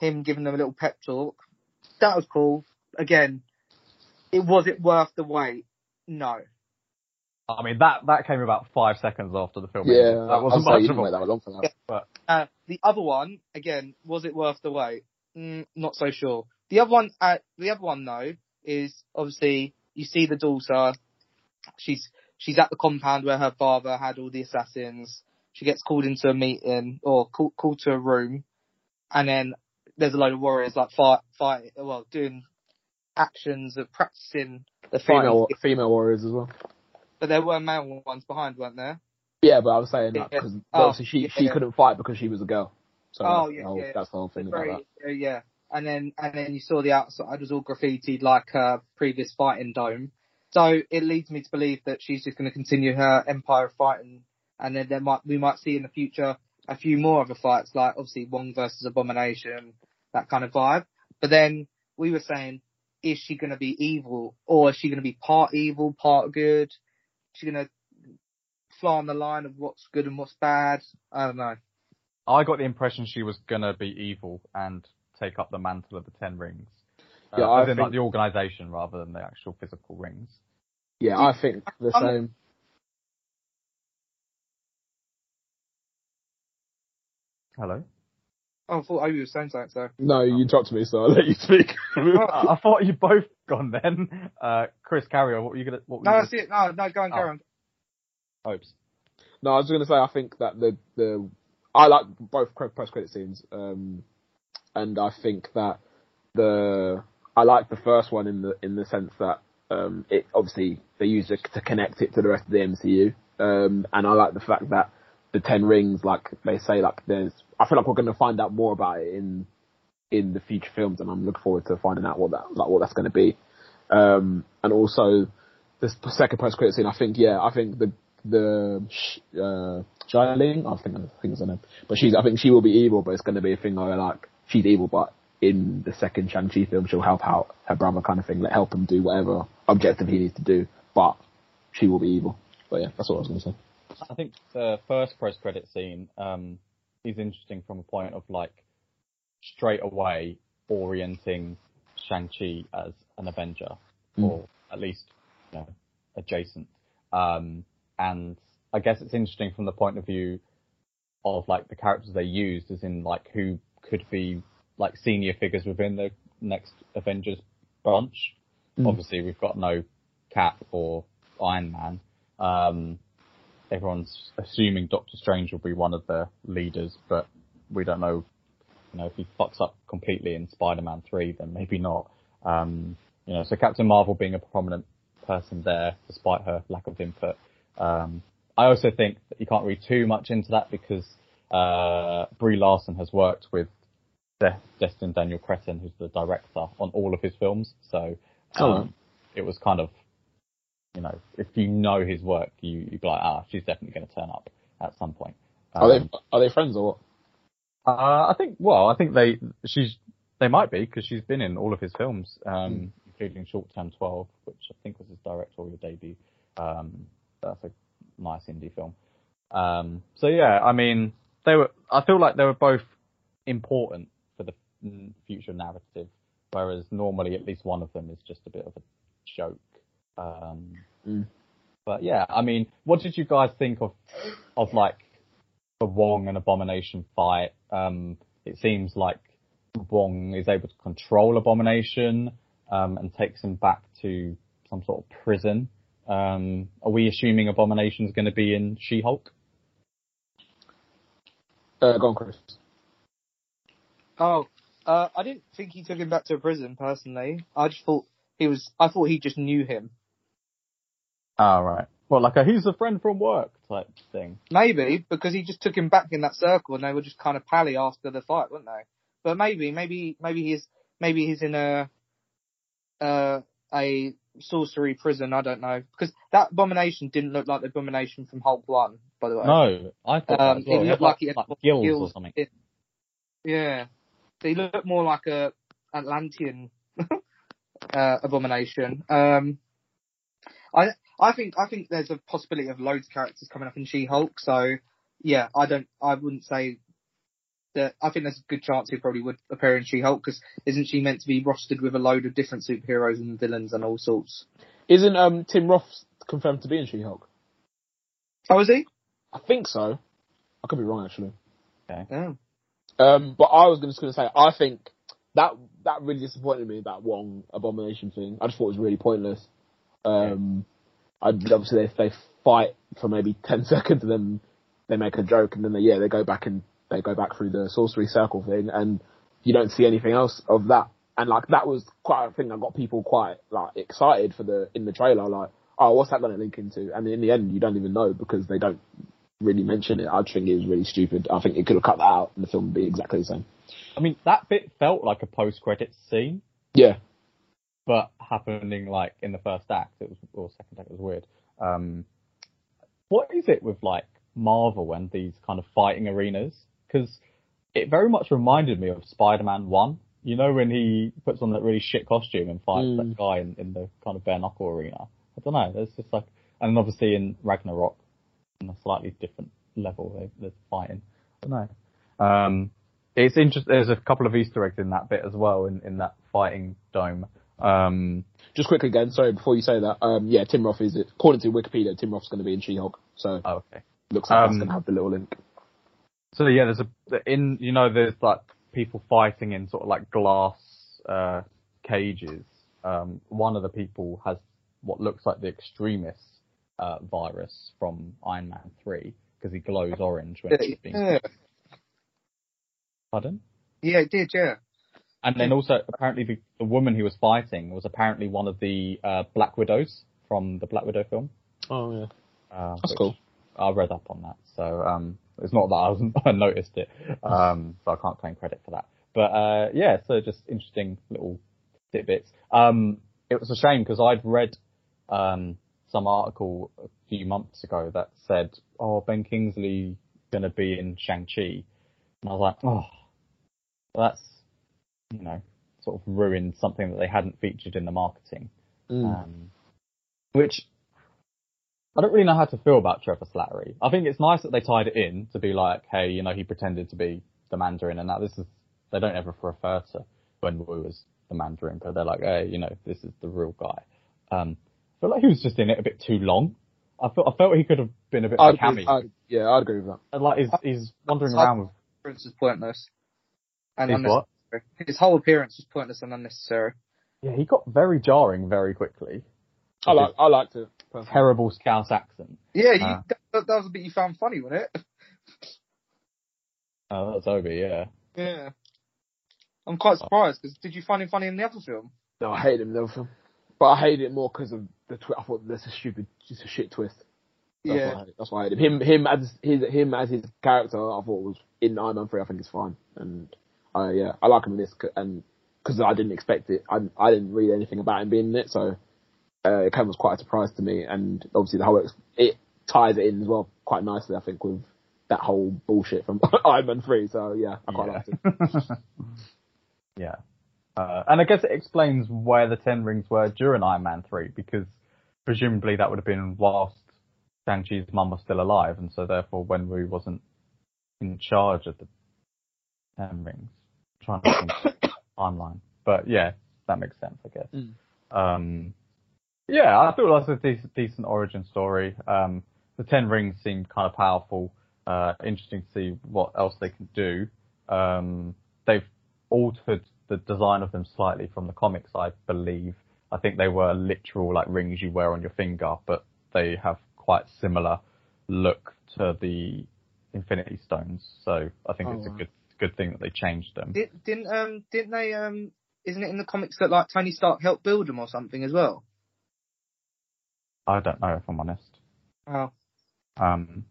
him giving them a little pep talk, that was cool. Again, it was it worth the wait? No. I mean, that that came about five seconds after the film. Yeah, ended. that I'd wasn't much you of didn't wait a. that long for that. Uh, the other one, again, was it worth the wait? Mm, not so sure. The other one, uh, the other one though, is obviously you see the daughter. She's she's at the compound where her father had all the assassins. She gets called into a meeting or called, called to a room, and then there's a load of warriors like fight, fight, well, doing actions of practicing the Female, fighting. female warriors as well. But there were male ones behind, weren't there? Yeah, but I was saying that Yeah. because Oh, obviously she yeah, she couldn't fight because she was a girl. So Oh, that's, yeah, the whole, yeah. that's the whole thing about Very, that. uh, yeah. And then and then you saw the outside was all graffitied like her previous fighting dome. So it leads me to believe that she's just going to continue her empire of fighting, and then there might we might see in the future a few more other fights, like obviously Wong versus Abomination, that kind of vibe. But then we were saying, is she going to be evil, or is she going to be part evil, part good? Is she going to fly on the line of what's good and what's bad? I don't know. I got the impression she was gonna be evil and take up the mantle of the Ten Rings. Uh, Yeah, I as in, like think- the organisation rather than the actual physical rings. Yeah, I think the I'm- same. Hello. Oh, I thought Obi was saying something. So No, you interrupted me, so I'll let you speak. I, I thought you both gone then. Uh, Chris, carry on. What were you gonna? What were no, you that's it. No, no, go on, Oh. carry on. hopes? No, I was going to say I think that the the I like both post credit scenes, um, and I think that the I like the first one in the in the sense that um, it obviously they use it to connect it to the rest of the MCU, um, and I like the fact that the Ten Rings, like they say, like there's I feel like we're going to find out more about it in in the future films, and I'm looking forward to finding out what that like what that's going to be, um, and also the second post credit scene. I think yeah, I think the the uh, Xialing, I think I think it's her name, but she's I think she will be evil, but it's going to be a thing where like she's evil, but in the second Shang Chi film, she'll help out her brother, kind of thing, like help him do whatever objective he needs to do, but she will be evil. But yeah, that's what I was going to say. I think the first post credit scene um, is interesting from a point of like straight away orienting Shang Chi as an Avenger, Mm. or at least you know adjacent. Um, and I guess it's interesting from the point of view of like the characters they used, as in like who could be like senior figures within the next Avengers bunch. Mm. Obviously, we've got no Cap or Iron Man. Um, everyone's assuming Doctor Strange will be one of the leaders, but we don't know. You know, if he fucks up completely in Spider-Man 3, then maybe not. Um, you know, so Captain Marvel being a prominent person there, despite her lack of input. Um, I also think that you can't read too much into that because uh, Brie Larson has worked with De- Destin Daniel Cretton, who's the director, on all of his films. So um, Oh. it was kind of, you know, if you know his work, you you'd be like, ah, she's definitely going to turn up at some point. Are Um, they are they friends or what? uh, I think. Well, I think they she's they might be because she's been in all of his films, um, including Short Term Twelve, which I think was his directorial debut. Um, that's a nice indie film. Um, so yeah, I mean, they were. I feel like they were both important mm, future narrative, whereas normally at least one of them is just a bit of a joke. Um, Mm. But yeah, I mean, what did you guys think of of like the Wong and Abomination fight? Um, it seems like Wong is able to control Abomination um, and takes him back to some sort of prison. Um, are we assuming Abomination is going to be in She-Hulk? Uh, go on, Chris. Oh, uh, I didn't think he took him back to a prison personally. I just thought he was. I thought he just knew him. Ah, right. Well, like a he's a friend from work type thing. Maybe because he just took him back in that circle, and they were just kind of pally after the fight, weren't they? But maybe, maybe, maybe he's maybe he's in a uh, a sorcery prison. I don't know because that abomination didn't look like the abomination from Hulk One, by the way. No, I thought Um, well. it looked had, like like, had like gills, or something. in- Yeah, he look more like a Atlantean uh, abomination. Um, I I think I think there's a possibility of loads of characters coming up in She-Hulk. So yeah, I don't I wouldn't say that. I think there's a good chance he probably would appear in She-Hulk because isn't she meant to be rostered with a load of different superheroes and villains and all sorts? Isn't um Tim Roth confirmed to be in She-Hulk? Oh, is he? I think so. I could be wrong actually. Yeah. Um, but I was just going to say, I think that that really disappointed me that Wong abomination thing. I just thought it was really pointless. Um, I obviously they, they fight for maybe ten seconds and then they make a joke and then they, yeah they go back and they go back through the sorcery circle thing and you don't see anything else of that. And like that was quite a thing that got people quite like excited for the in the trailer. Like, oh, what's that going to link into? And in the end, you don't even know because they don't really mention it. I think it was really stupid. I think it could have cut that out and the film would be exactly the same. I mean, that bit felt like a post-credits scene, Yeah, but happening like in the first act. It was or second act. It was weird. Um, what is it with like Marvel and these kind of fighting arenas? Because it very much reminded me of Spider-Man One. You know when he puts on that really shit costume and fights Mm. that guy in, in the kind of bare knuckle arena. I don't know. There's just like, and obviously in Ragnarok, on a slightly different level, they, they're fighting. I don't know. Um, it's interesting. There's a couple of Easter eggs in that bit as well in, in that fighting dome. Um, just quickly again, sorry, before you say that, um, yeah, Tim Roth is, according to Wikipedia, Tim Roth's going to be in She-Hulk, so oh, okay. looks like that's Um, going to have the little link. So yeah, there's a in you know there's like people fighting in sort of like glass uh, cages. Um, one of the people has what looks like the Extremis uh, virus from Iron Man three because he glows orange when he's being. Yeah, Pardon? yeah, it did. Yeah. And then also apparently the, the woman he was fighting was apparently one of the uh, Black Widows from the Black Widow film. Oh yeah, Uh, that's cool. I read up on that, so um, it's not that I wasn't I noticed it, um, so I can't claim credit for that. But uh, yeah, so just interesting little tidbits. Um, it was a shame because I'd read um, some article a few months ago that said, "Oh, Ben Kingsley going to be in Shang Chi," and I was like, "Oh, well, that's you know sort of ruined something that they hadn't featured in the marketing." Mm. Um, which I don't really know how to feel about Trevor Slattery. I think it's nice that they tied it in to be like, hey, you know, he pretended to be the Mandarin, and that this is they don't ever refer to when Wu was the Mandarin, but they're like, hey, you know, this is the real guy. Um, I feel like he was just in it a bit too long. I felt I felt he could have been a bit I'd of a agree, cameo. I'd, yeah, I'd agree with that. And, like he's he's wandering I'd- around with Appearance is pointless. And his unnecessary. what? His whole appearance was pointless and unnecessary. Yeah, he got very jarring very quickly. I like, I liked it. personally. Terrible Scouse accent. Yeah, you, Ah. that, that was a bit you found funny, wasn't it? Oh, that's Obi, yeah. Yeah. I'm quite surprised because did you find him funny in the other film? No, I hate him in the other film. but I hate it more because of the twist. I thought that's a stupid, just a shit twist. That's yeah. why. That's why I him. Him, him as his, him as his character, I thought was in Iron Man three. I think it's fine, and I yeah, I like him in this, c- and because I didn't expect it, I I didn't read anything about him being in it, so uh, it came as quite a surprise to me, and obviously the whole ex- it ties it in as well quite nicely, I think, with that whole bullshit from Iron Man three. So yeah, I quite liked it. yeah. Uh, and I guess it explains where the Ten Rings were during Iron Man 3, because presumably that would have been whilst Shang-Chi's mum was still alive, and so therefore when Wenwu wasn't in charge of the Ten Rings. trying to think timeline. But yeah, that makes sense, I guess. Mm. Um, yeah, I thought that was a decent, decent origin story. Um, the Ten Rings seemed kind of powerful. Uh, interesting to see what else they can do. Um, they've altered the design of them slightly from the comics, I believe. I think they were literal like rings you wear on your finger, but they have quite similar look to the Infinity Stones. So I think Oh, it's a good good thing that they changed them. Did, didn't um didn't they um isn't it in the comics that like Tony Stark helped build them or something as well? I don't know if I'm honest. Oh. Um,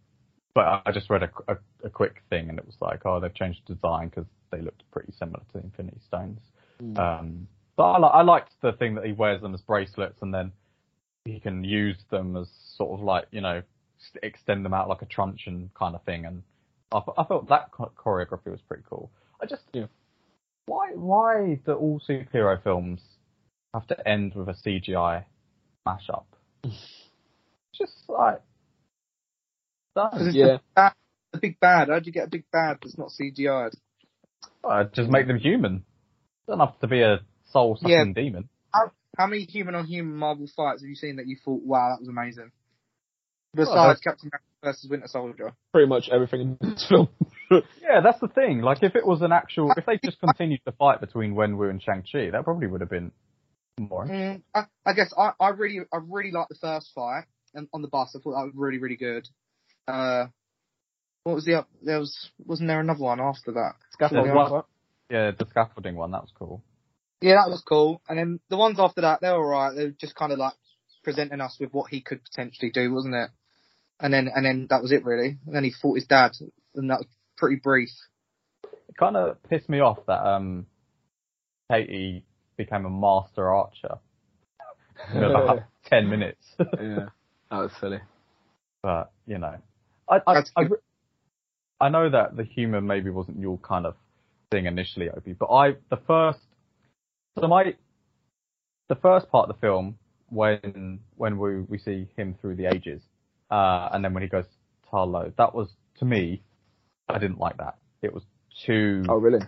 but I- I just read a, a, a quick thing and it was like, oh, they've changed the design because they looked pretty similar to the Infinity Stones. Mm. Um, but I, li- I liked the thing that he wears them as bracelets and then he can use them as sort of like, you know, extend them out like a truncheon kind of thing. And I, I thought that choreography was pretty cool. I just, Yeah. why, why do all superhero films have to end with a CGI mashup? just like, don't. Yeah. bad, the big bad. How'd you get a big bad that's not CGI'd? Uh, just make them human. Don't have to be a soul sucking Yeah. demon. How many human on human Marvel fights have you seen that you thought, wow, that was amazing? Well, Besides Captain America versus Winter Soldier. Pretty much everything in this film. Yeah, that's the thing. Like, if it was an actual, if they just continued the fight between Wenwu and Shang Chi, that probably would have been more. Mm, I, I guess I, I really I really like the first fight, on- on the bus. I thought that was really really good. Uh, what was the up? There was wasn't there another one after that? Scaffolding Yeah. one. Yeah, the scaffolding one. That was cool. Yeah, that was cool. And then the ones after that, they were alright. They were just kind of like presenting us with what he could potentially do, wasn't it? And then and then that was it really. And then he fought his dad, and that was pretty brief. It kind of pissed me off that um, Katie became a master archer in about ten minutes. yeah, that was silly. but you know, I I, I, I know that the humour maybe wasn't your kind of thing initially, Obi, but I the first so my the first part of the film when when we we see him through the ages, uh, and then when he goes to Ta Lo, that was to me, I didn't like that. It was too Oh, really?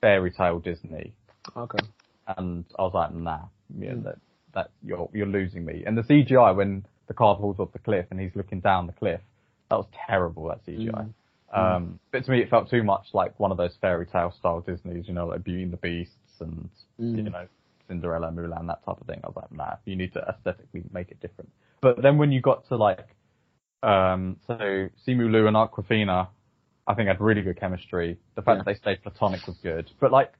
fairy tale Disney, Okay. and I was like, nah, yeah, Mm. that that you're you're losing me. And the CGI when the car falls off the cliff and he's looking down the cliff, that was terrible. That CGI. Mm. Um, but to me, it felt too much like one of those fairy tale style Disney's, you know, like Beauty and the Beasts and Mm. you know Cinderella, Mulan, that type of thing. I was like, nah, you need to aesthetically make it different. But then when you got to like, um, so Simu Liu and Awkwafina, I think had really good chemistry. The fact Yeah. that they stayed platonic was good. But like,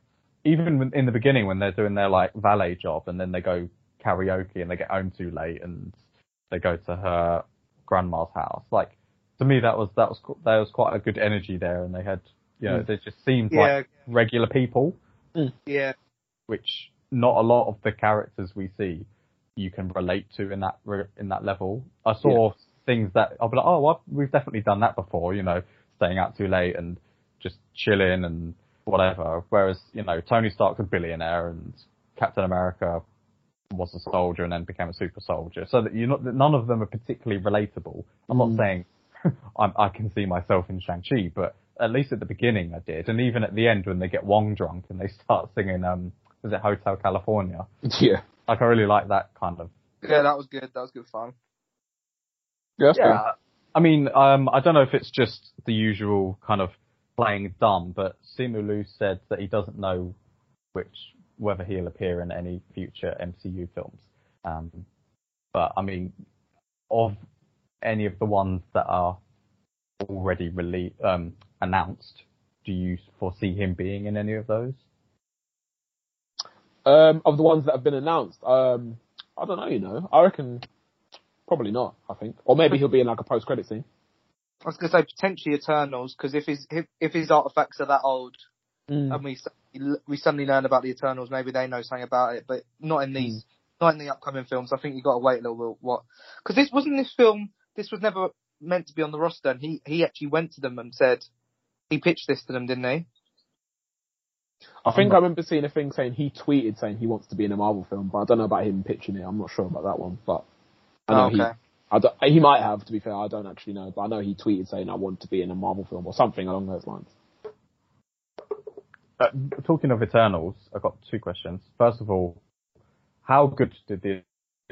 even in the beginning when they're doing their like valet job and then they go karaoke and they get home too late and they go to her grandma's house, like to me that was that was there was quite a good energy there and they had you know Mm. they just seemed Yeah, like regular people yeah, which not a lot of the characters we see you can relate to in that in that level. I saw things that I'll be like, oh, well, we've definitely done that before, you know, staying out too late and just chilling and whatever. Whereas you know, Tony Stark's a billionaire and Captain America was a soldier and then became a super soldier. So that you not that none of them are particularly relatable. I'm Mm. not saying I'm, I can see myself in Shang Chi, but at least at the beginning I did, and even at the end when they get Wong drunk and they start singing, um, was it Hotel California? Yeah. Like I really like that kind of. yeah, that was good. That was good fun. Yeah. That's Yeah. I mean, um, I don't know if it's just the usual kind of playing dumb, but Simu Liu said that he doesn't know which whether he'll appear in any future MCU films. Um, but I mean, of any of the ones that are already released, um, announced, do you foresee him being in any of those? Um, of the ones that have been announced, um, I don't know. You know, I reckon probably not. I think, or maybe he'll be in like a post-credit scene. I was gonna say potentially Eternals because if his if, if his artifacts are that old Mm. and we we suddenly learn about the Eternals, maybe they know something about it, but not in these, not in the upcoming films. I think you got to wait a little bit. What? Because this wasn't this film. This was never meant to be on the roster, and he he actually went to them and said he pitched this to them, didn't he? I think I remember seeing a thing saying he tweeted saying he wants to be in a Marvel film, but I don't know about him pitching it. I'm not sure about that one, but I know Oh, he. I he might have, to be fair. I don't actually know, but I know he tweeted saying I want to be in a Marvel film or something along those lines. Uh, talking of Eternals, I've got two questions. First of all, how good did the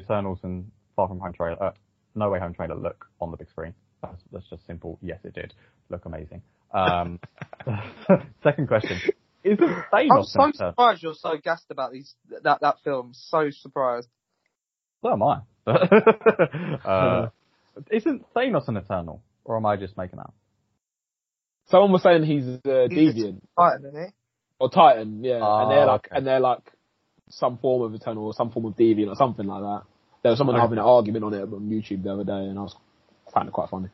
Eternals and Far From Home trailer, uh, No Way Home trailer look on the big screen? That's, that's just simple. Yes, it did look amazing. Um, second question: Is Thanos I'm an so Eternal? surprised you're so gassed about these that that film. So surprised. So am I. uh, isn't Thanos an Eternal, or am I just making that? up? Someone was saying he's a He's a deviant Titan, isn't he? or Titan, yeah, Ah, and they're like, okay. and they're like some form of Eternal or some form of deviant or something like that. There was someone Okay. having an argument on it on YouTube the other day, and I was finding it quite funny.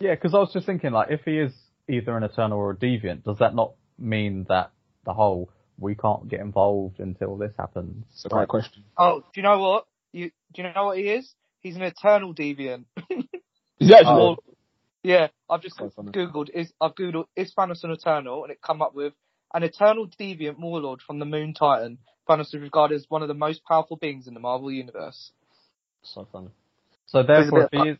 Yeah, because I was just thinking, like, if he is either an Eternal or a Deviant, does that not mean that the whole we can't get involved until this happens? It's a great question. Oh, do you know what? You do you know what he is? He's an eternal deviant. Is he actually? Oh. Yeah, I've just So googled is I've googled is Thanos an Eternal, and it come up with an eternal deviant warlord from the Moon Titan. Thanos is regarded as one of the most powerful beings in the Marvel universe. So funny. So therefore, if bit he is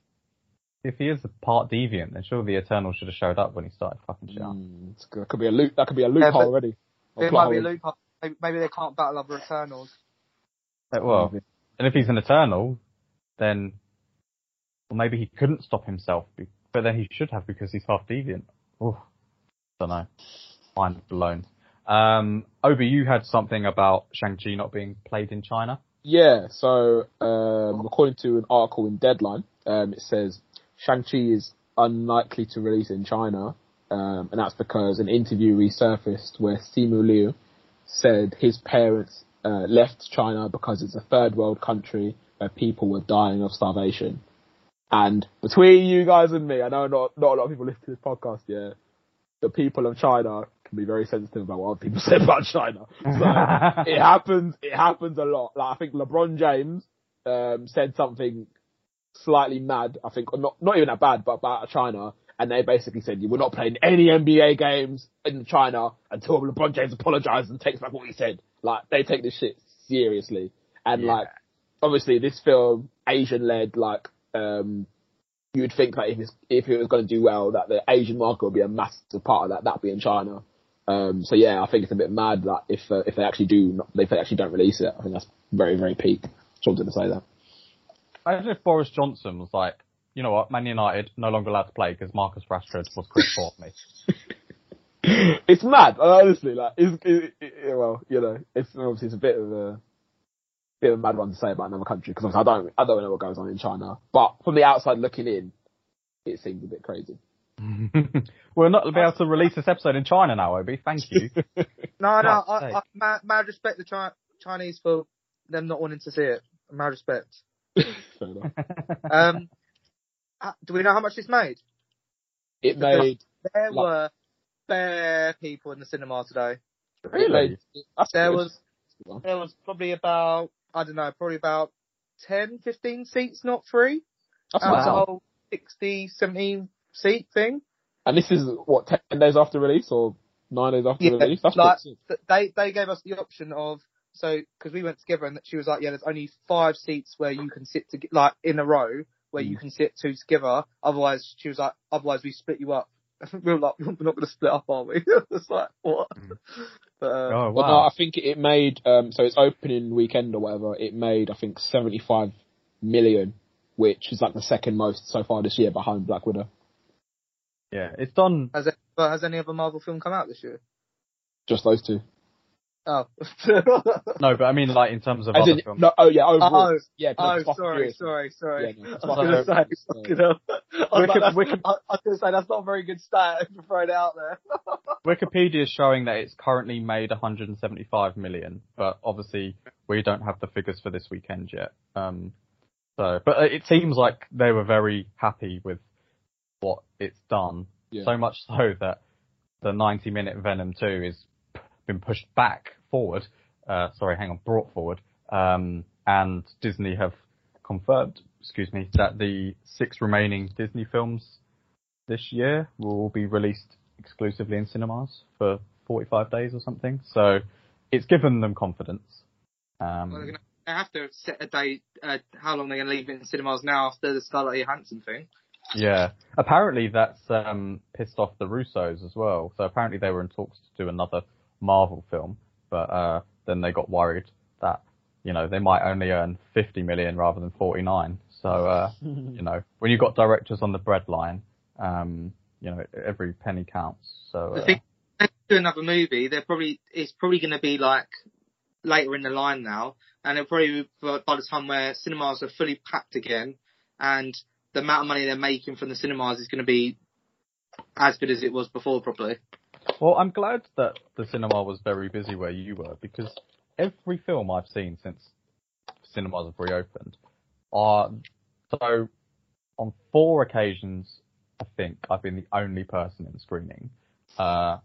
if he is a part Deviant, then surely the Eternal should have showed up when he started fucking shit up. Mm, that could be a loop. That could be a loophole but- already. It might be a loophole. Maybe, maybe they can't battle other Eternals. Uh, Well, Maybe. and if he's an Eternal, then well, maybe he couldn't stop himself, be- but then he should have because he's half Deviant. Oh, don't know. Mind blown. Um, Obi, you had something about Shang Chi not being played in China. Yeah, so um, according to an article in Deadline, um, it says Shang-Chi is unlikely to release in China, um, and that's because an interview resurfaced where Simu Liu said his parents uh, left China because it's a third world country where people were dying of starvation. And between you guys and me, I know not not a lot of people listen to this podcast yet. The people of China can be very sensitive about what people say about China. So it happens. It happens a lot. Like I think LeBron James um, said something slightly mad. I think or not not even that bad, but about China. And they basically said, "We're not playing any NBA games in China until LeBron James apologizes and takes back what he said." Like they take this shit seriously, and Yeah. like obviously this film Asian led, like um, you would think that if it's, if it was going to do well, that the Asian market would be a massive part of that. That would be in China. Um, so yeah, I think it's a bit mad that if uh, if they actually do, not, if they actually don't release it, I think that's very very peak. Just wanted to say that. Imagine if Boris Johnson was like, you know what, Man United no longer allowed to play because Marcus Rashford was Chris me. it's mad, uh, honestly. Like, it's, it, it, it- well, you know, it's obviously it's a bit of a bit of a mad one to say about another country because I don't I don't know what goes on in China, but from the outside looking in, it seems a bit crazy. We're not be able to release this episode in China now, Obi. Thank you. No, no, Fuck's I, sake. I, mad, mad respect the Chi- Chinese for them not wanting to see it. Mad respect. Fair enough. Um, uh, do we know how much this made? It made There Like- were bare people in the cinema today. it made that's There good. was there was probably about I don't know, probably about 10, 15 seats not free. that's Out of nice. the whole 60, 70 seat thing. And this is what ten days after release or nine days after Yeah, release. That's like- pretty sick. Th- They they gave us the option of so because we went together and she was like, yeah, there's only five seats where you can sit to like in a row where Mm. you can sit two together. Otherwise, she was like, otherwise we split you up. we were like, we're not going to split up, are we? it's like what? Mm. But, uh, oh But no. I think it made um so it's opening weekend or whatever. It made I think seventy five million, which is like the second most so far this year behind Black Widow. Yeah, it's done. has it, but has any other Marvel film come out this year? Just those two. Oh. No, but I mean, like in terms of As other in, films. no, oh yeah, overall. Oh, yeah, no, oh, it's sorry, furious. sorry, sorry. Yeah, no, I was going to say, furious. fucking hell. I was, that's- Wiki- I I was going to say that's not a very good stat to throw it out there. Wikipedia is showing that it's currently made 175 million, but obviously we don't have the figures for this weekend yet. Um, so, but it seems like they were very happy with what it's done. Yeah. So much so that the 90 minute Venom 2 is p- been pushed back forward. Uh, sorry, hang on, brought forward. Um, and Disney have confirmed, excuse me, that the six remaining Disney films this year will be released exclusively in cinemas for 45 days or something. So it's given them confidence. Well, they're Um, gonna they have to set a date, uh, how long they're going to leave it in cinemas now after the Scarlett Johansson thing. yeah. Apparently that's um, pissed off the Russos as well. So apparently they were in talks to do another Marvel film, but uh, then they got worried that you know they might only earn 50 million rather than 49. So uh, you know when you've got directors on the breadline, um, you know every penny counts. So The uh, thing, if they do another movie, they're probably it's probably going to be like later in the line now, and it'll probably be by by the time where cinemas are fully packed again, and the amount of money they're making from the cinemas is going to be as good as it was before, probably. Well, I'm glad that the cinema was very busy where you were because every film I've seen since cinemas have reopened are so on four occasions I think I've been the only person in the screening. Uh,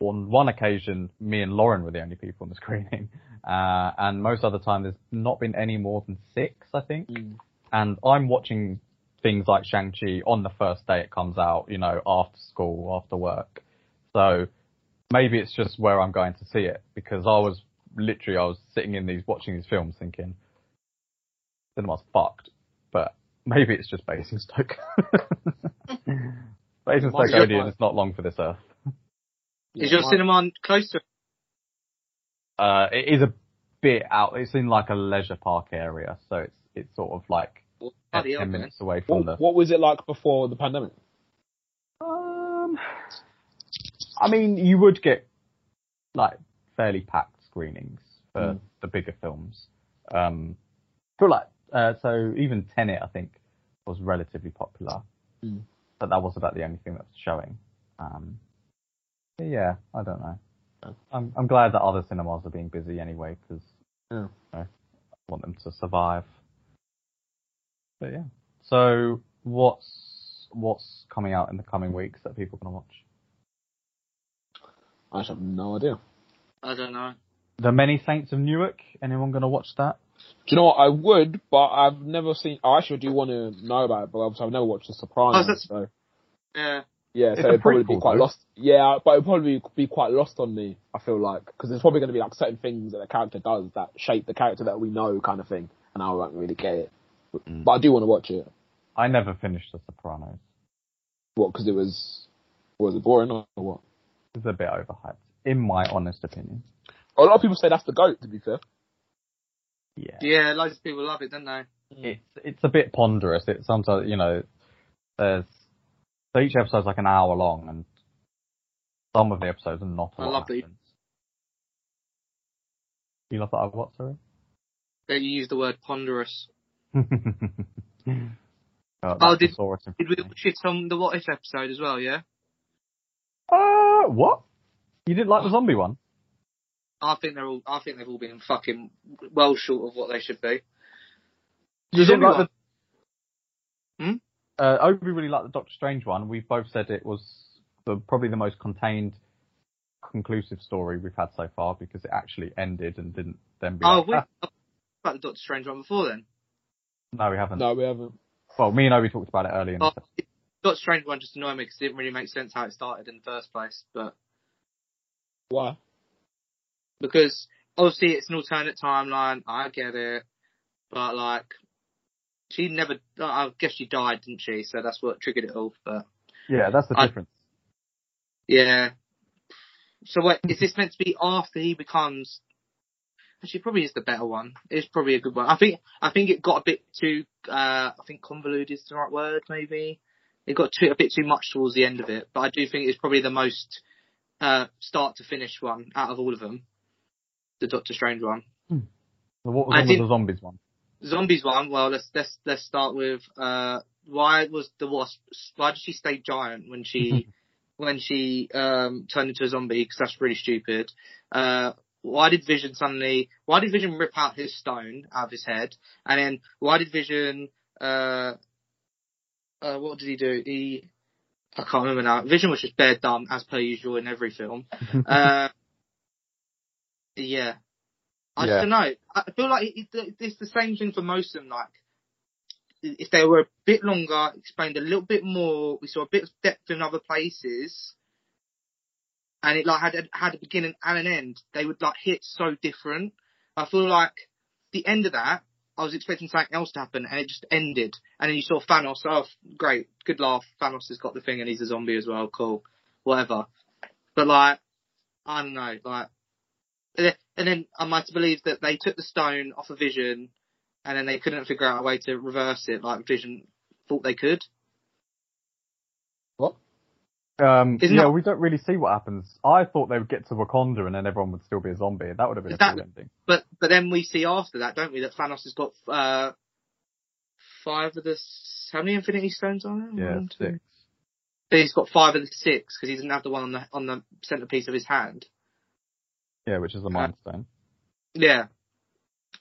on one occasion, me and Lauren were the only people in the screening, uh, and most other time there's not been any more than six, I think Mm. and I'm watching things like Shang-Chi on the first day it comes out, you know, after school, after work. So maybe it's just where I'm going to see it because I was literally, I was sitting in these, watching these films thinking, cinema's fucked, but maybe it's just Basingstoke. Basingstoke Might be Odeon right. is not long for this earth. Is your cinema close to? Uh, it is a bit out, it's in like a leisure park area, so it's, it's sort of like Bloody hell, 10 minutes away from the What, what was it like before the pandemic? Um, I mean, you would get like fairly packed screenings for Mm. the bigger films. Um, feel like uh, so even Tenet I think was relatively popular, Mm. but that was about the only thing that was showing. Um, yeah, I don't know. Yeah. I'm I'm glad that other cinemas are being busy anyway because Yeah. you know, I want them to survive. But yeah. So what's what's coming out in the coming weeks that people are gonna watch? I actually have no idea. I don't know. The Many Saints of Newark. Anyone gonna watch that? Do you know what? I would, but I've never seen. I actually do want to know about it, but obviously I've never watched The Sopranos. Oh, that's- so Yeah. yeah, It's so it'd probably be quite though. lost. Yeah, but it'd probably be, be quite lost on me. I feel like because there's probably going to be like certain things that the character does that shape the character that we know, kind of thing, and I won't really get it. But, Mm. but I do want to watch it. I never finished The Sopranos. What? Because it was was it boring or what? It's a bit overhyped, in my honest opinion. A lot of people say that's the goat. To be fair. Yeah. Yeah, loads of people love it, don't they? Mm. It's it's a bit ponderous. It sometimes you know there's so each episode's like an hour long, and some of the episodes are not a I lot love that you- happens. You love that I what, sorry? That you use the word ponderous. oh, Oh, that's did- thesaurus in Did we front of watch it on the What If episode as well, yeah? What? You didn't like the zombie one? I think they're all, I think they've all been fucking well short of what they should be. You didn't like one. the. Hmm? Uh, Obi really liked the Doctor Strange one. We both said it was the, probably the most contained, conclusive story we've had so far because it actually ended and didn't then be. Oh, like, we "Ah." about the Doctor Strange one before then. no, we haven't. No, we haven't. Well, me and Obi talked about it earlier. In Oh, the Doctor Strange one just annoyed me because it didn't really make sense how it started in the first place. But Why? because obviously it's an alternate timeline, I get it. But like, she never. I guess she died, didn't she? So that's what triggered it all. But yeah, that's the I- difference. yeah. So what is this meant to be after he becomes? Actually, probably is the better one. It's probably a good one. I think. I think it got a bit too. Uh, I think convoluted is the right word. Maybe it got too a bit too much towards the end of it. But I do think it's probably the most uh, start to finish one out of all of them. The Doctor Strange one. So what was I on the zombies one? Zombies one. Well, let's let's let's start with uh, why was the wasp? Why did she stay giant when she when she um, turned into a zombie? Because that's really stupid. Uh, why did Vision suddenly? Why did Vision rip out his stone out of his head? And then why did Vision? Uh, uh, what did he do? He I can't remember now. Vision was just bare dumb as per usual in every film. Uh, yeah. I Yeah. don't know. I feel like it, it, it's the same thing for most of them. Like, if they were a bit longer, explained a little bit more, we saw a bit of depth in other places, and it like had a, had a beginning and an end. They would like hit so different. I feel like the end of that, I was expecting something else to happen, and it just ended. And then you saw Thanos. Oh, great, good laugh. Thanos has got the thing, and he's a zombie as well. Cool, whatever. But like, I don't know, like. And then, I to believe that they took the stone off of Vision, and then they couldn't figure out a way to reverse it, like Vision thought they could? What? Um, Isn't yeah, that- we don't really see what happens. I thought they would get to Wakanda and then everyone would still be a zombie. That would have been Is a cool ending. But but then we see after that, don't we, that Thanos has got uh five of the how many Infinity Stones on it? Yeah, One, six. But he's got five of the six because he doesn't have the one on the on the centerpiece of his hand. Yeah, which is the Mind Stone. Yeah,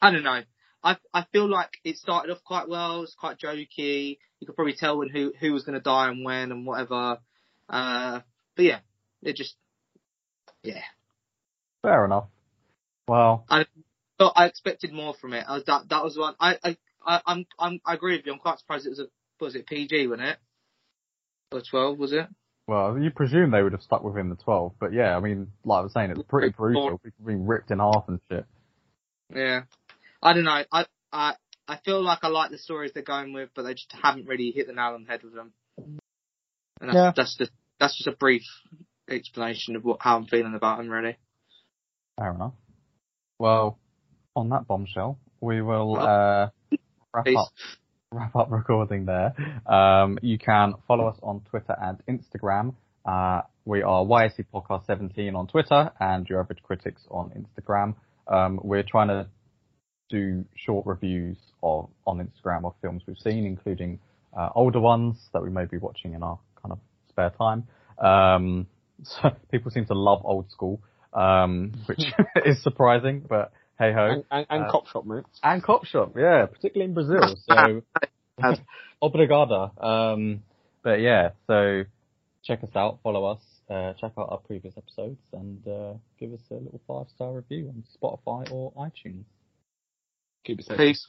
I don't know. I I feel like it started off quite well. It's quite jokey. You could probably tell when who who was going to die and when and whatever. Uh, but yeah, it just yeah. Fair enough. Well, But I expected more from it. I was, that that was one. I I I I'm, I'm I agree with you. I'm quite surprised it was a was it PG, wasn't it? Or twelve was it? well, you presume they would have stuck within the 12, but yeah, I mean, like I was saying, it's pretty brutal. People being ripped in half and shit. Yeah. I don't know. I I I feel like I like the stories they're going with, but they just haven't really hit the nail on the head with them. And that's Yeah. that's just that's just a brief explanation of what how I'm feeling about them, really. Fair enough. Well, on that bombshell, we will uh, wrap Peace. up wrap up recording there. Um, you can follow us on Twitter and Instagram. Uh, we are YAC Podcast 17 on Twitter and Your Average Critics on Instagram. Um, we're trying to do short reviews of on Instagram of films we've seen, including uh, older ones that we may be watching in our kind of spare time. Um, so people seem to love old school, um, which is surprising, but hey ho. And, and, and Uh, Cop Shop, mate. And Cop Shop, yeah, particularly in Brazil. So obrigada. Um, but yeah, so check us out, follow us, uh, check out our previous episodes, and uh, give us a little five star review on Spotify or iTunes. Keep it safe. Peace.